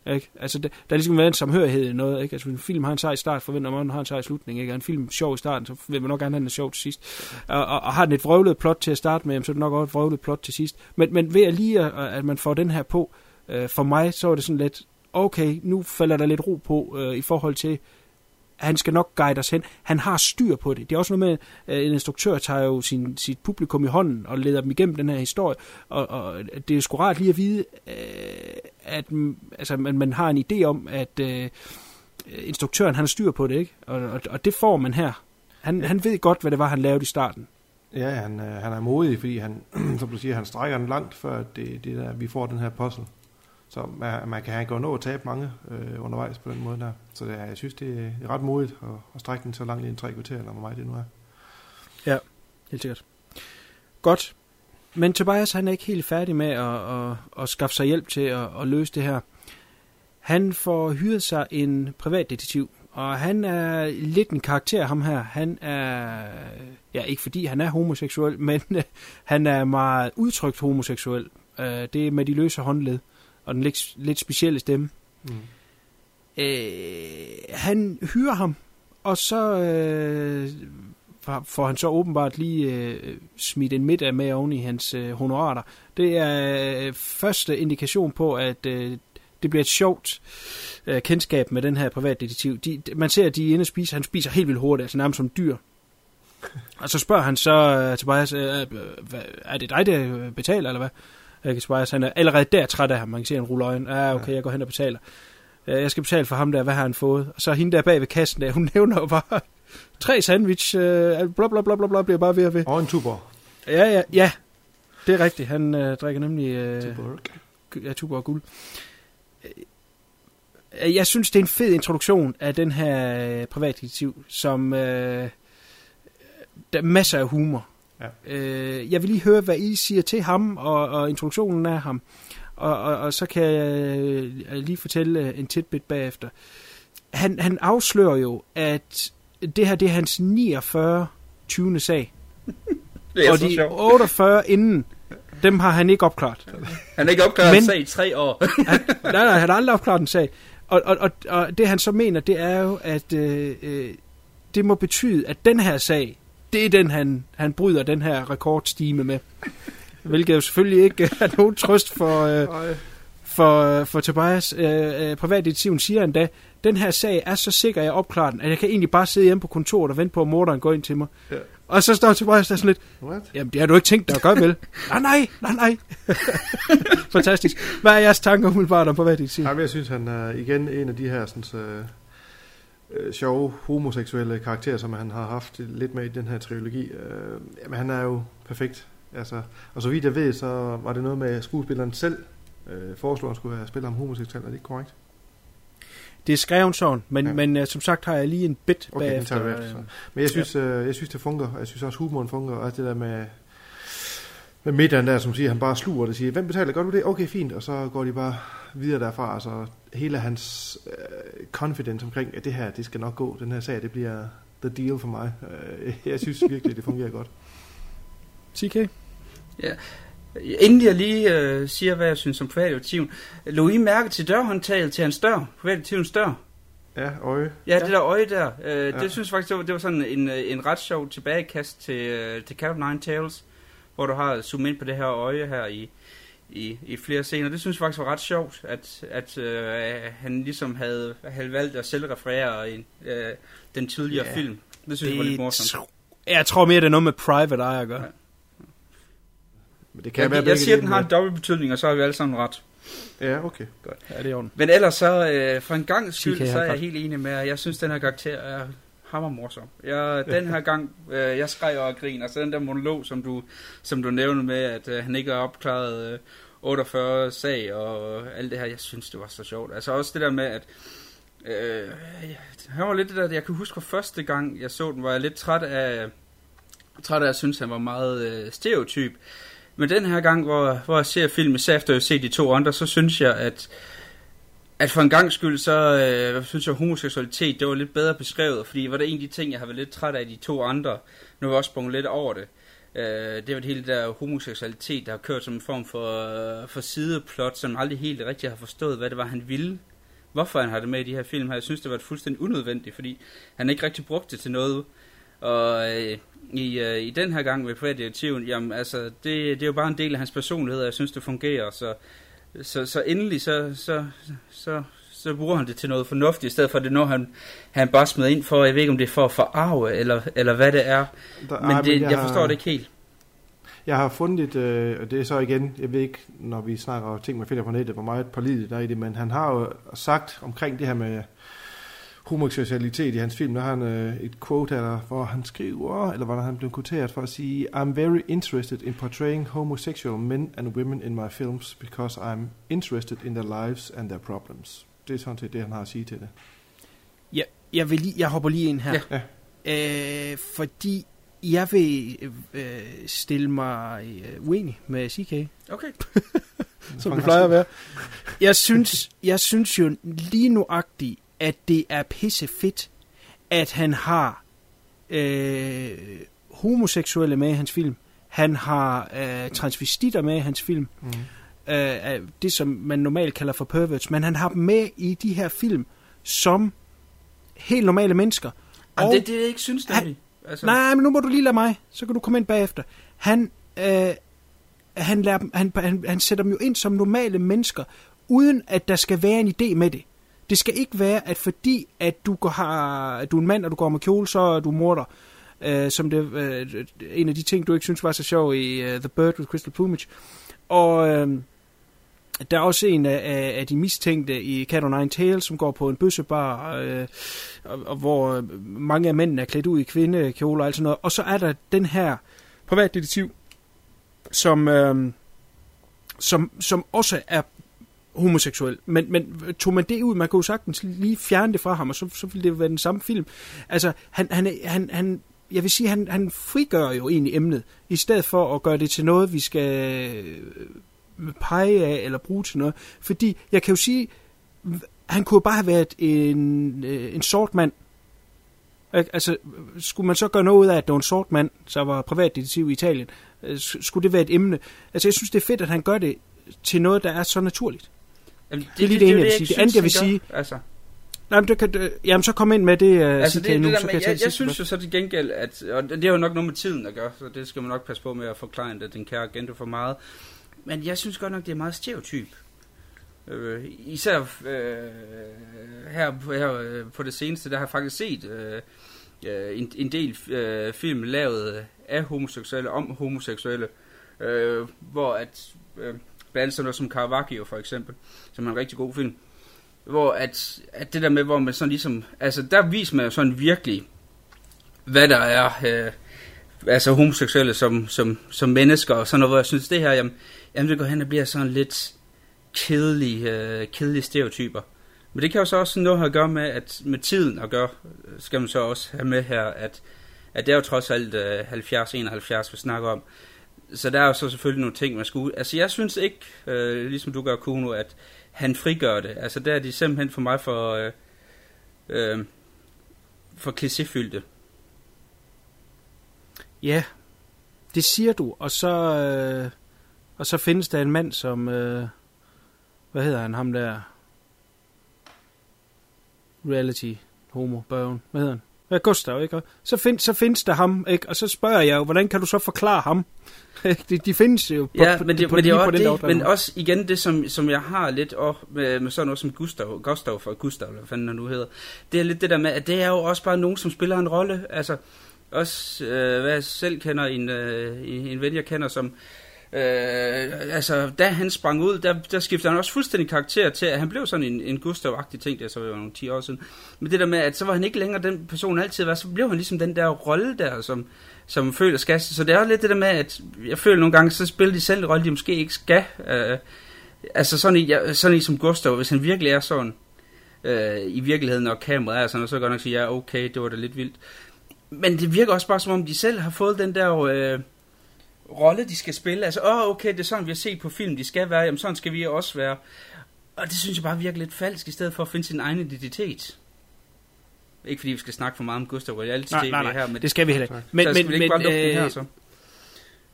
Ikke? Altså, der, der er ligesom været en samhørighed i noget. Ikke? Altså, hvis en film har en sej start, forventer man, at den har en sej slutning. Ikke? Er en film sjov i starten, så vil man nok gerne have den sjov til sidst. Og, og, og har den et vrøvlet plot til at starte med, så er det nok også et vrøvlet plot til sidst. Men, men ved at lige, at, at man får den her på, øh, for mig, så er det sådan lidt, okay, nu falder der lidt ro på øh, i forhold til, han skal nok guide os hen. Han har styr på det. Det er også noget med, at en instruktør tager jo sin, sit publikum i hånden og leder dem igennem den her historie. Og, og det er sgu rart lige at vide, øh, at mm, altså, man, man har en idé om, at øh, instruktøren han har styr på det, ikke? Og, og, og det får man her. Han, han ved godt, hvad det var, han lavede i starten. Ja, han, øh, han er modig, fordi han, [CLEARS THROAT] som du siger, han strækker den langt, før det, det der, vi får den her puzzle. Så man, man kan gå nå at tabe mange øh, undervejs på den måde der. Så det er, jeg synes, det er ret modigt at, at strække den så langt i en tre kvarter, eller hvor meget det nu er. Ja, Helt sikkert. Godt. Men Tobias, han er ikke helt færdig med at, at, at skaffe sig hjælp til at, at løse det her. Han får hyret sig en privatdetektiv, og han er lidt en karakter, ham her. Han er, ja, ikke fordi han er homoseksuel, [LAUGHS] men øh, han er meget udtrykt homoseksuel. Øh, det er med de løse håndled, og den lidt, lidt specielle stemme. Mm. Øh, han hyrer ham, og så øh, får- han så åbenbart lige øh, smidt en middag med oven i hans øh, honorater. Det er øh, første indikation på, at øh, det bliver et sjovt øh, kendskab med den her privatdetektiv. De, man ser, at de er inde og spiser. Han spiser helt vildt hurtigt, altså nærmest som dyr. [LAUGHS] Og så spørger han så øh, Tobias, øh, øh, er det dig, der betaler, eller hvad? Ikke Tobias, han er allerede der træt af ham. Man kan se, at han ruller øjnene. Ja, okay, jeg går hen og betaler. Øh, Jeg skal betale for ham der, hvad har han fået? Og så hende der bag ved kassen der, hun [LAUGHS] nævner jo bare tre sandwich, øh, bla bla bla bla bla, bliver bare ved og ved. Og en tuber. Ja, ja, ja. Det er rigtigt. Han øh, drikker nemlig øh, Tuborg. ja, tuber og guld. Øh, Jeg synes, det er en fed introduktion af den her øh, privatdetektiv, som øh, der er masser af humor. Ja. Øh, jeg vil lige høre, hvad I siger til ham og, og introduktionen af ham. Og, og, og så kan jeg øh, lige fortælle øh, en tidbit bagefter. Han, han afslører jo, at det her det er hans 49. 20. sag. [LAUGHS] Det er og de sjovt. 48 inden, dem har han ikke opklaret. Han er ikke opklaret Men- Men... sag i tre år. Han, nej, nej, han har aldrig opklaret en sag. Og, og, og, og det han så mener, det er jo, at øh, øh, det må betyde, at den her sag, det er den, han, han bryder den her rekordstime med. Hvilket jo selvfølgelig ikke [LAUGHS] er nogen trøst for, øh, for, øh, for Tobias. Øh, øh, privatdetektiven siger endda, den her sag er så sikker, at jeg opklarer den, at jeg kan egentlig bare sidde hjemme på kontoret og vente på, at morderen går ind til mig. Ja. Og så står Tobias der sådan lidt, What? Jamen, det har du ikke tænkt dig at gøre, vel? [LAUGHS] nej, nej, nej, nej. [LAUGHS] Fantastisk. Hvad er jeres tanker umiddelbart om privatdetektiv? Jamen, jeg synes, han er igen en af de her sådan, øh, øh, sjove homoseksuelle karakterer, som han har haft lidt med i den her trilogi. Øh, jamen, han er jo perfekt. Altså, og så vidt jeg ved, så var det noget med at skuespilleren selv øh, foreslår, at han skulle have spillet ham homoseksuel. Er det ikke korrekt? Det er skrevet sådan, men, ja. Ja. men uh, som sagt har jeg lige en bit Okay, den bagefter. tager vi efter. så. Men jeg synes, øh, jeg synes, det fungerer. Jeg synes også, humoren fungerer. Og det der med, med middagen der, som siger, han bare sluger det og siger, hvem betaler? Gør du det? Okay, fint. Og så går de bare videre derfra. Altså, hele hans øh, confidence omkring, at det her, det skal nok gå. Den her sag, det bliver the deal for mig. Øh, jeg synes virkelig, det fungerer godt. CK? Inden jeg lige øh, siger, hvad jeg synes om privatdetektiven. Lå I mærke til dørhåndtaget til hans dør? Privatdetektivens dør? Ja, øje. Ja, ja. det der øje der. Øh, ja. Ja. Det synes jeg faktisk, det var, det var sådan en, øh, en ret sjov tilbagekast til, øh, til Cat of Nine Tails, hvor du har zoomet ind på det her øje her i, i, i flere scener. Det synes jeg faktisk var ret sjovt, at, at øh, han ligesom havde, havde valgt at selv referere i øh, den tidligere Ja. film. Det synes jeg var lidt morsomt. Jeg tror mere, det er noget med private eye at gøre. Ja. Men det kan Jeg, være jeg, siger, at den har en dobbelt betydning, og så har vi alle sammen ret. Ja, okay. Ja, det er ordentligt. Men ellers så, øh, for en gang skyld, så er jeg helt enig med, at jeg synes, den her karakter er hammer morsom. Jeg, den her gang, øh, jeg skreg og grin, altså den der monolog, som du, som du nævnte med, at øh, han ikke har opklaret øh, 48 sag og alt det her, jeg synes, det var så sjovt. Altså også det der med, at øh, han var lidt det der, jeg kan huske fra første gang, jeg så den, var jeg lidt træt af, træt af at synes, han var meget øh, stereotyp. Men den her gang, hvor, hvor jeg ser film, især efter at have set de to andre, så synes jeg, at, at for en gang skyld, så øh, synes jeg, at homoseksualitet, det var lidt bedre beskrevet, fordi var det en af de ting, jeg har været lidt træt af de to andre. Nu har jeg også sprunget lidt over det. Øh, det var det hele der homoseksualitet, der har kørt som en form for, øh, for sideplot, som aldrig helt rigtig har forstået, hvad det var, han ville. Hvorfor han har det med i de her film her. Jeg synes, det var fuldstændig unødvendigt, fordi han ikke rigtig brugte det til noget. Og øh, i, øh, i den her gang med privatdirektiven, jamen altså, det, det er jo bare en del af hans personlighed, og jeg synes, det fungerer. Så, så, så endelig, så, så, så, så bruger han det til noget fornuftigt, i stedet for det noget, han, han bare smider ind for, jeg ved ikke, om det er for at forarve, eller, eller hvad det er. Der, Men ej, det, jeg har- forstår det ikke helt. Jeg har fundet et, øh, og det er så igen, jeg ved ikke, når vi snakker om ting, man finder på nettet, hvor meget pålideligt der er i det, men han har jo sagt omkring det her med homoseksualitet i hans film, der har han øh, et quote her, hvor han skriver, eller hvor han blev kvoteret for at sige, I'm very interested in portraying homosexual men and women in my films, because I'm interested in their lives and their problems. Det er sådan set det, han har at sige til det. Jeg, jeg, vil lige, jeg hopper lige ind her. Ja. Øh, fordi jeg vil øh, stille mig øh, uenig med CK. Okay. [LAUGHS] som det plejer at være. Jeg synes, jeg synes jo lige nuagtigt, at det er pisse fedt, at han har øh, homoseksuelle med i hans film. Han har øh, transvestitter med i hans film. Mm. Øh, det, som man normalt kalder for perverts. Men han har dem med i de her film som helt normale mennesker. Og det er det, jeg ikke synes, Han-. Altså, Nej, men nu må du lige lade mig, så kan du komme ind bagefter. Han, øh, han, lader han, han, han sætter dem jo ind som normale mennesker, uden at der skal være en idé med det. Det skal ikke være, at fordi at du, går, har, du er en mand, og du går med kjole, så er du morder. Øh, som det, øh, en af de ting, du ikke synes var så sjov i uh, The Bird with Crystal Plumage. Og øh, der er også en af, af, de mistænkte i Cat on Nine Tails, som går på en bøssebar, øh, og, og hvor øh, mange af mændene er klædt ud i kvindekjoler og alt sådan noget. Og så er der den her privatdetektiv, som, øh, som, som også er homoseksuel. Men, men tog man det ud, man kunne jo sagtens lige fjerne det fra ham, og så, så ville det være den samme film. Altså, han, han, han, han jeg vil sige, han, han frigør jo egentlig emnet, i stedet for at gøre det til noget, vi skal øh, pege af eller bruge til noget. Fordi jeg kan jo sige, han kunne jo bare have været en, øh, en sort mand. Altså, skulle man så gøre noget ud af, at det var en sort mand, så var privatdetektiv i Italien, øh, skulle det være et emne? Altså, jeg synes, det er fedt, at han gør det til noget, der er så naturligt. Jamen, det er lige det ene, jeg vil sige. Det andet, jeg vil sige-. Altså, Nej, men det kan, øh, jamen, så kom ind med det, uh, altså CK, det, nu, det der så kan jeg jeg, det jeg synes jo så til gengæld, at, og det er jo nok noget med tiden at gøre, så det skal man nok passe på med at forklare det, den kære agent for meget. Men jeg synes godt nok, det er meget stereotyp. Øh, især øh, her, her øh, på det seneste, der har jeg faktisk set øh, øh, en, en del øh, film lavet af homoseksuelle, om homoseksuelle, øh, hvor at, øh, blandt andet sådan noget som Caravaggio for eksempel, som er en rigtig god film, hvor at, at det der med, hvor man sådan ligesom, altså der viser man jo sådan virkelig, hvad der er, øh, altså homoseksuelle som, som, som mennesker, og sådan noget, hvor jeg synes, det her, jamen, jamen det går hen og bliver sådan lidt kedelige, øh, kedelige stereotyper. Men det kan jo så også noget at gøre med, at med tiden at gøre, skal man så også have med her, at, at det er jo trods alt øh, 70-71, vi snakker om. Så der er jo så selvfølgelig nogle ting, man skulle... Altså jeg synes ikke, øh, ligesom du gør Kuno, at han frigør det. Altså der er de simpelthen for mig for, øh, øh, for klichéfyldte. Ja, det siger du, og så, øh, og så findes der en mand, som, øh, hvad hedder han, ham der, reality, homo, børn, hvad hedder han? Ja, Gustav, ikke? Og Så, find, så findes der ham, ikke? Og så spørger jeg jo, hvordan kan du så forklare ham? [LAUGHS] de, de findes jo på, Ja, men det, på, men det er også den det, men også igen det, som, som jeg har lidt op med, med sådan noget som Gustav, Gustav for Gustav, eller hvad fanden han nu hedder, det er lidt det der med, at det er jo også bare nogen, som spiller en rolle, altså også, øh, hvad jeg selv kender, en, øh, en ven, jeg kender, som, Øh, Øh, altså, da han sprang ud, der, der skiftede han også fuldstændig karakter til, at han blev sådan en, en Gustav-agtig ting, det så var nogle 10 år siden. Men det der med, at så var han ikke længere den person han altid var, så blev han ligesom den der rolle der, som, som føler skal. Så det er også lidt det der med, at jeg føler nogle gange, så spiller de selv en rolle, de måske ikke skal. Øh, altså sådan i, ja, sådan en som Gustav, hvis han virkelig er sådan, øh, i virkeligheden, og kameraet er sådan, så kan jeg nok sige, ja, okay, det var da lidt vildt. Men det virker også bare, som om de selv har fået den der... Øh, rolle, de skal spille. Altså, åh, oh, okay, det er sådan, vi har set på film, de skal være. Jamen, sådan skal vi også være. Og det synes jeg bare virker lidt falsk, i stedet for at finde sin egen identitet. Ikke fordi vi skal snakke for meget om Gustav Reality Nej, TV nej, nej, her, men det skal vi heller ikke. Men, ikke bare lukke den her, øh, så?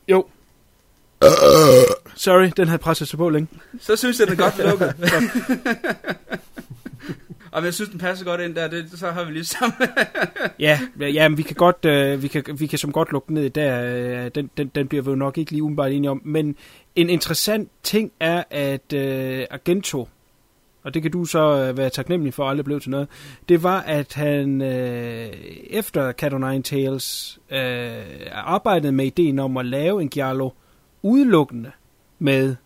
Jo. Sorry, den havde presset sig på længe. Så synes jeg, den er godt lukket. [LAUGHS] Og jeg synes, den passer godt ind der, det, så har vi lige sammen. [LAUGHS] Ja, ja men vi kan godt, øh, vi kan, vi kan som godt lukke ned ned der. Øh, den, den, den bliver vi jo nok ikke lige umiddelbart enige om. Men en interessant ting er, at øh, Argento, og det kan du så øh, være taknemmelig for, at aldrig blev til noget, det var, at han øh, efter Cat o' Nine Tales øh, arbejdede med ideen om at lave en giallo udelukkende med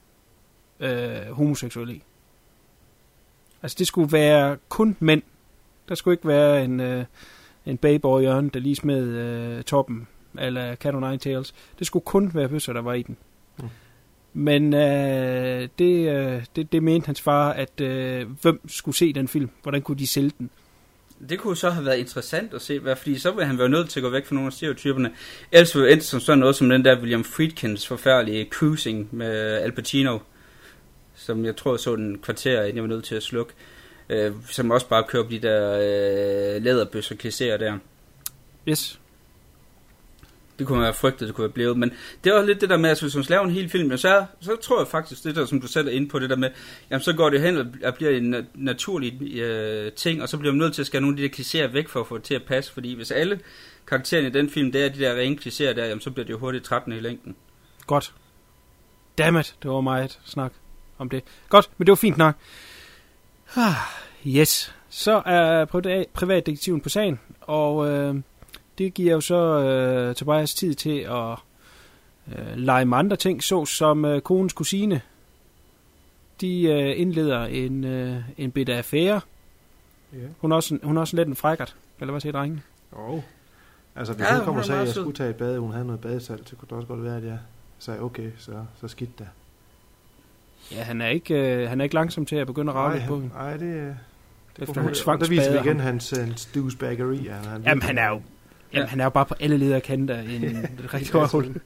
øh, homoseksuelle. Altså det skulle være kun mænd. Der skulle ikke være en, øh, en babe over hjørnet, der lige smed øh, toppen eller Cat o' Nine Tails. Det skulle kun være bøsser, der var i den. Mm. Men øh, det, øh, det, det mente hans far, at øh, hvem skulle se den film? Hvordan kunne de sælge den? Det kunne så have været interessant at se, hvad, fordi så ville han være nødt til at gå væk fra nogle af stereotyperne. Ellers ville det som sådan noget som den der William Friedkins forfærdelige Cruising med Al Pacino, som jeg tror så den kvarter, inden jeg var nødt til at slukke, øh, som også bare kører på de der øh, læderbøsser klichéer der. Yes. Det kunne være frygtet, det kunne være blevet. Men det er også lidt det der med, at hvis man laver en hel film, så, så tror jeg faktisk, det der, som du selv er inde på, det der med, jamen så går det hen og- bliver en na- naturlig øh, ting, og så bliver man nødt til at skære nogle af de der klichéer væk for at få det til at passe, fordi hvis alle karaktererne i den film, det er de der rene klichéer der, jamen så bliver det jo hurtigt 13 i længden. Godt. Dammit, det var meget snak om det. Godt, men det var fint nok. Ah, yes. Så er privat- privatdetektiven på sagen, og øh, det giver jo så øh, Tobias tid til at øh, lege med andre ting, så som øh, konens kusine. De øh, indleder en, øh, en bitte affære. Ja. Hun er også, hun er også lidt en frækkert, eller hvad siger drengen? Oh. Altså, hvis Ja, hun hun kommer er og sagde, at jeg skulle tage et bad, hun havde noget badesalt, så kunne det også godt være, at jeg sagde, okay, så, så skidt da. Ja, han er ikke, øh, han er ikke langsom til at begynde at rave lidt på hende. nej, det, det Efter hun Der viser vi igen ham. hans, hans douchebaggeri. Han, han, Jamen, han er jo, jamen, Ja. han er jo bare på alle leder kanter en [LAUGHS] rigtig Ja, høj hul.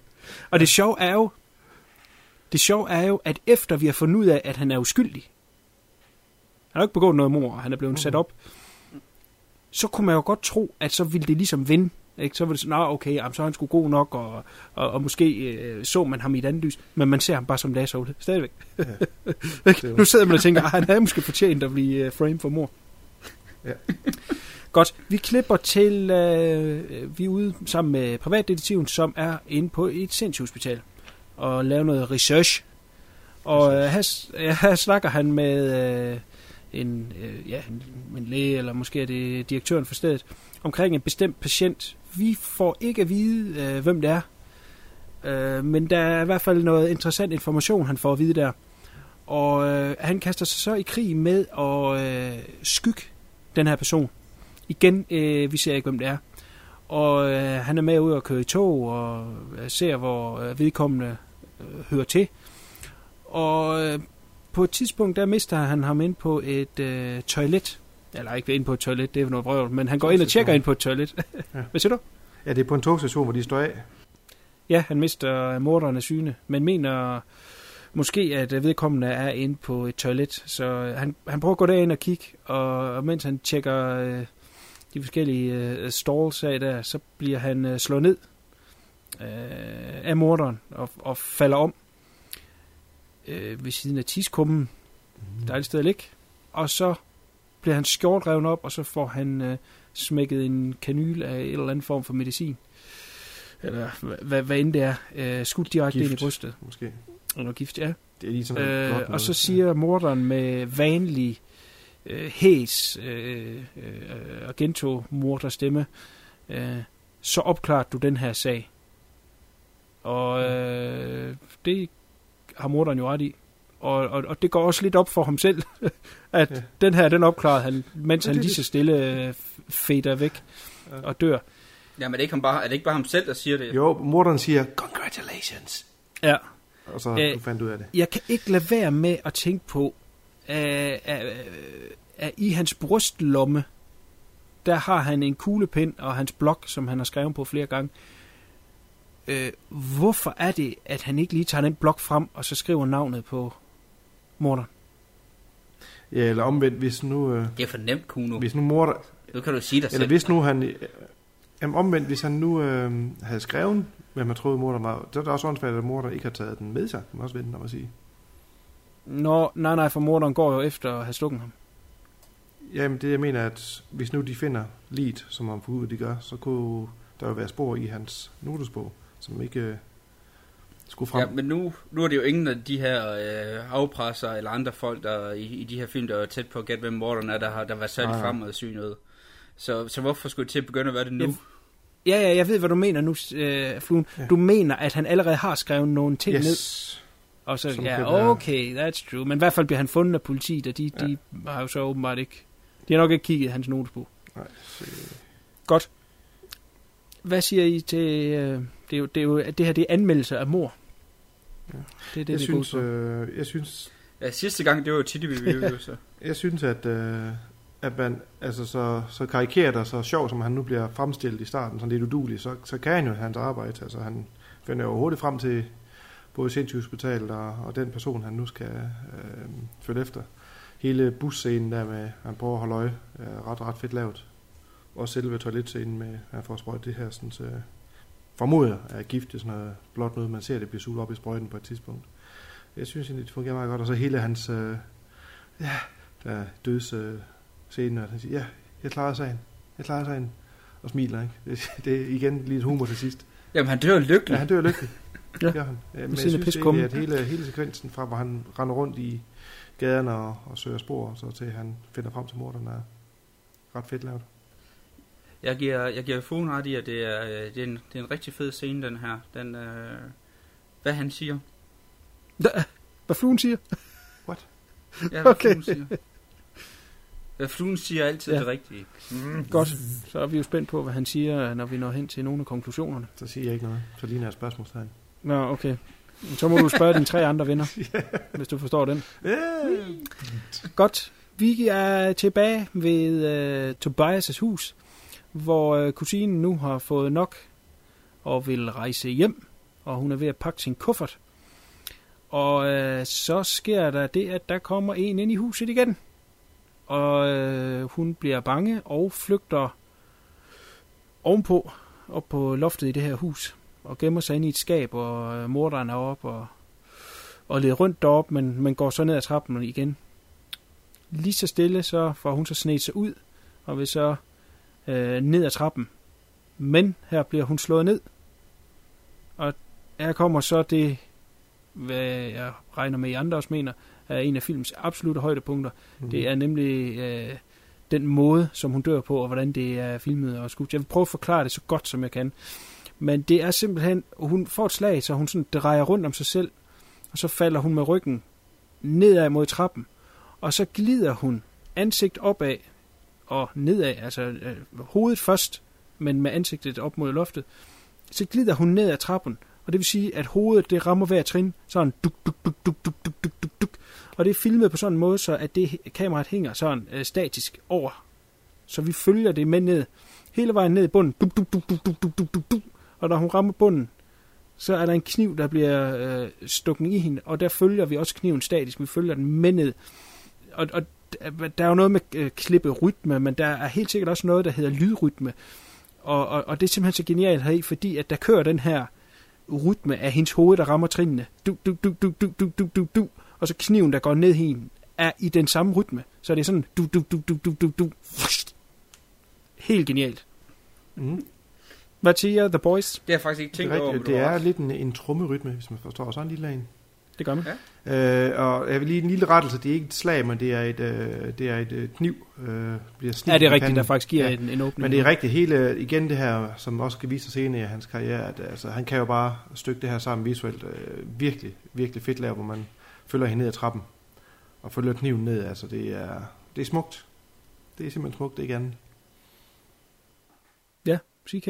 Og det sjove er jo, det sjove er jo, at efter vi har fundet ud af, at han er uskyldig, han har ikke begået noget mor, han er blevet Mhm. sat op, så kunne man jo godt tro, at så ville det ligesom vinde. Ikke? Så var det sådan, okay, jamen, så er han sgu god nok, og, og, og måske øh, så man ham i et andet lys, men man ser ham bare som Lasso, stadigvæk. Ja. [LAUGHS] Var- nu sidder man og tænker, "Ah, han havde måske fortjent at blive øh, frame for mor. Ja. Godt, vi klipper til, øh, vi er ude sammen med privatdetektiven, som er inde på et sindshospital og laver noget research. Og øh, her, her snakker han med øh, en, øh, ja, en, en læge, eller måske er det direktøren for stedet, omkring en bestemt patient. Vi får ikke at vide, øh, hvem det er, øh, men der er i hvert fald noget interessant information, han får at vide der. Og øh, han kaster sig så i krig med at øh, skygge den her person. Igen, øh, vi ser ikke, hvem det er. Og øh, han er med ud og køre i tog, og øh, ser, hvor øh, vedkommende øh, hører til. Og øh, på et tidspunkt, der mister han ham ind på et øh, toilet. Eller ikke ind på et toilet, det er jo noget vrøvl, men han går ind og tjekker ind på et toilet. Ja. [LAUGHS] Hvad siger du? Ja, det er på en togstation, hvor de står af. Ja, han mister morderen af syne, men mener måske, at vedkommende er inde på et toilet. Så han, han prøver at gå derind og kigge, og, og mens han tjekker øh, de forskellige øh, stalls af der, så bliver han øh, slået ned øh, af morderen og, og falder om øh, ved siden af tiskummen. Mm. Dejligt sted at ligge. Og så bliver han skjort revet op, og så får han øh, smækket en kanyl af en eller anden form for medicin. Eller hva- hvad, hvad end det er. Øh, skudt direkte Gift. ind i brystet. Måske. Og noget gift, ja. Det er lige sådan noget Øh, blåt og noget. så siger morderen med vanlig øh, hæs øh, øh, agento morderstemme, øh, så opklarer du den her sag. Og øh, det har morderen jo ret i. Og, og, og det går også lidt op for ham selv, [LAUGHS] at Ja. ja. den her, den opklarede han, mens Ja, han er lige så stille øh, fader væk Ja. og dør. Jamen er det ikke, ham bare, er det ikke bare ham selv, der siger det? Jo, morderen siger, congratulations. Ja. Og så Øh, du fandt ud af det. Jeg kan ikke lade være med at tænke på, at, at, at i hans brystlomme, der har han en kuglepen og hans blok, som han har skrevet på flere gange. øh, hvorfor er det, at han ikke lige tager den blok frem, og så skriver navnet på morderen? Ja, eller omvendt, hvis nu, øh, Det er for nemt, Kuno. hvis nu morder, Nu kan du sige dig eller selv. hvis nu han, øh, jamen omvendt, hvis han nu øh, havde skrevet, hvad man troede morderen var, så er det også åndssvagt, at morderen ikke har taget den med sig, kan man også vente om at sige. Nå, nej, nej, for morderen går jo efter at have stukket ham. Jamen det jeg mener, at hvis nu de finder liget, som han får ud, de gør, så kunne der jo være spor i hans notesbog, som ikke øh, skulle frem. Ja, men nu, nu er det jo ingen af de her øh, afpresser eller andre folk, der i, i de her film, der er tæt på at gætte, hvem morderen er, der har der været særlig nej. fremadsynet. Så, så hvorfor skulle det til at begynde at være det nu? Jeg- Ja, ja, jeg ved, hvad du mener nu, øh, Fluen. Ja. Du mener, at han allerede har skrevet nogle ting ned. yes. Og så, Som ja, være- okay, that's true. Men i hvert fald bliver han fundet af politiet, og de, ja. de har jo så åbenbart ikke... De har nok ikke kigget hans notesbog. Nej, så, Godt. Hvad siger I til... Øh, det, er jo, det, er jo, det her det er anmeldelse af mor. Ja. Det er det, jeg, det synes, øh, jeg synes, Ja, sidste gang, det var jo tit i review, så. jeg synes, at, øh, at man, altså så, så karikeret og så sjov, som han nu bliver fremstillet i starten, sådan lidt udulig, så, så kan han jo hans arbejde. Altså han finder jo hurtigt frem til både sindssygehospitalet og, og den person, han nu skal øh, følge efter. Hele busscenen der med, at han prøver at holde øje, er ret, ret fedt lavet. Og selve toiletscenen med, at han får sprøjtet det her, sådan, så formoder er gift, det er sådan noget blot noget, man ser, det bliver suget op i sprøjten på et tidspunkt. Jeg synes egentlig, det fungerer meget godt, og så hele hans, øh, ja, der døds øh, scenen, og han siger, ja, jeg klarer sagen, jeg klarer sagen, og smiler, ikke? Det, det er igen lige lidt humor til sidst. Jamen, han dør Ja, lykkelig. han dør lykkelig. [LAUGHS] Ja. Ja. Gør han. Ja, men jeg synes egentlig, at hele, hele sekvensen fra, hvor han render rundt i gaderne og, og søger spor, så til han finder frem til morderen, er ret fedt lavet. Jeg giver, jeg giver Fuglen ret i, at det er, øh, det, er en, det er en rigtig fed scene, den her. Den, øh, hvad han siger. Hvad fluen siger? Ja, hvad Okay. Fluen siger. Hvad Fluen siger er altid Ja. det rigtige. Mm. Godt. Så er vi jo spændt på, hvad han siger, når vi når hen til nogle af konklusionerne. Så siger jeg ikke noget, så ligner jeg spørgsmålstegn. Nå, okay. Så må du spørge dine tre andre venner, [LAUGHS] hvis du forstår den. Yeah. Godt. Vi er tilbage ved uh, Tobias' hus, hvor øh, uh, kusinen nu har fået nok og vil rejse hjem, og hun er ved at pakke sin kuffert. Og øh, så sker der det, at der kommer en ind i huset igen. Og øh, hun bliver bange og flygter ovenpå, op på loftet i det her hus, og gemmer sig ind i et skab, og øh, morderen er oppe og, og leder rundt derop, men, men går så ned ad trappen igen lige så stille, så får hun så snedt sig ud, og vil så øh, ned ad trappen. Men her bliver hun slået ned. Og her kommer så det, hvad jeg regner med, I andre også mener, er en af filmens absolutte højdepunkter. Mhm. Det er nemlig øh, den måde, som hun dør på, og hvordan det er filmet og skudt. Jeg vil prøve at forklare det så godt, som jeg kan. Men det er simpelthen, hun får et slag, så hun sådan drejer rundt om sig selv, og så falder hun med ryggen nedad mod trappen og så glider hun ansigt opad og nedad, altså øh, hovedet først, men med ansigtet op mod loftet. Så glider hun ned ad trappen, og det vil sige, at hovedet det rammer hver trin, sådan duk, duk, duk, duk, duk, duk, duk, duk, duk. Og det er filmet på sådan en måde, så at det kameraet hænger sådan øh, statisk over. Så vi følger det med ned, hele vejen ned i bunden, duk, duk, duk, duk, duk, duk, duk, duk, duk. og når hun rammer bunden, så er der en kniv, der bliver øh, stukket i hende, og der følger vi også kniven statisk, vi følger den med ned og, og der er jo noget med øh, klippe rytme, men der er helt sikkert også noget, der hedder lydrytme. Og, og, og det er simpelthen så genialt her i, fordi at der kører den her rytme af hendes hoved, der rammer trinene. Du, du, du, du, du, du, du, du, du, og så kniven, der går ned i hende, er i den samme rytme. Så det er sådan, du, du, du, du, du, du, du. Helt genialt. Mm. Hvad siger The Boys? Det har jeg faktisk ikke Det tænkt er, over. rigtigt. det er lidt en, en trommerytme, hvis man forstår. Sådan en lille en. Det gør man. Ja. Øh, og jeg vil lige en lille rettelse. Det er ikke et slag, men det er et, øh, det er et øh, kniv. Øh, bliver snit Ja, det er rigtigt, panden. der faktisk giver Ja. en, en åbning. Men det er rigtigt. Hele, igen det her, som også skal vise sig senere i hans karriere, at altså, han kan jo bare stykke det her sammen visuelt. Øh, virkelig, virkelig fedt lavet, hvor man følger hende ned ad trappen. Og følger kniven ned. Altså, det er, det er smukt. Det er simpelthen smukt, det er ikke andet. CK.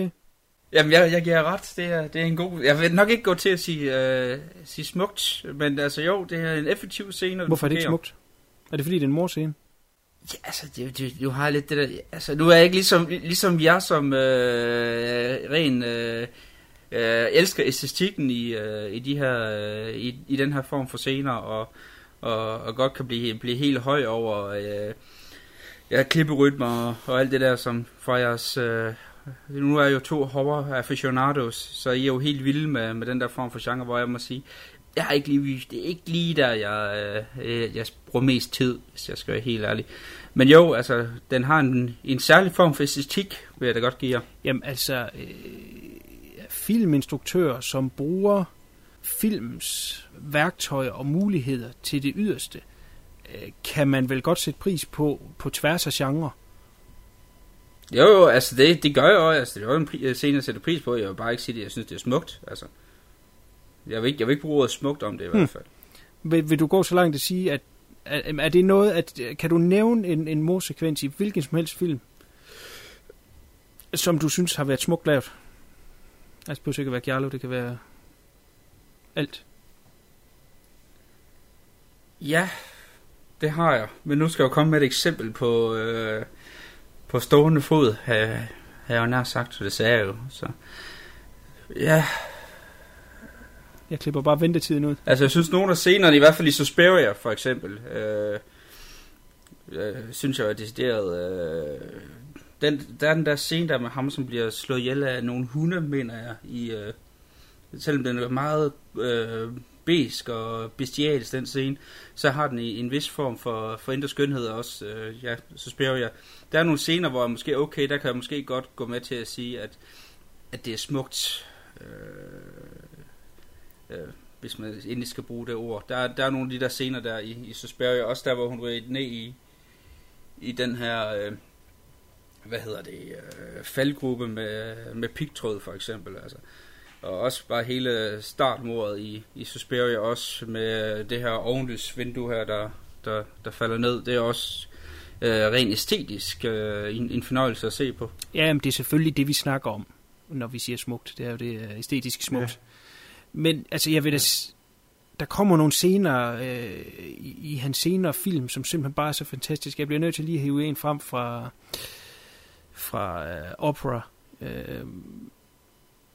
Jamen, jeg, jeg giver ret. Det er, det er en god... Jeg vil nok ikke gå til at sige, øh, sige smukt, men altså jo, det er en effektiv scene. Hvorfor er det ikke smukt? Er det fordi, det er en morscene? Ja, altså, det, det, du har lidt det der... Altså, nu er jeg ikke ligesom, ligesom jer som øh, ren øh, jeg elsker æstetikken i, øh, i, de her, øh, i, i den her form for scener, og, og, og godt kan blive, blive helt høj over øh, ja, klipperytmer og, og alt det der, som fra jeres... Øh, nu er jeg jo to horror aficionados, så I er jo helt vilde med, med den der form for genre, hvor jeg må sige, jeg har ikke lige, det er ikke lige der, jeg, øh, jeg bruger mest tid, hvis jeg skal være helt ærlig. Men jo, altså, den har en, en særlig form for æstetik, vil jeg da godt give jer. Jamen altså, øh, filminstruktører, som bruger films værktøjer og muligheder til det yderste, øh, kan man vel godt sætte pris på på tværs af genre. Jo, jo, altså det, det gør jeg også. Altså, det er jo en pri- scene, jeg sætter pris på. Jeg vil bare ikke sige, at jeg synes, det er smukt. Altså, jeg vil ikke, jeg vil ikke bruge ordet smukt om det i hvert Hmm. fald. Vil, vil du gå så langt at sige, at er, er det noget, at kan du nævne en, en morsekvens i hvilken som helst film, som du synes har været smukt lavet? Altså, det kan være Giallo, det kan være alt. Ja, det har jeg. Men nu skal jeg jo komme med et eksempel på, øh, på stående fod, har, har jeg jo nær sagt, så det sagde jeg jo. Så. Ja, Jeg klipper bare ventetiden ud. Altså, jeg synes, nogle af scenerne, i hvert fald i Suspiria, for eksempel, øh, øh, synes jeg er decideret... Øh, den, der er den der scene der med ham, som bliver slået ihjel af nogle hunde, mener jeg, i, øh, selvom den er meget øh, besk og bestialsk, den scene, så har den i en vis form for, for indre skønhed også, øh, ja, jeg Der er nogle scener, hvor jeg måske, okay, der kan jeg måske godt gå med til at sige, at, at det er smukt. Øh, øh, hvis man endelig skal bruge det ord. Der, der er nogle af de der scener der i, i Suspiria, også der, hvor hun ryger ned i, i den her, øh, hvad hedder det, øh, faldgruppe med, med pigtråd for eksempel. Altså. Og også bare hele startmordet i, i Suspiria, også med det her ovenlysvindue her, der, der, der falder ned. Det er også øh, rent æstetisk øh, en, en fornøjelse at se på. Ja, men det er selvfølgelig det, vi snakker om, når vi siger smukt. Det er jo det øh, æstetisk smukt. Ja. Men altså, jeg vil da... Der kommer nogle scener øh, i, i hans senere film, som simpelthen bare er så fantastisk. Jeg bliver nødt til lige at hive en frem fra, fra øh, Opera, øh,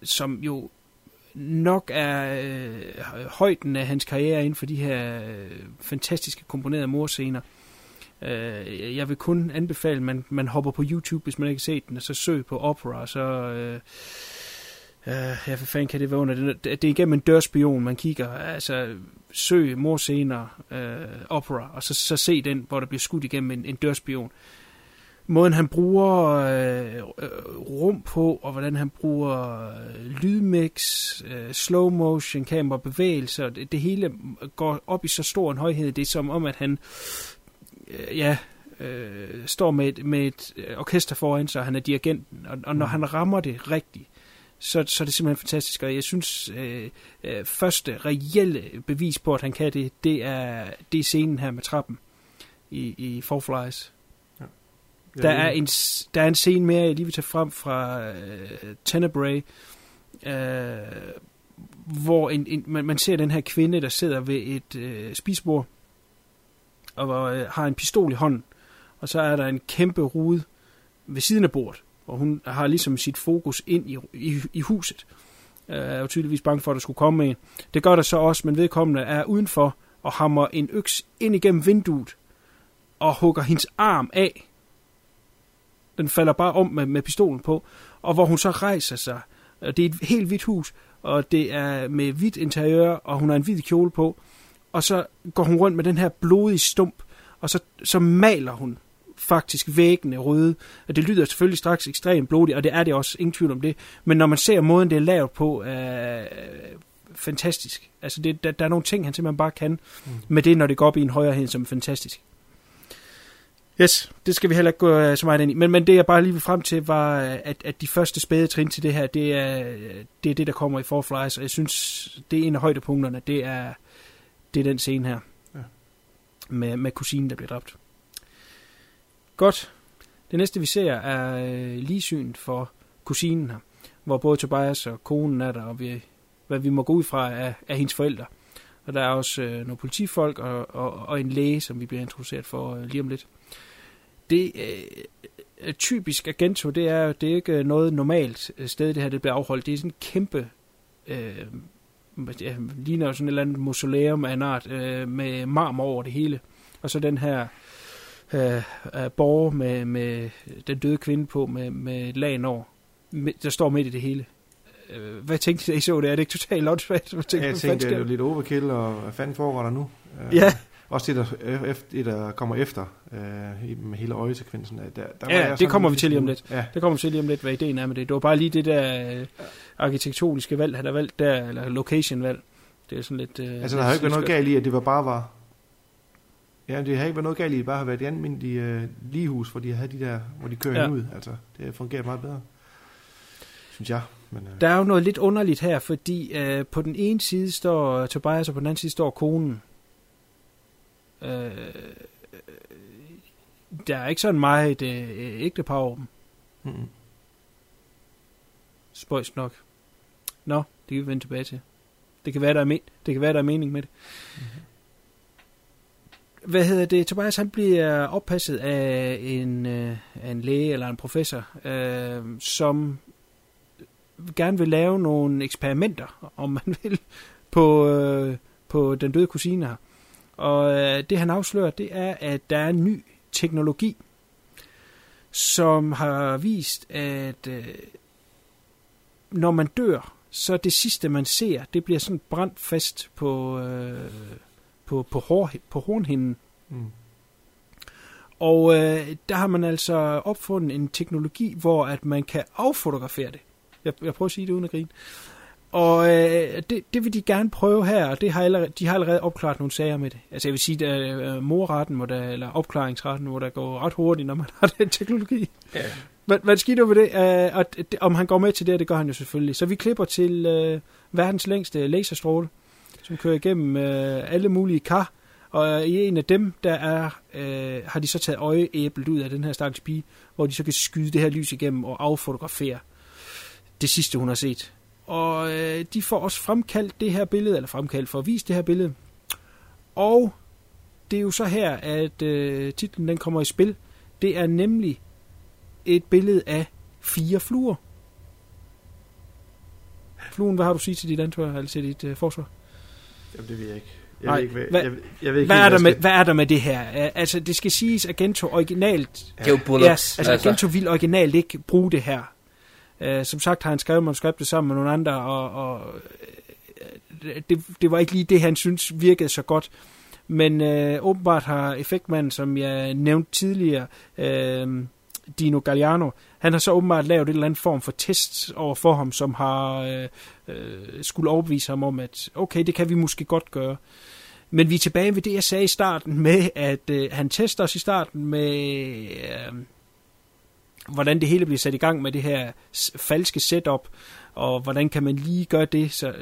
som jo nok er øh, højden af hans karriere inden for de her øh, fantastiske komponerede morscener. Øh, jeg vil kun anbefale, at man, man hopper på YouTube, hvis man ikke har set den, og så søg på Opera, og så... Øh, øh, ja, for fanden kan det være under? Det, det er igennem en dørspion, man kigger. Altså, søg morscener, øh, Opera, og så, så se den, hvor der bliver skudt igennem en, en dørspion. Måden han bruger øh, øh, rum på, og hvordan han bruger øh, lydmix, øh, slow motion, kamerabevægelser, det, det hele går op i så stor en højhed. Det er som om, at han øh, ja, øh, står med et, med et øh, orkester foran sig, og han er dirigenten, og, og når Mm. han rammer det rigtigt, så, så er det simpelthen fantastisk, og jeg synes, øh, øh, første reelle bevis på, at han kan det, det er, det er scenen her med trappen i, i Four Flies. Der er, en, der er en scene mere, jeg lige vil tage frem fra øh, Tenebrae, øh, hvor en, en, man, man ser den her kvinde, der sidder ved et øh, spisbord, og hvor, øh, har en pistol i hånden, og så er der en kæmpe rude ved siden af bordet, og hun har ligesom sit fokus ind i, i, i huset. Øh, er jo tydeligvis bange for, at der skulle komme en. Det gør der så også, men vedkommende er udenfor og hammer en øks ind igennem vinduet og hugger hendes arm af. Den falder bare om med, med pistolen på, og hvor hun så rejser sig. Det er et helt hvidt hus, og det er med hvidt interiør, og hun har en hvid kjole på. Og så går hun rundt med den her blodige stump, og så, så maler hun faktisk væggene røde. Og det lyder selvfølgelig straks ekstremt blodigt, og det er det også, ingen tvivl om det. Men når man ser måden, det er lavet på, er fantastisk. Altså, det, der, der er nogle ting, han simpelthen bare kan mm. med det, når det går op i en højere som er fantastisk. Yes, det skal vi heller ikke gå øh, så meget ind i. Men, men det jeg bare lige vil frem til, var, øh, at, at de første spæde trin til det her, det er, øh, det er det, der kommer i Four Flies, og jeg synes, det er en af højdepunkterne, det er, det er den scene her. Ja. Med, med kusinen, der bliver dræbt. Godt. Det næste, vi ser, er øh, ligesyn for kusinen her, hvor både Tobias og konen er der, og vi, hvad vi må gå ud fra er, er hendes forældre. Og der er også øh, nogle politifolk og, og, og en læge, som vi bliver introduceret for øh, lige om lidt. Det øh, er typisk Agento, det er, det er ikke noget normalt øh, sted, det her det bliver afholdt. Det er sådan en kæmpe øh, ja, ligner jo sådan et eller andet mausoleum af en art, øh, med marmor over det hele. Og så den her øh, øh, borger med, med den døde kvinde på, med, med et lag over, der står midt i det hele. Øh, hvad tænkte I, da I så det? Er det ikke totalt åndssvagt? Hvad tænkte, Jeg tænkte, det er lidt overkill, og hvad fanden foregår der nu? Øh, Ja, Også det, der, efter, det, der kommer efter, øh, med hele øjesekvensen. Der, der Ja, det kommer vi til lige om lidt. Ja, det kommer vi til lige om lidt, hvad ideen er med det. Det var bare lige det der øh, arkitektoniske valg, han har valgt der, eller location valg. Det er sådan lidt... Øh, altså der har jo ikke været noget galt i, at det var bare var... Ja, det har ikke været noget galt i, at det bare har været et almindeligt øh, ligehus, hvor de havde de der, hvor de kører Ja. ud. Altså, det har fungeret meget bedre. Synes jeg. Men, øh, Der er jo noget lidt underligt her, fordi øh, på den ene side står Tobias, og på den anden side står konen. Øh, der er ikke sådan meget et øh, ægtepar over dem. mm, Spøjs nok. Nå, det kan vi vende tilbage til. Det kan være, der er, men- det kan være, der er mening med det. Hvad hedder det? Tobias han bliver oppasset af en, øh, af en læge eller en professor, øh, som gerne vil lave nogle eksperimenter, om man vil, på, øh, på den døde kusine her. Og øh, det han afslører, det er, at der er en ny teknologi, som har vist, at øh, når man dør, så det sidste man ser, det bliver sådan brændt fast på, øh, på, på, hår, på hornhinden. mm. Og øh, der har man altså opfundet en teknologi, hvor at man kan affotografere det. Jeg, jeg prøver at sige det uden at grine. Og øh, det, det vil de gerne prøve her, og det har allerede, de har allerede opklaret nogle sager med det. Altså jeg vil sige, at øh, morretten, hvor der, eller opklaringsretten, hvor der går ret hurtigt, når man [LAUGHS] har den teknologi. Ja. Hvad, hvad sker der ved det? Øh, og det? Om han går med til det, det gør han jo selvfølgelig. Så vi klipper til øh, verdens længste laserstråle, som kører igennem øh, alle mulige kar. Og i en af dem, der er, øh, har de så taget øjeæblet ud af den her stakkels pige, hvor de så kan skyde det her lys igennem og affotografere det sidste, hun har set. Og øh, de får også fremkaldt det her billede, eller fremkaldt for at vise det her billede. Og det er jo så her, at øh, titlen den kommer i spil. Det er nemlig et billede af fire fluer. Fluen, hvad har du at sige til dit ansvar, eller til dit øh, forsvar? Jamen, det ved jeg ikke. Jeg Nej, ved ikke, hvad, hvad- jeg, jeg ved ikke Hvad er, der med, hvad er der med det her? Altså, det skal siges, at Gento originalt... Det er jo Ja, bullets. altså, altså. Gento vil originalt ikke bruge det her. Øh, som sagt har han skrevet manuskriptet sammen med nogle andre, og, og øh, det, det var ikke lige det, han synes virkede så godt. Men øh, åbenbart har effektmanden, som jeg nævnte tidligere, øh, Dino Galliano, han har så åbenbart lavet en eller anden form for test over for ham, som har øh, øh, skulle overbevise ham om, at okay, det kan vi måske godt gøre. Men vi er tilbage ved det, jeg sagde i starten med, at øh, han tester os i starten med, øh, hvordan det hele bliver sat i gang med det her falske setup, og hvordan kan man lige gøre det, så,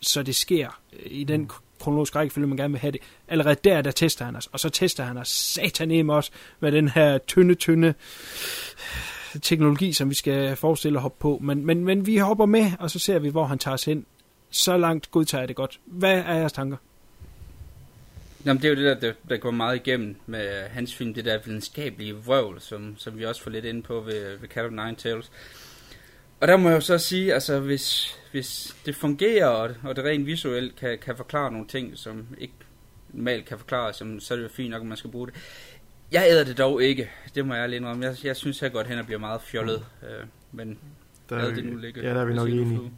så det sker i den kronologiske rækkefølge, man gerne vil have det. Allerede der, der tester han os, og så tester han os satanem også med den her tynde, tynde teknologi, som vi skal forestille at hoppe på. Men, men, men vi hopper med, og så ser vi, hvor han tager os hen. Så langt godtager jeg det godt. Hvad er jeres tanker? Jamen, det er jo det, der, der, der går meget igennem med hans film, det der videnskabelige vrøvl, som, som vi også får lidt ind på ved, ved Cat of Nine Tails. Og der må jeg jo så sige, altså hvis, hvis det fungerer, og, og det rent visuelt kan, kan forklare nogle ting, som ikke normalt kan forklare, som, så er det jo fint nok, at man skal bruge det. Jeg æder det dog ikke, det må jeg ærligt indrømme. Jeg, jeg synes her godt hen at bliver meget fjollet, øh, men Der er, det nu ligge. ja, der er vi nok enige.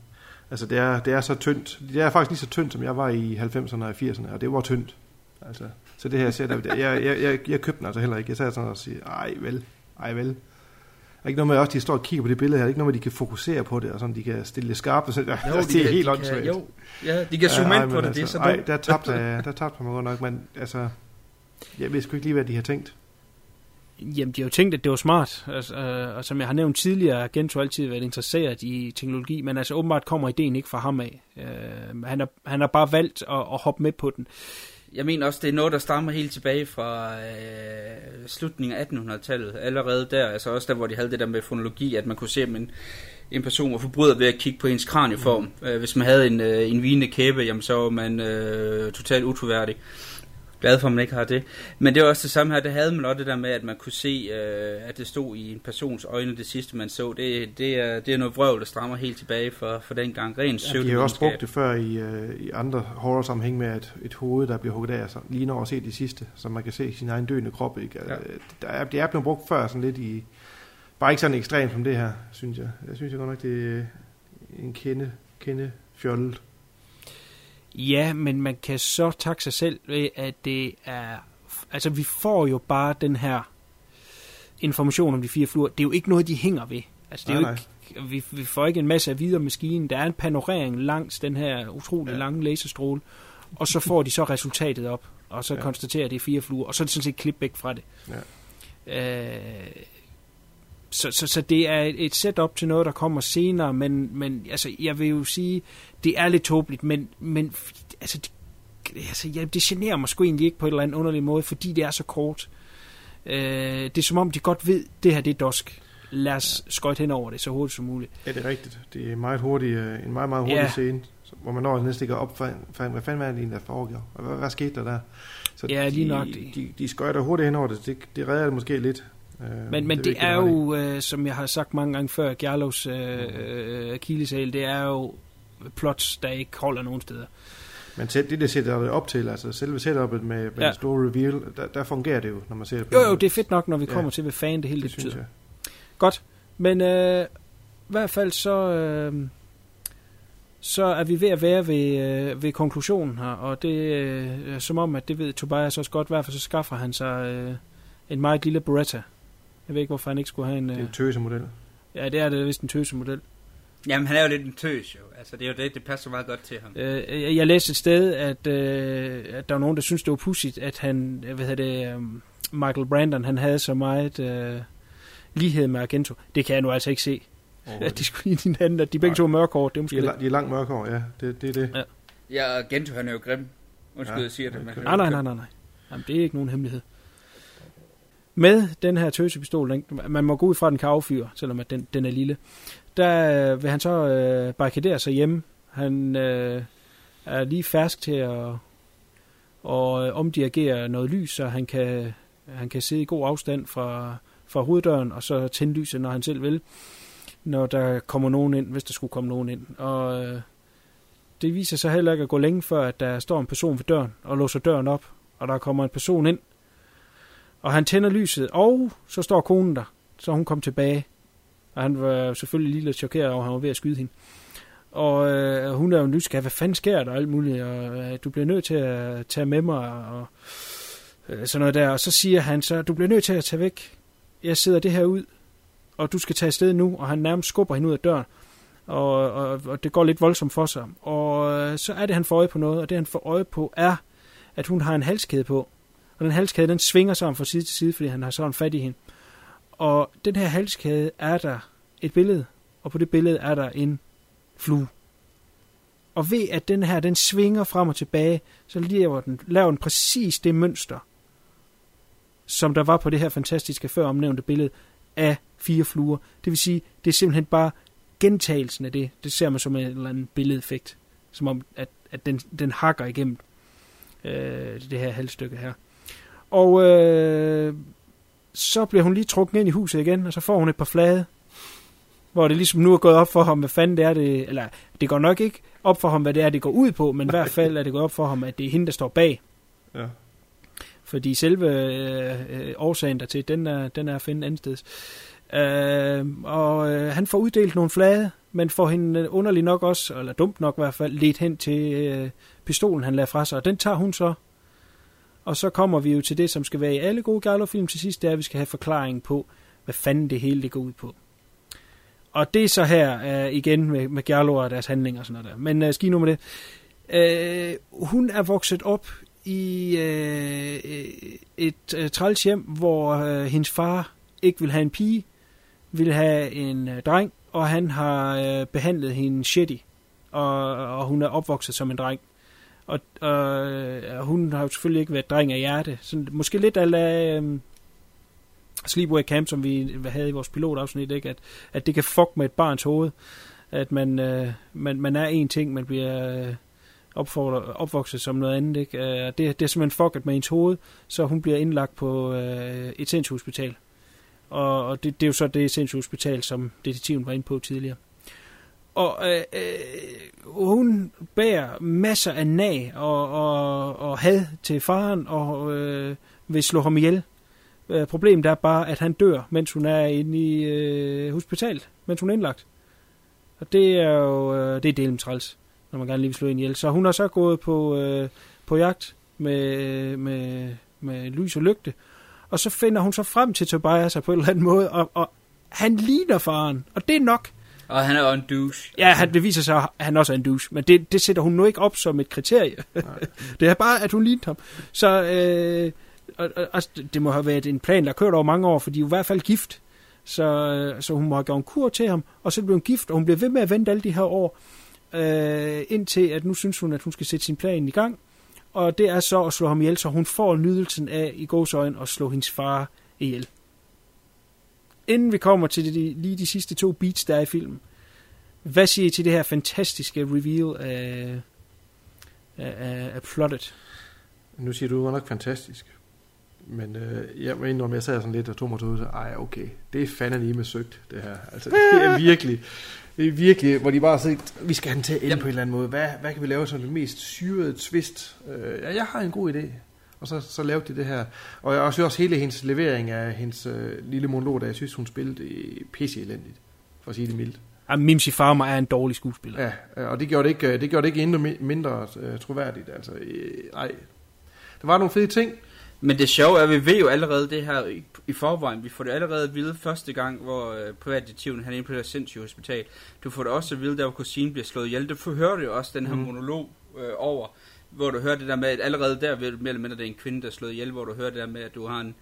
Altså, det er, det er så tyndt. Det er faktisk lige så tyndt, som jeg var i 90'erne og 80'erne, og det var tyndt. Altså, så det her setup, der, jeg, jeg, jeg, jeg købte den altså heller ikke. Jeg sad sådan og siger, ej vel, ej vel. Der er ikke noget med også, de står og kigger på det billede her. Er ikke noget med, de kan fokusere på det, og sådan, de kan stille det skarpt. Og så, Jo, jo, de det er kan- helt de åndssvagt. Jo, ja, de kan zoome ej, ind på det, det er så Ej, der tabte jeg, der tabte jeg mig godt nok, men altså, jeg ved sgu ikke lige, hvad de har tænkt. Jamen, de har jo tænkt, at det var smart, altså, øh, og som jeg har nævnt tidligere, har Gento altid været interesseret i teknologi, men altså åbenbart kommer ideen ikke fra ham af. Øh, han, har, han har bare valgt at, at hoppe med på den. Jeg mener også, det er noget, der stammer helt tilbage fra øh, slutningen af 1800-tallet. Allerede der, altså også der, hvor de havde det der med fonologi, at man kunne se, at en, en person var forbryder ved at kigge på ens kranieform. Mm. Øh, hvis man havde en, øh, en vinende kæbe, jamen, så var man øh, totalt utroværdig. Glad for, at man ikke har det. Men det var også det samme her, det havde man også det der med, at man kunne se, øh, at det stod i en persons øjne, det sidste man så. Det, det, er, det er noget vrøvl, der strammer helt tilbage for, for den gang. Ren Ja, de har jo også brugt det før i, øh, i andre horror-sammenhæng med, at et hoved, der bliver hugget af, så lige når at se det sidste, så man kan se sin egen døende krop. Ikke? Ja. Ja. Der er, det er blevet brugt før sådan lidt i... Bare ikke sådan ekstremt som det her, synes jeg. Jeg synes jeg godt nok, det er en kende, kende fjollet. Ja, men man kan så takke sig selv ved, at det er... Altså, vi får jo bare den her information om de fire fluer. Det er jo ikke noget, de hænger ved. Altså, det er Nej, jo ikke, vi, vi får ikke en masse af videre maskinen. Der er en panorering langs den her utrolig ja. Lange laserstråle. Og så får de så resultatet op. Og så ja. Ja. konstaterer, at det er fire fluer. Og så er det sådan set klip væk fra det. Ja. Øh, så, så, så det er et setup til noget, der kommer senere, men, men altså, jeg vil jo sige, det er lidt tåbeligt, men, men altså, det, altså, ja, det generer mig sgu egentlig ikke på en eller anden underlig måde, fordi det er så kort. Øh, det er som om, de godt ved, det her det er dosk. Lad os skøjte hen over det så hurtigt som muligt. Ja, det er rigtigt. Det er meget hurtigt, øh, en meget, meget hurtig Ja. scene, hvor man når næsten ikke op for, hvad fanden var det egentlig, der foregår? Hvad, hvad skete der der? Så Ja, lige de, nok De, de, de skøjter hurtigt hen over det. Det, det redder det måske lidt. Øh, Men, men det, det er jo, øh, som jeg har sagt mange gange før, Gerlos øh, øh, akilleshæl, det er jo plots, der ikke holder nogen steder. Men selv det, der sætter det op til, altså selve setupet med, med Ja. ja. den store reveal, der, der fungerer det jo, når man ser det på Jo, jo, det er fedt nok, når vi Ja. kommer til, hvad fanden det hele det det betyder. jeg. Godt, men øh, i hvert fald så, øh, så er vi ved at være ved, øh, ved konklusionen her, og det øh, er som om, at det ved Tobias også godt, i hvert fald så skaffer han sig øh, en meget lille Beretta. Jeg ved ikke, hvorfor han ikke skulle have en... Det er Øh, en tøsemodel. ja, det er det vist en tøsemodel. Jamen, han er jo lidt en tøs, jo. Altså, det er jo det, det passer meget godt til ham. Øh, jeg, læste et sted, at, øh, at der var nogen, der synes det var pudsigt, at han, hvad hedder det, øh, Michael Brandon, han havde så meget øh, lighed med Argento. Det kan jeg nu altså ikke se. At de skulle lide hinanden, at de begge Nej. to er mørkhårede, det er De måske er, lidt. de er langt mørkere, ja. Det, det er det. Ja. Ja, og Gento, han er jo grim. Undskyld, Ja, jeg siger det, kø- Nej, nej, nej, nej, nej. Jamen, det er ikke nogen hemmelighed. Med den her tøsepistol, den, man må gå ud fra, at den kan affyre, selvom at den, den er lille. Der øh, vil han så øh, barrikadere sig hjemme. Han øh, er lige fersk til at og øh, omdirigere noget lys, så han kan, han kan sidde i god afstand fra, fra hoveddøren, og så tænde lyset, når han selv vil, når der kommer nogen ind, hvis der skulle komme nogen ind. Og øh, det viser sig heller ikke at gå længe før, at der står en person ved døren og låser døren op, og der kommer en person ind, og han tænder lyset, og så står konen der, så hun kom tilbage. Og han var selvfølgelig lige lidt chokeret over, at han var ved at skyde hende. Og øh, hun er jo nysgerrig, hvad fanden sker der og alt muligt, og øh, du bliver nødt til at tage med mig, og øh, sådan noget der. Og så siger han så, du bliver nødt til at tage væk. Jeg sidder det her ud, og du skal tage afsted nu, og han nærmest skubber hende ud af døren. Og, og, og det går lidt voldsomt for sig. Og øh, så er det, han får øje på noget, og det han får øje på er, at hun har en halskæde på. Og den halskæde, den svinger sig om fra side til side, fordi han har sådan fat i hende. Og den her halskæde er der et billede, og på det billede er der en flue. Og ved at den her, den svinger frem og tilbage, så laver den, laver den præcis det mønster, som der var på det her fantastiske før omnævnte billede af fire fluer. Det vil sige, det er simpelthen bare gentagelsen af det. Det ser man som en eller anden billedeffekt. Som om, at, at den, den hakker igennem øh, det her halvstykke her. Og øh, så bliver hun lige trukket ind i huset igen, og så får hun et par flade, hvor det ligesom nu er gået op for ham, hvad fanden det er, det, eller det går nok ikke op for ham, hvad det er, det går ud på, men i hvert fald er det gået op for ham, at det er hende, der står bag. Ja. Fordi selve øh, øh, årsagen dertil, den er, den er at finde andet sted. Øh, og øh, han får uddelt nogle flade, men får hende øh, underligt nok også, eller dumt nok i hvert fald, ledt hen til øh, pistolen, han lader fra sig. Og den tager hun så. Og så kommer vi jo til det, som skal være i alle gode Gallo-film til sidst, det er, at vi skal have forklaring på, hvad fanden det hele det går ud på. Og det er så her uh, igen med, med Giallo og deres handlinger og sådan noget der. Men øh, uh, ski nu med det. Uh, hun er vokset op i uh, et uh, træls hjem, hvor uh, hendes far ikke vil have en pige, vil have en uh, dreng, og han har uh, behandlet hende shitty, og, og hun er opvokset som en dreng. Og, og øh, hun har jo selvfølgelig ikke været dreng af hjerte. Så måske lidt af øh, um, Sleepaway Camp, som vi havde i vores pilotafsnit, ikke? At, at det kan fuck med et barns hoved. At man, øh, man, man er en ting, man bliver øh, opfordrer, opvokset som noget andet. Ikke? Øh, det, det er simpelthen fucket med ens hoved, så hun bliver indlagt på øh, et sindshospital. Og, og det, det er jo så det sindshospital, som detektiven var inde på tidligere. Og øh, øh, hun bærer masser af nag og, og, og had til faren, og øh, vil slå ham ihjel. Øh, problemet er bare, at han dør, mens hun er inde i øh, hospitalet, mens hun er indlagt. Og det er jo øh, det er delen træls, når man gerne lige vil slå en ihjel. Så hun har så gået på, øh, på jagt med, med, med lys og lygte, og så finder hun så frem til Tobias på en eller anden måde, og, og han ligner faren, og det er nok. Og han er jo en douche. Ja, han, det viser sig, at han også er en douche, men det, det sætter hun nu ikke op som et kriterie. [LAUGHS] det er bare, at hun lignede ham. Så øh, og, og, altså, det må have været en plan, der kørt over mange år, for de er i hvert fald gift. Så, øh, så hun må have gjort en kur til ham, og så blev hun gift, og hun blev ved med at vente alle de her år, øh, indtil at nu synes hun, at hun skal sætte sin plan i gang. Og det er så at slå ham ihjel, så hun får nydelsen af i gåsøjne at slå hendes far ihjel. Inden vi kommer til de, lige de sidste to beats, der er i filmen, hvad siger I til det her fantastiske reveal af, af, af plottet? Nu siger du, det var nok fantastisk. Men øh, jeg mener, om jeg sad sådan lidt og tog mig til så ej, okay, det er fandme lige med søgt, det her. Altså, det er [LAUGHS] virkelig, det er virkelig, hvor de bare siger, vi skal have den til at ende på en eller anden måde. Hvad, hvad kan vi lave som det mest syrede twist? Øh, ja, jeg har en god idé. Og så, så lavede de det her. Og jeg synes også hele hendes levering af hendes øh, lille monolog, der jeg synes, hun spillede pisse elendigt, for at sige det mildt. Ja, Mimsy Farmer er en dårlig skuespiller. Ja, og det gjorde det ikke, det gjorde det ikke mindre, mindre uh, troværdigt. Altså, øh, ej. Der var nogle fede ting, men det sjove er, at vi ved jo allerede det her i, i forvejen. Vi får det allerede at vide første gang, hvor øh, privatdetektiven han er inde på det sindssyge hospital. Du får det også at vide, der hvor kusinen bliver slået ihjel. Du får høre jo også den her mm. monolog øh, over, hvor du hører det der med, at allerede der ved mere eller mindre, det er en kvinde, der er slået ihjel, hvor du hører det der med, at du har en,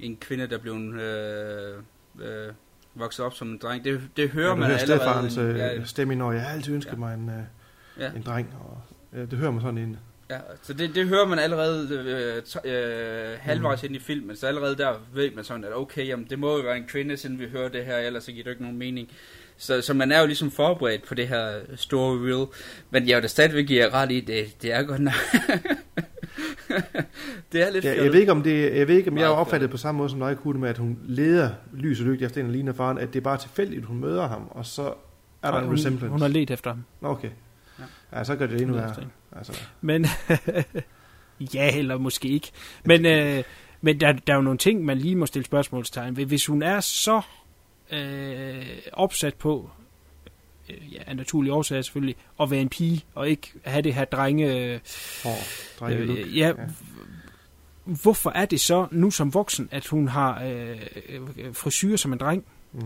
en kvinde, der blev en, øh, øh, vokset op som en dreng. Det, det hører ja, man hører allerede. Stefans øh, ja, stemme når jeg har altid ønsket ja. mig en, øh, ja. en dreng, og øh, det hører man sådan ind. Ja, så det, det hører man allerede øh, t- øh, halvvejs mm. ind i filmen, så allerede der ved man sådan, at okay, jamen, det må jo være en kvinde, siden vi hører det her, ellers så giver det ikke nogen mening. Så, så man er jo ligesom forberedt på det her store reveal, men jeg vil da stadigvæk give ret i, det, det er godt nok. [LAUGHS] det er lidt ja, jeg ved ikke om det, jeg ved ikke om jeg har opfattet på samme måde som dig kunne med at hun leder lys og lygte efter en ligner faren, at det er bare tilfældigt hun møder ham, og så er der en resemblance. Hun har let efter ham. Okay. Ja, så gør det endnu værre. Altså. Men, [LAUGHS] ja, eller måske ikke. Men, øh, men der, der er jo nogle ting, man lige må stille spørgsmålstegn ved. Hvis hun er så øh, opsat på, øh, ja, af naturlige årsager selvfølgelig, at være en pige, og ikke have det her drenge... Øh, oh, drenge øh, ja, ja. Hvorfor er det så nu som voksen, at hun har øh, frisyr som en dreng? Mm.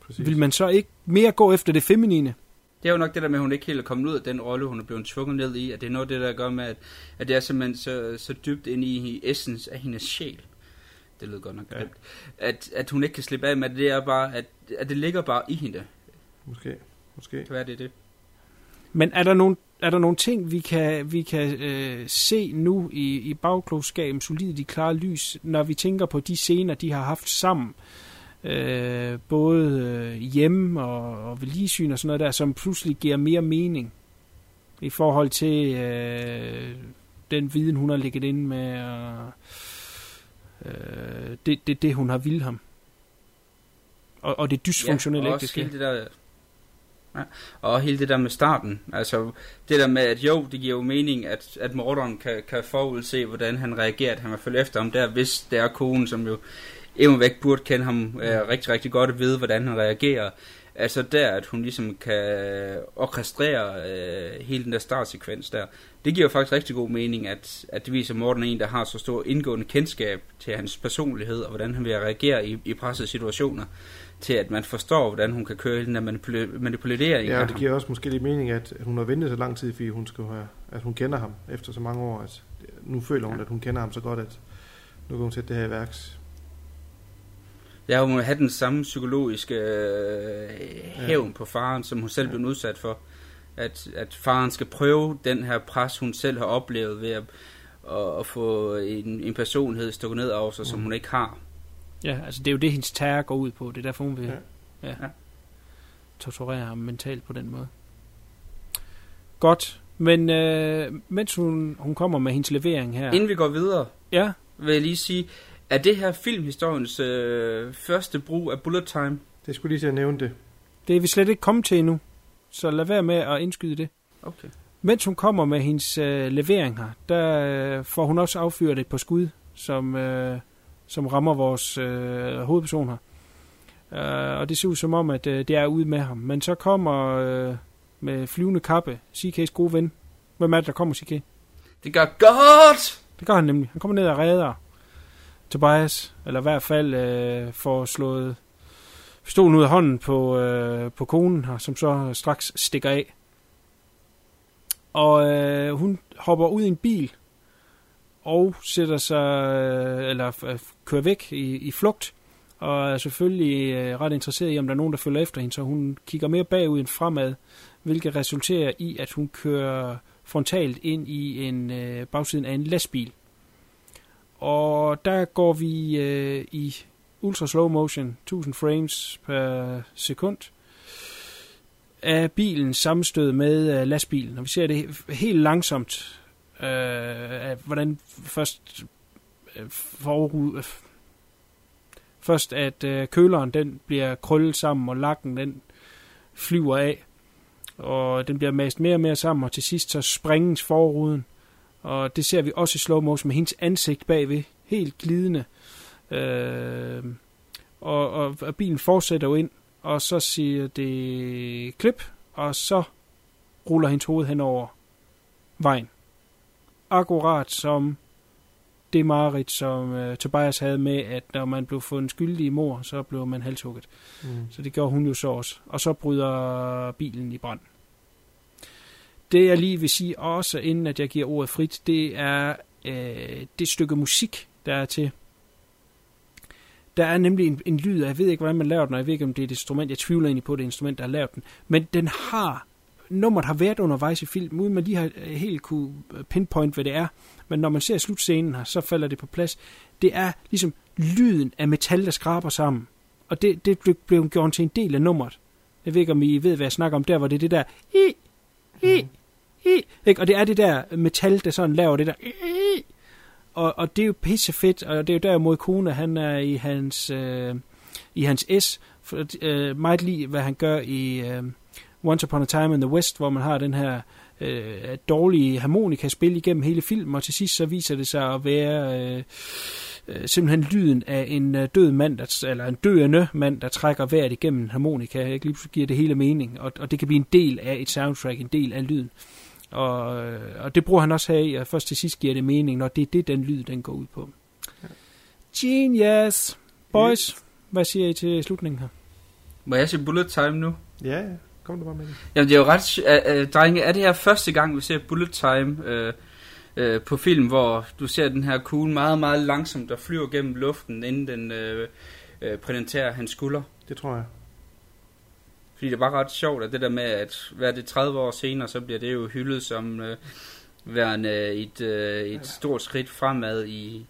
Præcis. Vil man så ikke mere gå efter det feminine? det er jo nok det der med, at hun ikke helt er kommet ud af den rolle, hun er blevet tvunget ned i, at det er noget af det, der gør med, at, at det er simpelthen så, så dybt inde i, i essens af hendes sjæl. Det lyder godt nok ja. At, at hun ikke kan slippe af med det, det er bare, at, at det ligger bare i hende. Måske, måske. Hvad er det det? Men er der nogle, er der nogle ting, vi kan, vi kan øh, se nu i, i bagklogskaben, solidt i klare lys, når vi tænker på de scener, de har haft sammen? øh, både øh, hjemme og, og vedligesyn og sådan noget der, som pludselig giver mere mening i forhold til øh, den viden, hun har ligget inde med, og øh, det, det, det, hun har ville ham. Og, og det dysfunktionelle ja, ægteskab. det der, ja, og hele det der med starten, altså det der med, at jo, det giver jo mening, at, at morderen kan, kan forudse, hvordan han reagerer, at han vil følge efter ham der, hvis det er konen, som jo Evan væk burde kende ham øh, rigtig, rigtig godt og vide, hvordan han reagerer. Altså der, at hun ligesom kan orkestrere øh, hele den der startsekvens der. Det giver faktisk rigtig god mening, at, at det viser Morten en, der har så stor indgående kendskab til hans personlighed, og hvordan han vil reagere i, i pressede situationer, til at man forstår, hvordan hun kan køre hele den der manipul- manipulering. Ja, det giver også måske lidt mening, at hun har ventet så lang tid, fordi hun, skal have, at hun kender ham efter så mange år. At nu føler hun, ja. at hun kender ham så godt, at nu kan hun sætte det her i værks. Ja, hun må have den samme psykologiske øh, hævn ja. på faren, som hun selv ja. blev udsat for. At, at faren skal prøve den her pres, hun selv har oplevet ved at, at, at få en, en personlighed stukket ned over sig, mm. som hun ikke har. Ja, altså det er jo det, hendes terror går ud på. Det er derfor, hun vil ja. Ja, ja. torturere ham mentalt på den måde. Godt. Men øh, mens hun, hun kommer med hendes levering her... Inden vi går videre, Ja, vil jeg lige sige, er det her filmhistoriens øh, første brug af bullet time? Det skulle lige til at nævne det. det er vi slet ikke kommet til endnu. Så lad være med at indskyde det. Okay. Mens hun kommer med hendes øh, levering her, der øh, får hun også affyret et par skud, som, øh, som rammer vores øh, hovedperson her. Øh, og det ser ud som om, at øh, det er ude med ham. Men så kommer øh, med flyvende kappe CK's gode ven. Hvem er det, der kommer, CK? Det gør godt! Det gør han nemlig. Han kommer ned og redder Tobias, eller i hvert fald øh, får slået pistolen ud af hånden på, øh, på konen her, som så straks stikker af. Og øh, hun hopper ud i en bil og sætter sig, øh, eller øh, kører væk i, i flugt, og er selvfølgelig øh, ret interesseret i, om der er nogen, der følger efter hende, så hun kigger mere bagud end fremad, hvilket resulterer i, at hun kører frontalt ind i en øh, bagsiden af en lastbil. Og der går vi øh, i ultra slow motion, 1000 frames per sekund, af bilen sammenstød med øh, lastbilen. Og vi ser det helt langsomt, øh, af, hvordan først øh, forud, øh, først at øh, køleren den bliver krøllet sammen, og lakken den flyver af, og den bliver mast mere og mere sammen, og til sidst så sprænges forruden, og det ser vi også i slow motion med hendes ansigt bagved, helt glidende. Øh, og, og, og bilen fortsætter jo ind, og så siger det klip, og så ruller hendes hoved hen over vejen. Akkurat som det mareridt, som øh, Tobias havde med, at når man blev fundet skyldig i mor, så blev man halshugget. Mm. Så det gjorde hun jo så også. Og så bryder bilen i brand. Det jeg lige vil sige også, inden at jeg giver ordet frit, det er øh, det stykke musik, der er til. Der er nemlig en, en lyd, og jeg ved ikke, hvordan man laver den, og jeg ved ikke, om det er et instrument. Jeg tvivler egentlig på, det instrument, der har lavet den. Men den har, nummeret har været undervejs i film, uden man lige har øh, helt kunne øh, pinpoint, hvad det er. Men når man ser slutscenen her, så falder det på plads. Det er ligesom lyden af metal, der skraber sammen. Og det, det blev, blev gjort til en del af nummeret. Jeg ved ikke, om I ved, hvad jeg snakker om der, hvor det er det der i, i, i, ikke? Og det er det der metal, der sådan laver det der og, og det er jo pisse fedt, og det er jo der mod kone, han er i hans, øh, i hans S, for, øh, meget lige, hvad han gør i øh, Once Upon a Time in the West, hvor man har den her øh, dårlige harmonikaspil igennem hele filmen, og til sidst så viser det sig at være øh, øh, simpelthen lyden af en øh, død mand, der, eller en døende mand, der trækker vejret igennem harmonika. Ikke lige pludselig giver det hele mening, og, og det kan blive en del af et soundtrack, en del af lyden. Øh, og det bruger han også her i, og først til sidst giver det mening, når det er det, den lyd, den går ud på. Genius! Boys, hvad siger I til slutningen her? Må jeg sige bullet time nu? Ja, ja. Kom du bare med det. Jamen, det er jo ret... Øh, øh, drenge, er det her første gang, vi ser bullet time øh, øh, på film, hvor du ser den her kugle meget, meget langsomt, der flyver gennem luften, inden den øh, øh, præsenterer hans skulder? Det tror jeg. Fordi det var ret sjovt, at det der med, at hvad det 30 år senere, så bliver det jo hyldet som øh, værende et, øh, et stort skridt fremad i,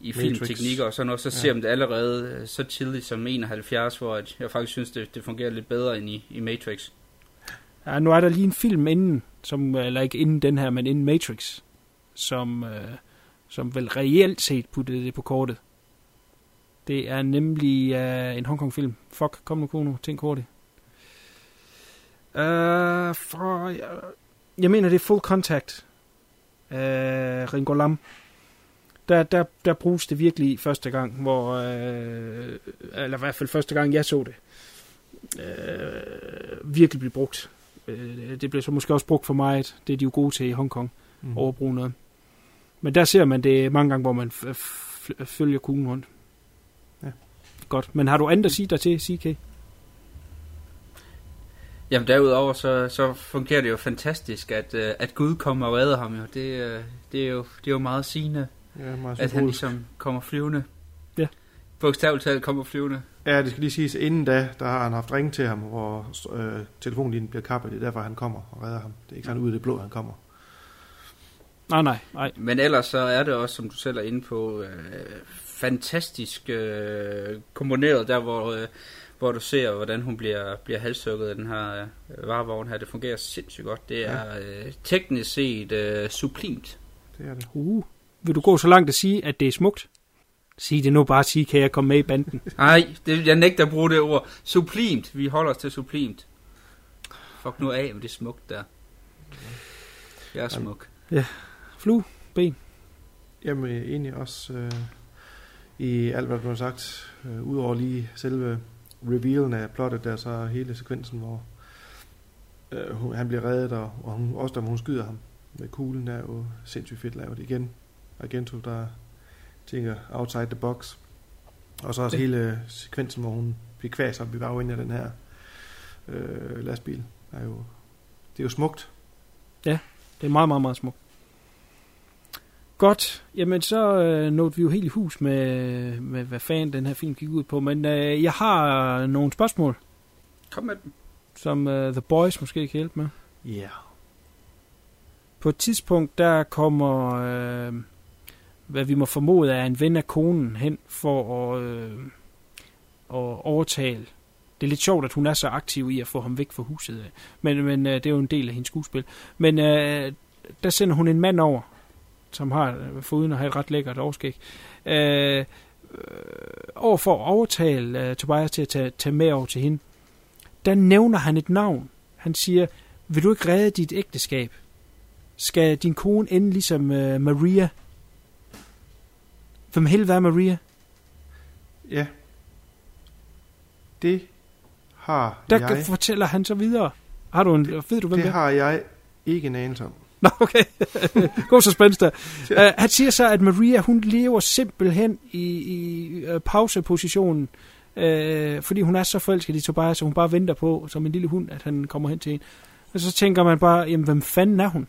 i filmteknikker og sådan noget. Så Ja. ser man det allerede øh, så tidligt som 71, hvor at jeg faktisk synes, det, det fungerer lidt bedre end i, i Matrix. Ja, nu er der lige en film inden, som, eller ikke inden den her, men inden Matrix, som, øh, som vel reelt set puttede det på kortet. Det er nemlig øh, en Hongkong-film. Fuck, kom nu, Kono, tænk hurtigt. Øh, for, jeg, jeg mener, det er Full Contact. Øh, Ringo Lam. Der, der, der bruges det virkelig første gang, hvor, øh, eller i hvert fald første gang, jeg så det, øh, virkelig blev brugt. Øh, det blev så måske også brugt for meget. Det er de jo gode til i Hongkong, Mm. overbruge noget. Men der ser man det mange gange, hvor man f- f- følger kuglen rundt. Ja. Godt. Men har du andet at sige der til, CK? Jamen derudover, så, så fungerer det jo fantastisk, at, øh, at Gud kommer og redder ham jo. Det, øh, det, er, jo, det er jo meget sigende, Ja, meget at han ligesom kommer flyvende. Ja. Bogstaveligt talt kommer flyvende. Ja, det skal lige siges, inden da, der har han haft ringe til ham, hvor øh, telefonlinjen bliver kappet. Det er derfor, han kommer og redder ham. Det er ikke sådan ud af det blå, han kommer. Nej, nej, nej. Men ellers så er det også, som du selv er inde på, øh, fantastisk øh, komponeret, der hvor, øh, hvor du ser, hvordan hun bliver, bliver halshugget af den her øh, varevogn her. Det fungerer sindssygt godt. Det er øh, teknisk set øh, sublimt. Det er det. Uh, vil du gå så langt at sige, at det er smukt? Sig det nu bare, sige, kan jeg komme med i banden? [LAUGHS] Nej, det, jeg nægter at bruge det ord. Sublimt. Vi holder os til sublimt. Fuck nu af med det smukt der. Jeg er smuk. Flu, ben. Jamen egentlig også øh, i alt, hvad du har sagt, øh, udover lige selve revealen af plottet, der så hele sekvensen, hvor øh, hun, han bliver reddet, og, og hun, også da hun skyder ham med kuglen, er jo sindssygt fedt lavet igen. Argento, der tænker outside the box. Og så også Det- hele sekvensen, hvor hun bliver kvæs op i bagenden af den her øh, lastbil, er jo, det er jo smukt. Det er meget, meget, meget smukt. Godt. Jamen, så øh, nåede vi jo helt i hus med, med, hvad fanden den her film gik ud på. Men øh, jeg har øh, nogle spørgsmål, Kom med den. som øh, The Boys måske kan hjælpe med. Ja. Yeah. På et tidspunkt, der kommer, øh, hvad vi må formode er en ven af konen hen for at, øh, at overtale. Det er lidt sjovt, at hun er så aktiv i at få ham væk fra huset. af. Men, men øh, det er jo en del af hendes skuespil. Men øh, der sender hun en mand over, som har, øh, foruden at have et ret lækkert overskæg, øh, øh, over for at overtale øh, Tobias til at tage, tage med over til hende. Der nævner han et navn. Han siger, vil du ikke redde dit ægteskab? Skal din kone ende ligesom øh, Maria? Hvem helvede er Maria? Ja. Det har Der jeg. fortæller han så videre. Har du en, ved du, hvem Det det har jeg ikke en anelse om. Nå, okay. [LAUGHS] God suspense der. Uh, han siger så, at Maria, hun lever simpelthen i, i uh, pausepositionen, uh, fordi hun er så forelsket i Tobias, så hun bare venter på, som en lille hund, at han kommer hen til hende. Og så tænker man bare, jamen, hvem fanden er hun?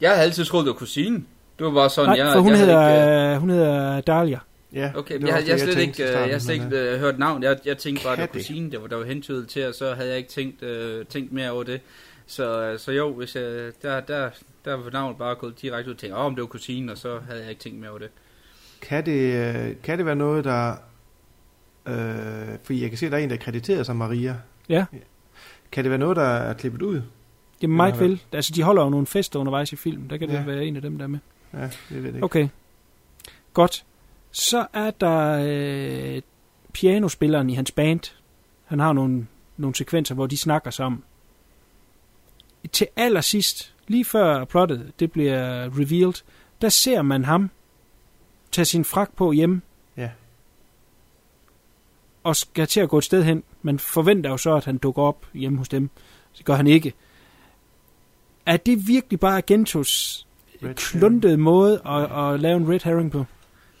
Jeg har altid troet, det var kusinen. Det var bare sådan, Nej, jeg... for hun, jeg havde hedder, Ikke, uh, hun hedder Dahlia. Ja, okay, det jeg, jeg, jeg, slet ikke, starten, jeg slet men, ikke øh, hørt navn. Jeg, jeg tænkte bare, at det var kusinen, der var, der var hentydet til, og så havde jeg ikke tænkt, øh, tænkt mere over det. Så, øh, så jo, hvis jeg, der, der, der var navnet bare gået direkte ud og tænkte, åh, om det var kusinen, og så havde jeg ikke tænkt mere over det. Kan det, øh, kan det være noget, der... Øh, fordi jeg kan se, at der er en, der er krediteret som Maria. Ja. Kan det være noget, der er klippet ud? Det er meget vel. Altså, de holder jo nogle fester undervejs i filmen. Der kan det Ja. være en af dem, der er med. Ja, det ved jeg ikke. Okay. Godt. Så er der øh, pianospilleren i hans band. Han har nogle, nogle sekvenser, hvor de snakker sammen. Til allersidst, lige før plottet det bliver revealed, der ser man ham tage sin frak på hjemme. Ja. Og skal til at gå et sted hen. Man forventer jo så, at han dukker op hjemme hos dem. Det gør han ikke. Er det virkelig bare Gentos Red kluntede måde at, at lave en red herring på?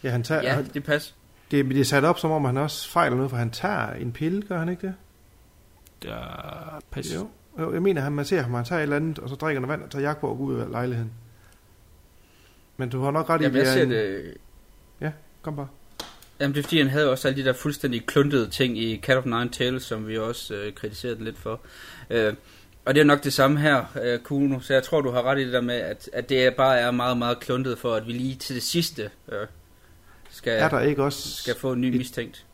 Ja, han tager, Ja, ja. det passer. det, det er sat op, som om han også fejler noget, for han tager en pille, gør han ikke det? Der pas. Jo. Jeg mener, han, man ser ham, han tager et eller andet, og så drikker han vand og tager jakke på og går ud af lejligheden. Men du har nok ret i, Jamen, jeg er ser en... det... Kom bare. Jamen, det er fordi, han havde også alle de der fuldstændig kluntede ting i Cat of Nine Tails, som vi også øh, kritiserede den lidt for. Øh, og det er nok det samme her, øh, Kuno, så jeg tror, du har ret i det der med, at, at det bare er meget, meget kluntet for, at vi lige til det sidste øh, skal, Er der ikke også... skal få en ny mistænkt.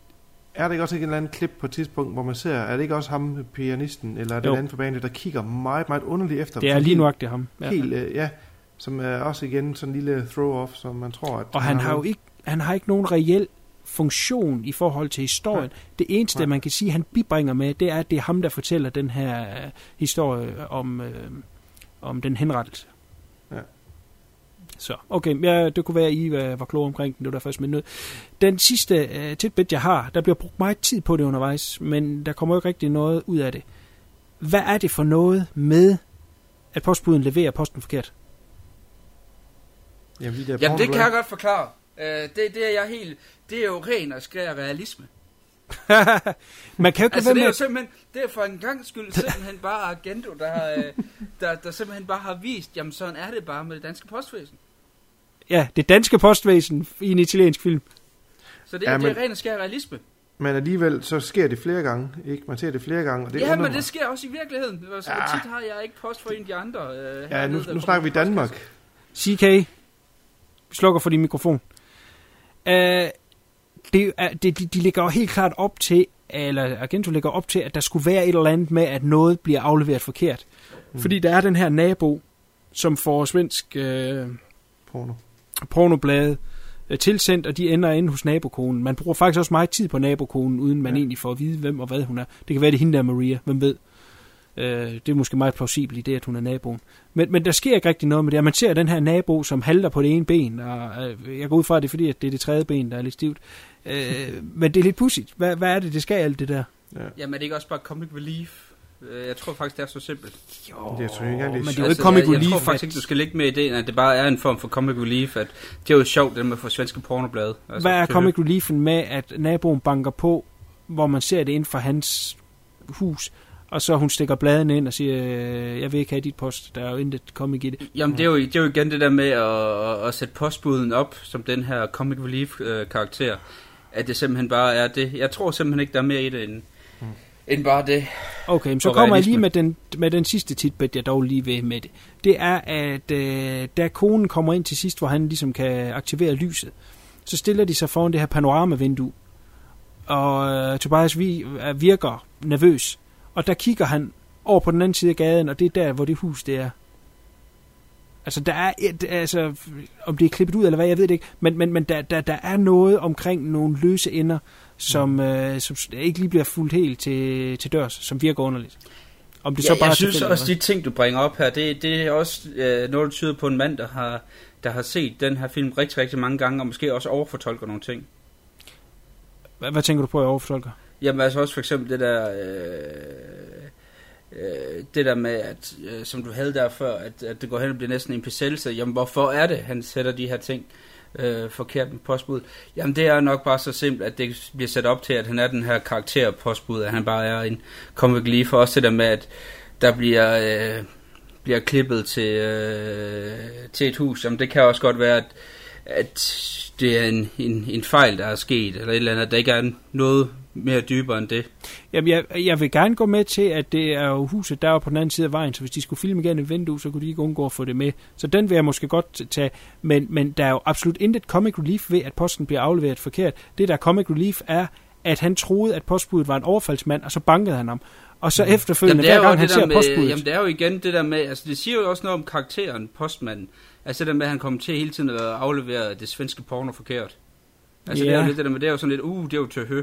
Er der ikke også ikke en eller anden klip på et tidspunkt, hvor man ser, er det ikke også ham, pianisten, eller er det Jo. en anden forbande, der kigger meget, meget underligt efter? Det er lige nu det ham. Ja. Helt, øh, ja, som er også igen sådan en lille throw-off, som man tror, at... Og han har jo ikke, han har ikke nogen reel funktion i forhold til historien. Nej. Det eneste, Nej. man kan sige, han bibringer med, det er, at det er ham, der fortæller den her øh, historie om, øh, om den henrettelse. Så, okay, ja, det kunne være, at I var, var klog omkring den, det var derfor, jeg smed den sidste øh, tidbit, jeg har, der bliver brugt meget tid på det undervejs, men der kommer jo ikke rigtig noget ud af det. Hvad er det for noget med, at postbuden leverer posten forkert? Jamen, de der Jamen, det kan jeg godt forklare. Øh, det, det er jeg helt... Det er jo ren og skær realisme. [LAUGHS] Man kan jo ikke Altså, det er jo simpelthen, det er for en gang skyld simpelthen bare Agento, der, har, øh, der, der simpelthen bare har vist, jamen sådan er det bare med det danske postvæsen. Ja, det danske postvæsen i en italiensk film. Så det, Ja, det men- er ren og skær realisme. Men alligevel, så sker det flere gange, ikke? Man ser det flere gange, og det ja, men mig. det sker også i virkeligheden. Altså, Ja. tit har jeg ikke post for en af de andre. Øh, Ja, nu, nu kommer snakker vi. Danmark. CK, vi slukker for din mikrofon. Uh, det, er- det, de, de ligger jo helt klart op til, eller Argento lægger op til, at der skulle være et eller andet med, at noget bliver afleveret forkert. Mm. Fordi der er den her nabo, som får svensk øh, Porno. Pornoblade øh, tilsendt, og de ender inde hos nabokonen. Man bruger faktisk også meget tid på nabokonen, uden man Ja. egentlig får at vide, hvem og hvad hun er. Det kan være, det er hende der Maria, hvem ved. Øh, det er måske meget plausibelt i det, at hun er naboen. Men, men der sker ikke rigtig noget med det, og man ser den her nabo, som halter på det ene ben, og øh, jeg går ud fra, at det er fordi, at det er det tredje ben, der er lidt stivt. Øh, [LAUGHS] men det er lidt pudsigt. Hvad, hvad er det, det skal alt det der? Ja. Jamen er det ikke også bare comic relief? Øh, Jeg tror faktisk, det er så simpelt. Jo, Det er selvfølgelig ikke men det er jo ikke comic jeg, jeg relief. tror faktisk ikke, du skal ligge med ideen, at det bare er en form for comic relief. At det er jo sjovt, det med at få svenske pornoblade. Altså, Hvad er comic reliefen med, at naboen banker på, hvor man ser det inden for hans hus, og så hun stikker bladene ind og siger, øh, jeg vil ikke have dit post, der er jo intet comic i det. Jamen, det er, jo, det er jo igen det der med at, at, at sætte postbuden op som den her comic relief-karakter. at det simpelthen bare er det. Jeg tror simpelthen ikke, der er mere i det end, Mm. End bare det. Okay, men så kommer jeg lige med den, med den sidste tidbit, jeg dog lige vil med det. Det er, at øh, da konen kommer ind til sidst, hvor han ligesom kan aktivere lyset, så stiller de sig foran det her panoramavindue, og øh, Tobias vi, øh, virker nervøs. Og der kigger han over på den anden side af gaden, og det er der, hvor det hus det er. Altså, der er et, altså, om det er klippet ud, eller hvad, jeg ved det ikke, men, men, men der, der, der er noget omkring nogle løse ender, som, øh, som ikke lige bliver fuldt helt til, til dørs, som virker underligt. Om det Ja, så bare jeg synes også, de ting, du bringer op her, det, det er også øh, noget, der tyder på en mand, der har, der har set den her film rigtig, rigtig mange gange, og måske også overfortolker nogle ting. hvad. hvad, tænker du på, jeg overfortolker? Jamen altså også for eksempel det der, øh, øh, det der med, at, øh, som du havde der før, at, at det går hen og bliver næsten en besættelse. Jamen hvorfor er det, han sætter de her ting øh, forkert med postbud? Jamen det er nok bare så simpelt, at det bliver sat op til, at han er den her karakter postbud, at han bare er en comic relief. For også det der med, at der bliver, øh, bliver klippet til, øh, til et hus. Jamen det kan også godt være, at, at det er en, en, en fejl, der er sket, eller et eller andet, at der ikke er noget mere dybere end det. Jamen, jeg, jeg vil gerne gå med til, at det er jo huset, der er på den anden side af vejen, så hvis de skulle filme igennem et vindue, så kunne de ikke undgå at få det med. Så den vil jeg måske godt tage, men, men der er jo absolut intet comic relief ved, at posten bliver afleveret forkert. Det, der er comic relief, er, at han troede, at postbuddet var en overfaldsmand, og så bankede han ham. Og så efterfølgende, det er hver gang han ser med, postbuddet, Jamen det er jo igen det der med, altså det siger jo også noget om karakteren, postmanden. Altså det der med, at han kommer til hele tiden at aflevere det svenske porno forkert. Altså det er jo lidt det der med, det er jo sådan lidt, uh, det er jo til hø.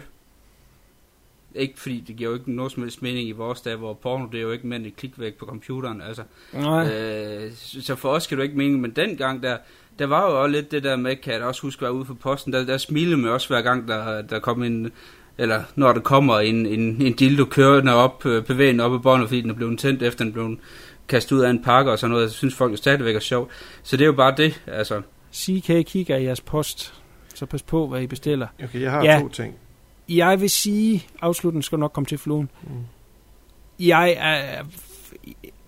Ikke fordi det giver jo ikke noget som helst mening i vores dage, hvor porno det er jo ikke mere end et klik væk på computeren. Altså, Nej. Øh, så for os kan du ikke mening, men dengang der, der var jo også lidt det der med, kan jeg da også huske, at være ude for posten, der, der smilede man også hver gang, der, der kom en, eller når der kommer en, en, en dildo kørende op, øh, bevægende op i båndet, fordi den er blevet tændt, efter den blev kastet ud af en pakke og sådan noget, så synes folk jo stadigvæk er sjovt. Så det er jo bare det, altså. CK kigger i jeres post, så pas på, hvad I bestiller. Okay, jeg har Ja. to ting. Jeg vil sige, afslutningen skal nok komme til fluen. Mm. Jeg er,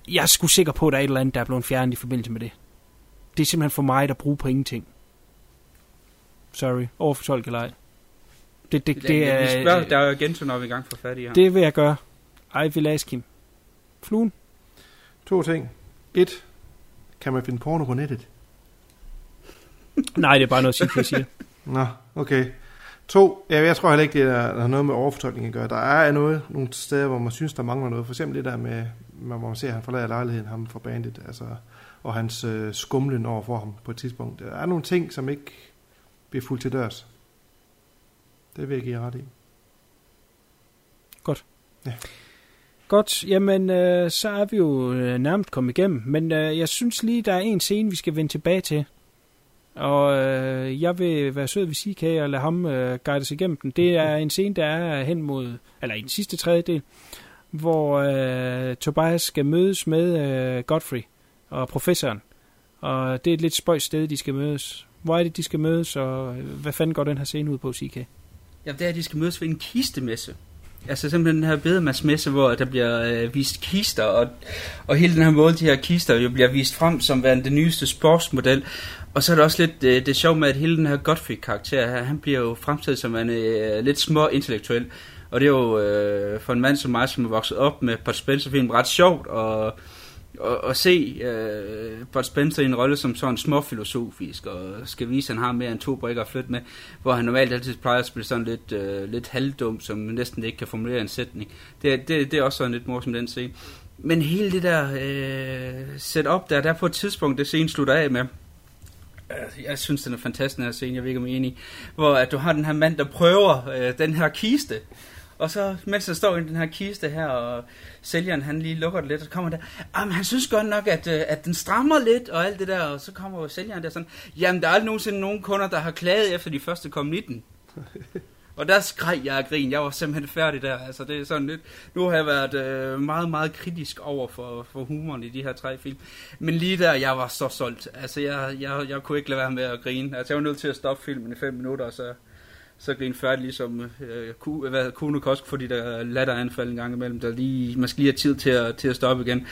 jeg er sgu sikker på, at der er et eller andet, der er blevet fjernet i forbindelse med det. Det er simpelthen for mig, der bruger på ingenting. Sorry, overfortolk eller ej. Det, det, det, vi spørger, der er, er jo igen, når vi er i gang for fat i her. det vil jeg gøre. I vil ask him. Fluen? To ting. Et. Kan man finde porno på nettet? Nej, det er bare noget, CK siger. Nå, okay. To, ja, jeg tror heller ikke, det er, der har noget med overfortolkning at gøre. Der er noget, nogle steder, hvor man synes, der mangler noget. For eksempel det der med, hvor man ser, at han forlader lejligheden, ham fra bandet, altså, og hans øh, skumlen over for ham på et tidspunkt. Der er nogle ting, som ikke bliver fuldt til dørs. Det vil jeg give ret i. Godt, jamen øh, så er vi jo øh, nærmest kommet igennem. Men øh, jeg synes lige, der er en scene, vi skal vende tilbage til. Og øh, jeg vil være sød ved CK og lade ham øh, guide os igennem den. Det er en scene, der er hen mod, eller i den sidste tredjedel, hvor øh, Tobias skal mødes med øh, Godfrey og professoren. Og det er et lidt spøjs sted, de skal mødes. Hvor er det, de skal mødes, og øh, hvad fanden går den her scene ud på, CK? Ja, det er, at de skal mødes ved en kistemesse. Altså simpelthen den her bedemandsmesse, hvor der bliver øh, vist kister, og, og hele den her måde, de her kister jo bliver vist frem som værende den nyeste sportsmodel. Og så er det også lidt øh, det er sjovt med, at hele den her Godfrey-karakter her, han bliver jo fremstillet som en øh, lidt små intellektuel. Og det er jo øh, for en mand som mig, som er vokset op med Bud Spencer-film, ret sjovt og, at, at se uh, Bud Spencer i en rolle som sådan småfilosofisk, og skal vise, at han har mere end to brikker at flytte med, hvor han normalt altid plejer at spille sådan lidt, uh, lidt halvdum, som næsten ikke kan formulere en sætning. Det, det, det er også sådan lidt morsomt den scene. Men hele det der uh, setup der, der på et tidspunkt, det scene slutter af med, Altså, jeg synes, den er fantastisk, den her scene, jeg ved ikke, om I er enig hvor at du har den her mand, der prøver øh, den her kiste, og så, mens der står i den her kiste her, og sælgeren han lige lukker det lidt, og så kommer der, jamen han synes godt nok, at, øh, at den strammer lidt, og alt det der, og så kommer sælgeren der sådan, jamen der er aldrig nogensinde nogen kunder, der har klaget efter de første kom 19. Og der skreg jeg af grin. Jeg var simpelthen færdig der. Altså, det er sådan lidt... Nu har jeg været øh, meget, meget kritisk over for, for humoren i de her tre film. Men lige der, jeg var så solgt. Altså, jeg, jeg, jeg kunne ikke lade være med at grine. Altså, jeg var nødt til at stoppe filmen i fem minutter, og så, så grine færdig, ligesom øh, ku, øh, hvad, Kuno Kosk, fordi der latteranfald en gang imellem, der lige, man skal lige have tid til at, til at stoppe igen.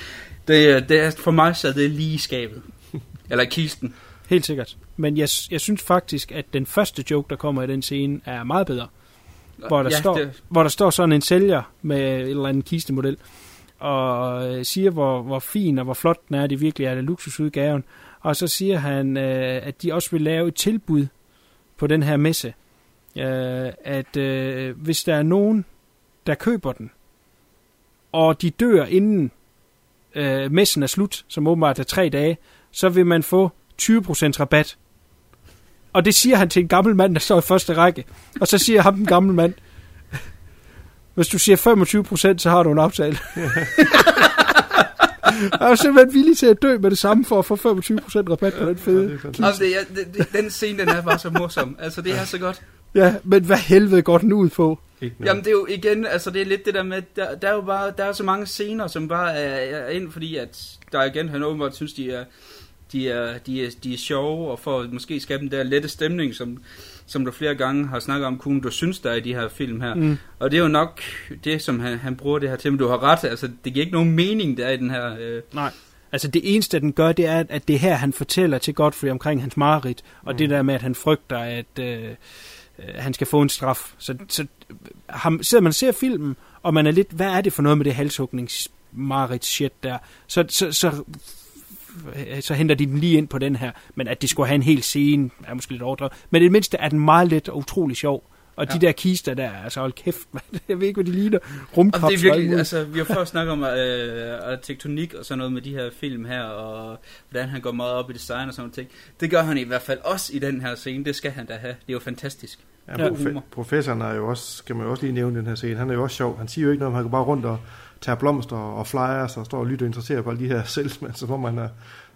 Det, øh, det er, for mig så det lige skabet. Eller kisten. Helt sikkert. Men jeg, jeg synes faktisk, at den første joke, der kommer i den scene, er meget bedre. Hvor der, ja, står, det... hvor der står sådan en sælger med en eller anden kistemodel, og øh, siger, hvor, hvor fin og hvor flot den er, det virkelig er det luksusudgaven. Og så siger han, øh, at de også vil lave et tilbud på den her messe. Øh, at øh, hvis der er nogen, der køber den, og de dør inden øh, messen er slut, som åbenbart er tre dage, så vil man få 20% rabat. Og det siger han til en gammel mand, der står i første række. Og så siger ham den gamle mand, hvis du siger 25% så har du en aftale. [LAUGHS] jeg er simpelthen villig til at dø med det samme for at få 25% rabat på den fede. Ja, det altså, det, det, den scene, den er bare så morsom. Altså, det er så godt. Ja, men hvad helvede går den ud på? Jamen det er jo igen, altså det er lidt det der med, der, der er jo bare, der er så mange scener, som bare er, er ind, fordi at der igen, han åbenbart synes, de er, de er, de er, de er sjove, og for at måske skabe den der lette stemning, som, som du flere gange har snakket om, kunne du synes, der er i de her film her. Mm. Og det er jo nok det, som han, han bruger det her til, men du har ret, altså det giver ikke nogen mening, der er i den her... Øh... Nej. Altså det eneste, den gør, det er, at det her, han fortæller til Godfrey omkring hans mareridt, og mm. det der med, at han frygter, at øh, øh, han skal få en straf. Så, så ham, sidder man og ser filmen, og man er lidt, hvad er det for noget med det halshugnings shit der, så, så, så så henter de den lige ind på den her. Men at de skulle have en hel scene, er måske lidt overdrevet. Men i det mindste er den meget let og utrolig sjov. Og ja. de der kister der, altså hold kæft, [LAUGHS] man, jeg ved ikke, hvad de ligner. Rumkapsler. Det er virkelig, altså, vi har først snakket om øh, tektonik og sådan noget med de her film her, og hvordan han går meget op i design og sådan noget. Det gør han i hvert fald også i den her scene, det skal han da have. Det er jo fantastisk. Ja, ja. Profe- professoren er jo også, skal man jo også lige nævne den her scene, han er jo også sjov. Han siger jo ikke noget, han går bare rundt og tager blomster og flyers og står og lytter og interesserer på alle de her [LAUGHS] salgsmænd, som om man er,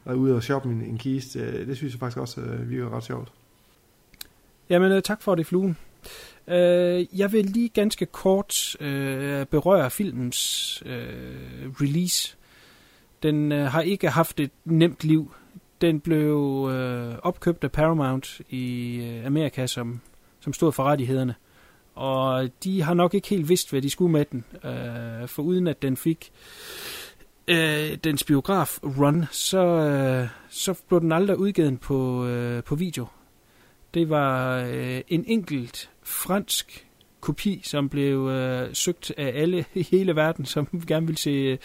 er ude og shoppe en, en kiste. Øh, det synes jeg faktisk også øh, virker ret sjovt. Jamen, øh, tak for det, Fluen. Uh, jeg vil lige ganske kort berøre filmens release. Den har ikke haft et nemt liv. Den blev opkøbt af Paramount i Amerika, som, som stod for rettighederne. Og de har nok ikke helt vidst, hvad de skulle med den. Øh, for uden at den fik øh, dens biograf run, så, øh, så blev den aldrig udgivet på, øh, på video. Det var øh, en enkelt fransk kopi, som blev øh, søgt af alle i hele verden, som [LAUGHS] gerne ville se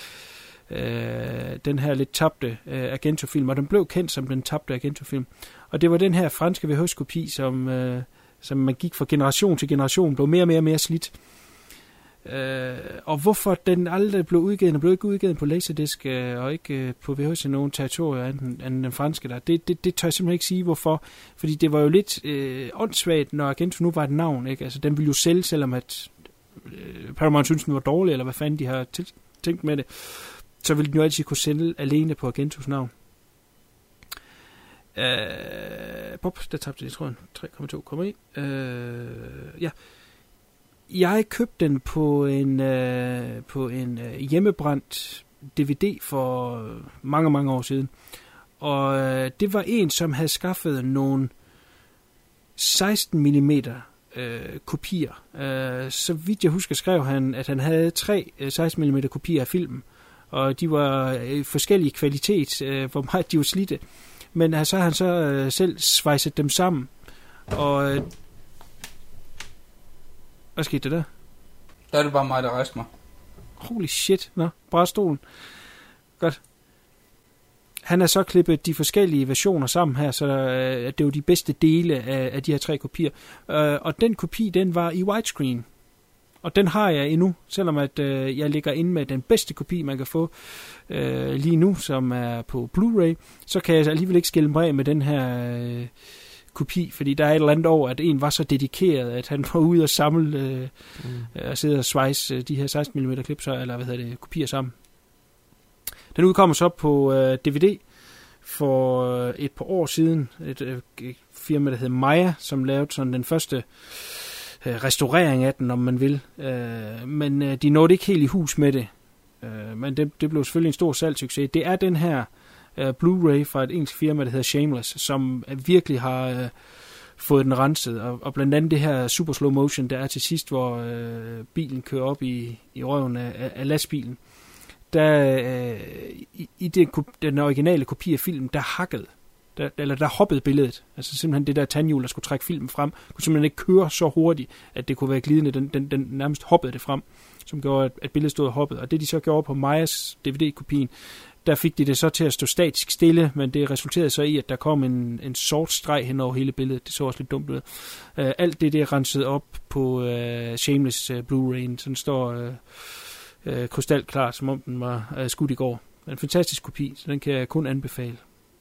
øh, den her lidt tabte øh, Argento-film, og den blev kendt som den tabte Argento-film. Og det var den her franske VHS-kopi, som... Øh, som man gik fra generation til generation, blev mere og mere og mere slidt. Øh, og hvorfor den aldrig blev udgivet, den blev ikke udgivet på Laserdisc øh, og ikke øh, på VHS i nogen territorier end, end den franske der, det, det, det tør jeg simpelthen ikke sige, hvorfor. Fordi det var jo lidt øh, åndssvagt, når Agento nu var et navn. Ikke? Altså, den ville jo sælge, selvom at øh, Paramount synes, den var dårlig, eller hvad fanden de har tænkt med det. Så ville den jo altid kunne sælge alene på Agentus navn. Øh, pop, der tabte jeg tråden. 3,2,1. Øh, ja. Jeg købte den på en, øh, på en øh, hjemmebrændt DVD for mange, mange år siden. Og øh, det var en, som havde skaffet nogle 16 mm øh, kopier. Øh, så vidt jeg husker, skrev han, at han havde tre øh, 16 mm kopier af filmen. Og de var øh, i forskellige kvalitet, øh, hvor meget de var slidte. Men så har han så øh, selv svejset dem sammen. Og... Øh, hvad skete der der? Der er det bare mig, der rejste mig. Holy shit. Nå, bare stolen. Godt. Han har så klippet de forskellige versioner sammen her, så øh, det er jo de bedste dele af, af de her tre kopier. Øh, og den kopi, den var i widescreen. Og den har jeg endnu, selvom at øh, jeg ligger inde med den bedste kopi, man kan få øh, lige nu, som er på Blu-ray, så kan jeg alligevel ikke skille mig af med den her øh, kopi, fordi der er et eller andet over, at en var så dedikeret, at han var ude og samle øh, mm. og sidde og svejse øh, de her 16 mm klip, så, eller hvad hedder det, kopier sammen. Den udkommer så på øh, DVD for øh, et par år siden. Et, øh, firma, der hedder Maya, som lavede sådan den første øh, Øh, restaurering af den, om man vil. Øh, men øh, de nåede ikke helt i hus med det. Øh, men det, det blev selvfølgelig en stor salgssucces. Det er den her øh, Blu-ray fra et engelsk firma, der hedder Shameless, som øh, virkelig har øh, fået den renset. Og, og blandt andet det her super slow motion, der er til sidst, hvor øh, bilen kører op i, i røven af, af lastbilen. Der, øh, i, i den, den originale kopi af filmen, der hakkede der, eller der hoppede billedet. Altså simpelthen det der tandhjul, der skulle trække filmen frem, kunne simpelthen ikke køre så hurtigt, at det kunne være glidende. Den, den, den nærmest hoppede det frem, som gjorde, at, at billedet stod og hoppede. Og det de så gjorde på Majas DVD-kopien, der fik de det så til at stå statisk stille, men det resulterede så i, at der kom en, en sort streg hen over hele billedet. Det så også lidt dumt ud. Uh, alt det, det er renset op på uh, Shameless øh, uh, Blu-ray. Sådan står uh, uh, krystalklart, som om den var uh, skudt i går. En fantastisk kopi, så den kan jeg kun anbefale.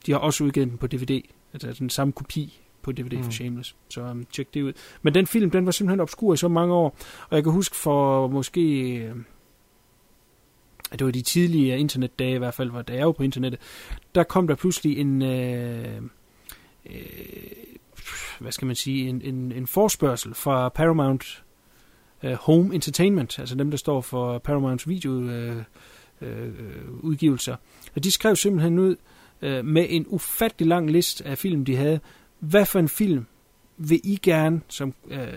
De har også udgivet den på DVD, altså den samme kopi på DVD mm. for Shameless. Så um, tjek det ud. Men den film, den var simpelthen obskur i så mange år, og jeg kan huske for måske at det var de tidlige internetdage i hvert fald, hvor da jeg var på internettet, der kom der pludselig en, øh, øh, hvad skal man sige, en, en, en forspørgsel fra Paramount øh, Home Entertainment, altså dem, der står for Paramounts video øh, øh, udgivelser. Og de skrev simpelthen ud øh, Øh, med en ufattelig lang liste af film, de havde. Hvad for en film vil I gerne som, øh,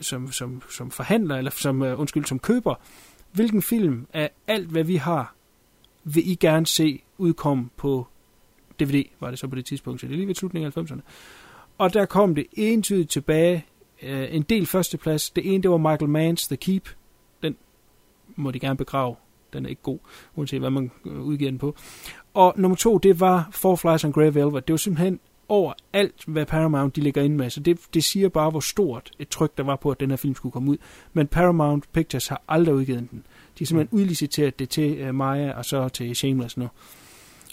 som, som, som forhandler, eller som, øh, undskyld, som køber, hvilken film af alt, hvad vi har, vil I gerne se udkomme på DVD, var det så på det tidspunkt, så det er lige ved slutningen af 90'erne. Og der kom det entydigt tilbage, øh, en del førsteplads. Det ene, det var Michael Manns The Keep. Den må de gerne begrave. Den er ikke god, uanset hvad man øh, udgiver den på. Og nummer to, det var Four Flies on Grey Velvet. Det var simpelthen over alt, hvad Paramount de ligger ind med. Så det, det siger bare, hvor stort et tryk der var på, at den her film skulle komme ud. Men Paramount Pictures har aldrig udgivet den. De har simpelthen udliciteret det til uh, Maya og så til Shameless nu.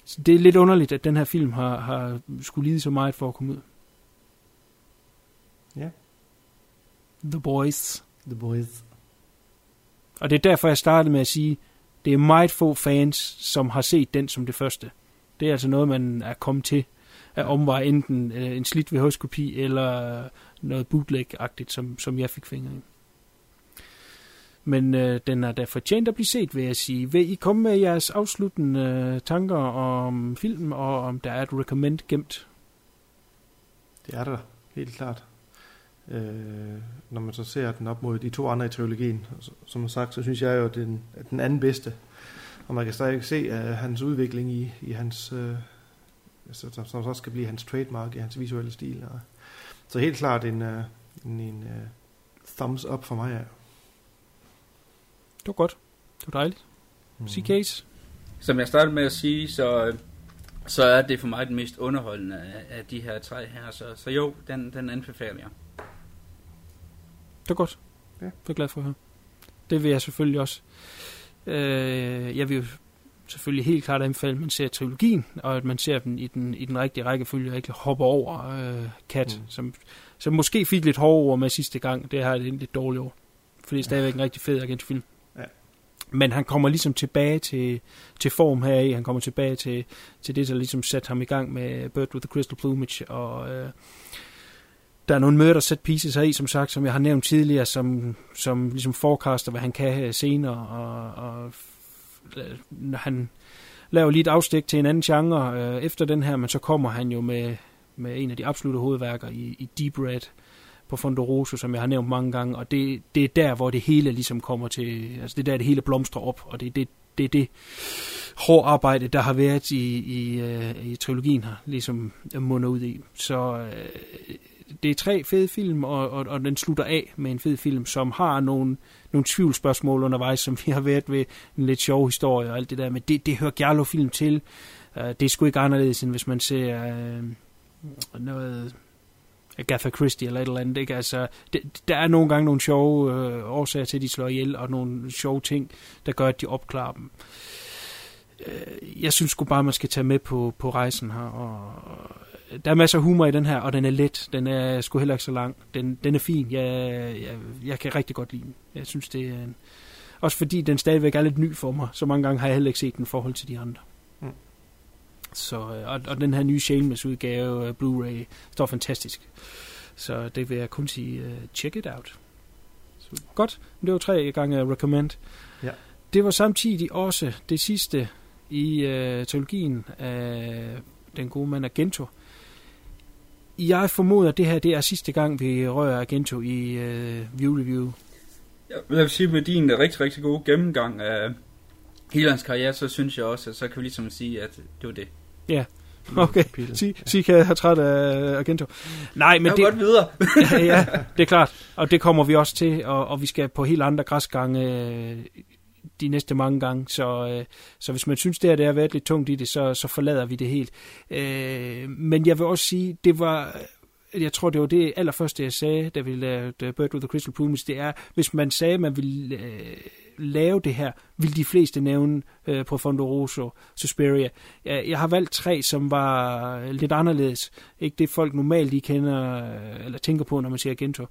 Så det er lidt underligt, at den her film har, har skulle lide så meget for at komme ud. Ja. The Boys. The Boys. Og det er derfor, jeg startede med at sige, det er meget få fans, som har set den som det første. Det er altså noget, man er kommet til at omveje enten øh, en slidt VHS-kopi eller noget bootleg-agtigt, som, som jeg fik fingre i. Men øh, den er da fortjent at blive set, vil jeg sige. Vil I komme med jeres afsluttende øh, tanker om filmen, og om der er et recommend gemt? Det er der, helt klart. Øh, når man så ser den op mod de to andre i trilogien, som sagt, så synes jeg jo, at den, at den anden bedste. Og man kan stadig se uh, hans udvikling i, i hans, uh, som, som så skal blive hans trademark i hans visuelle stil. Og, så helt klart en, uh, en, en uh, thumbs up for mig. Ja. Det var godt. Det var dejligt. Mm. Case. Som jeg startede med at sige, så, så er det for mig den mest underholdende af, af de her tre her. Så, så jo, den, den anbefaler jeg. Det var godt. Ja. Det er glad for at høre. Det vil jeg selvfølgelig også. Øh, jeg vil jo selvfølgelig helt klart anbefale, at man ser trilogien, og at man ser dem i den, i den rigtige rækkefølge, og ikke hopper over øh, Kat, mm. som, som måske fik lidt hårde ord med sidste gang. Det har jeg lidt dårligt over. For det er stadigvæk en rigtig fed agentfilm. Ja. Men han kommer ligesom tilbage til, til form her i. Han kommer tilbage til, til det, der ligesom satte ham i gang med Bird with the Crystal Plumage. Og øh, der er nogle murder set pieces her i, som sagt, som jeg har nævnt tidligere, som, som ligesom forecaster, hvad han kan senere. Og, og han laver lige et afstik til en anden genre øh, efter den her, men så kommer han jo med, med en af de absolutte hovedværker i, i Deep Red på Fondoroso, som jeg har nævnt mange gange, og det, det er der, hvor det hele ligesom kommer til, altså det er der, det hele blomstrer op, og det er det, det, er det hårde arbejde, der har været i, i, uh, i trilogien her, ligesom munder ud i. Så øh, det er tre fede film, og, og, og den slutter af med en fed film, som har nogle, nogle tvivlsspørgsmål undervejs, som vi har været ved en lidt sjov historie og alt det der, men det, det hører Gerlo-film til. Uh, det er sgu ikke anderledes, end hvis man ser uh, noget Agatha Christie eller et eller andet. Ikke? Altså, det, der er nogle gange nogle sjove øh, årsager til, at de slår ihjel, og nogle sjove ting, der gør, at de opklarer dem. Øh, jeg synes sgu bare, man skal tage med på, på rejsen her. Og, og, der er masser af humor i den her, og den er let. Den er sgu heller ikke så lang. Den, den er fin. Jeg, jeg, jeg kan rigtig godt lide den. Jeg synes, det er en, også fordi den stadigvæk er lidt ny for mig. Så mange gange har jeg heller ikke set den i forhold til de andre. Mm. Så, øh, og, og den her nye Shameless udgave, uh, Blu-ray, står fantastisk. Så det vil jeg kun sige, uh, check it out. Super. Godt, det var tre gange recommend. Ja. Det var samtidig også det sidste i uh, teologien af den gode mand Argento. Jeg formoder, at det her det er sidste gang, vi rører Argento i uh, View Review. Jeg vil sige, med din rigtig, rigtig gode gennemgang af hele hans karriere, så synes jeg også, at så kan vi ligesom sige, at det var det. Okay, Kapitel. sig, sig kan jeg have træt af Argento. Nej, men Men det, godt videre. [LAUGHS] ja, ja, det er klart. Og det kommer vi også til, og, og vi skal på helt andre græsgange øh, de næste mange gange. Så, øh, så hvis man synes, det her det har været lidt tungt i det, så, så forlader vi det helt. Øh, men jeg vil også sige, det var... Øh, jeg tror, det var det allerførste, jeg sagde, da vi lavede Bird with the Crystal Plumes, det er, hvis man sagde, at man ville øh, lave det her, vil de fleste nævne øh, Profondo Rosso, Suspiria. Jeg, jeg har valgt tre, som var lidt anderledes. Ikke det, folk normalt lige kender, øh, eller tænker på, når man siger Gento.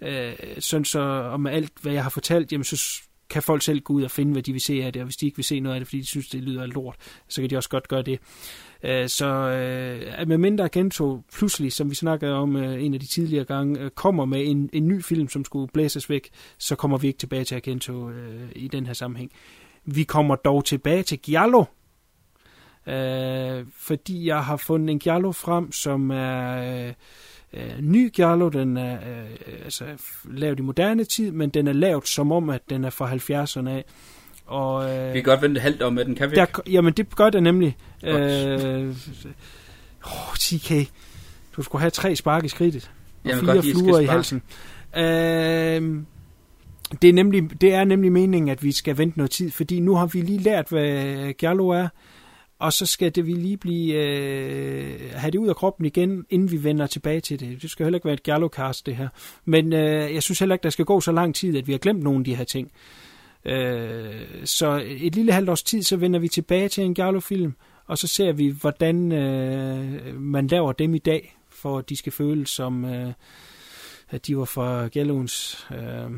Øh, sådan så, og med alt, hvad jeg har fortalt, jamen så kan folk selv gå ud og finde, hvad de vil se af det, og hvis de ikke vil se noget af det, fordi de synes, det lyder af lort, så kan de også godt gøre det. Øh, så øh, med mindre Gento pludselig, som vi snakkede om øh, en af de tidligere gange, øh, kommer med en, en ny film, som skulle blæses væk, så kommer vi ikke tilbage til Argento øh, i den her sammenhæng. Vi kommer dog tilbage til Giallo, øh, fordi jeg har fundet en Giallo frem, som er øh, øh, ny Giallo. Den er øh, altså, lavet i moderne tid, men den er lavet som om, at den er fra 70'erne af. Og, øh, Vi kan godt vente halvt om med den, kan vi der, ikke? jamen, det gør det nemlig. Godt. Øh, oh, TK, du skulle have tre spark i skridtet. Og Jamen, fire godt, fluer i halsen. Øh, det, er nemlig, det er nemlig meningen, at vi skal vente noget tid, fordi nu har vi lige lært, hvad Giallo er, og så skal det vi lige blive, øh, have det ud af kroppen igen, inden vi vender tilbage til det. Det skal heller ikke være et giallocast det her. Men øh, jeg synes heller ikke, der skal gå så lang tid, at vi har glemt nogle af de her ting. Øh, så et lille halvt års tid, så vender vi tilbage til en Giallo-film, og så ser vi, hvordan øh, man laver dem i dag, for at de skal føles som, øh, at de var fra Gialloens øh,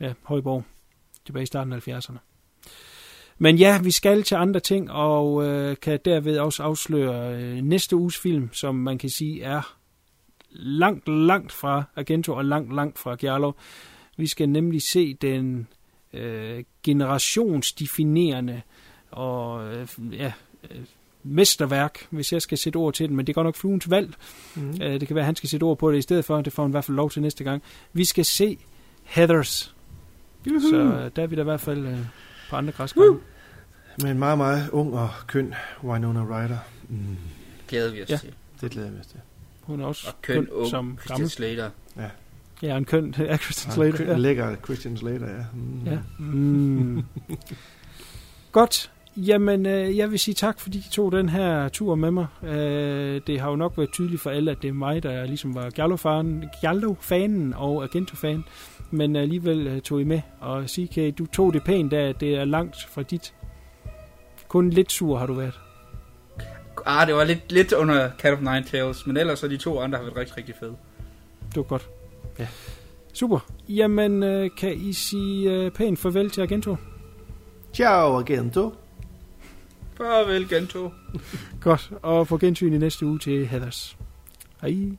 ja, højborg tilbage i starten af 70'erne. Men ja, vi skal til andre ting, og øh, kan derved også afsløre øh, næste uges film, som man kan sige er langt, langt fra Argento og langt, langt fra Giallo. Vi skal nemlig se den øh, generationsdefinerende og øh, ja, øh, mesterværk, hvis jeg skal sætte ord til den, men det går nok fluens valg. Mm. Øh, det kan være, at han skal sætte ord på det i stedet for. Det får han i hvert fald lov til næste gang. Vi skal se Heathers. Så øh, der er vi da i hvert fald øh, på andre græsgange. Med en meget, meget ung og køn Winona Ryder. Mm. Glæder vi os Ja. ja. til. Det glæder jeg mig til. Hun er også Og køn, ung, som Christian gammel. Slater. Ja, en køn ja, Christian Ja, Slater. køn, Ja. Lækker Christian Slater, ja. Mm. Ja. Mm. Godt. Jamen, øh, jeg vil sige tak, fordi I tog den her tur med mig. Øh, det har jo nok været tydeligt for alle, at det er mig, der ligesom var Giallo-fanen, Giallo-fanen og Argento-fan. Men alligevel øh, tog I med. Og CK, du tog det pænt, da det er langt fra dit. Kun lidt sur har du været. Ah, det var lidt, lidt under Cat of Nine Tails, men ellers så de to andre har været rigtig, rigtig fede. Det var godt. Ja. Super. Jamen, øh, kan I sige øh, pænt farvel til Argento? Ciao, Agento. Farvel, Gento. Godt. Og på gensyn i næste uge til Heathers. Hej.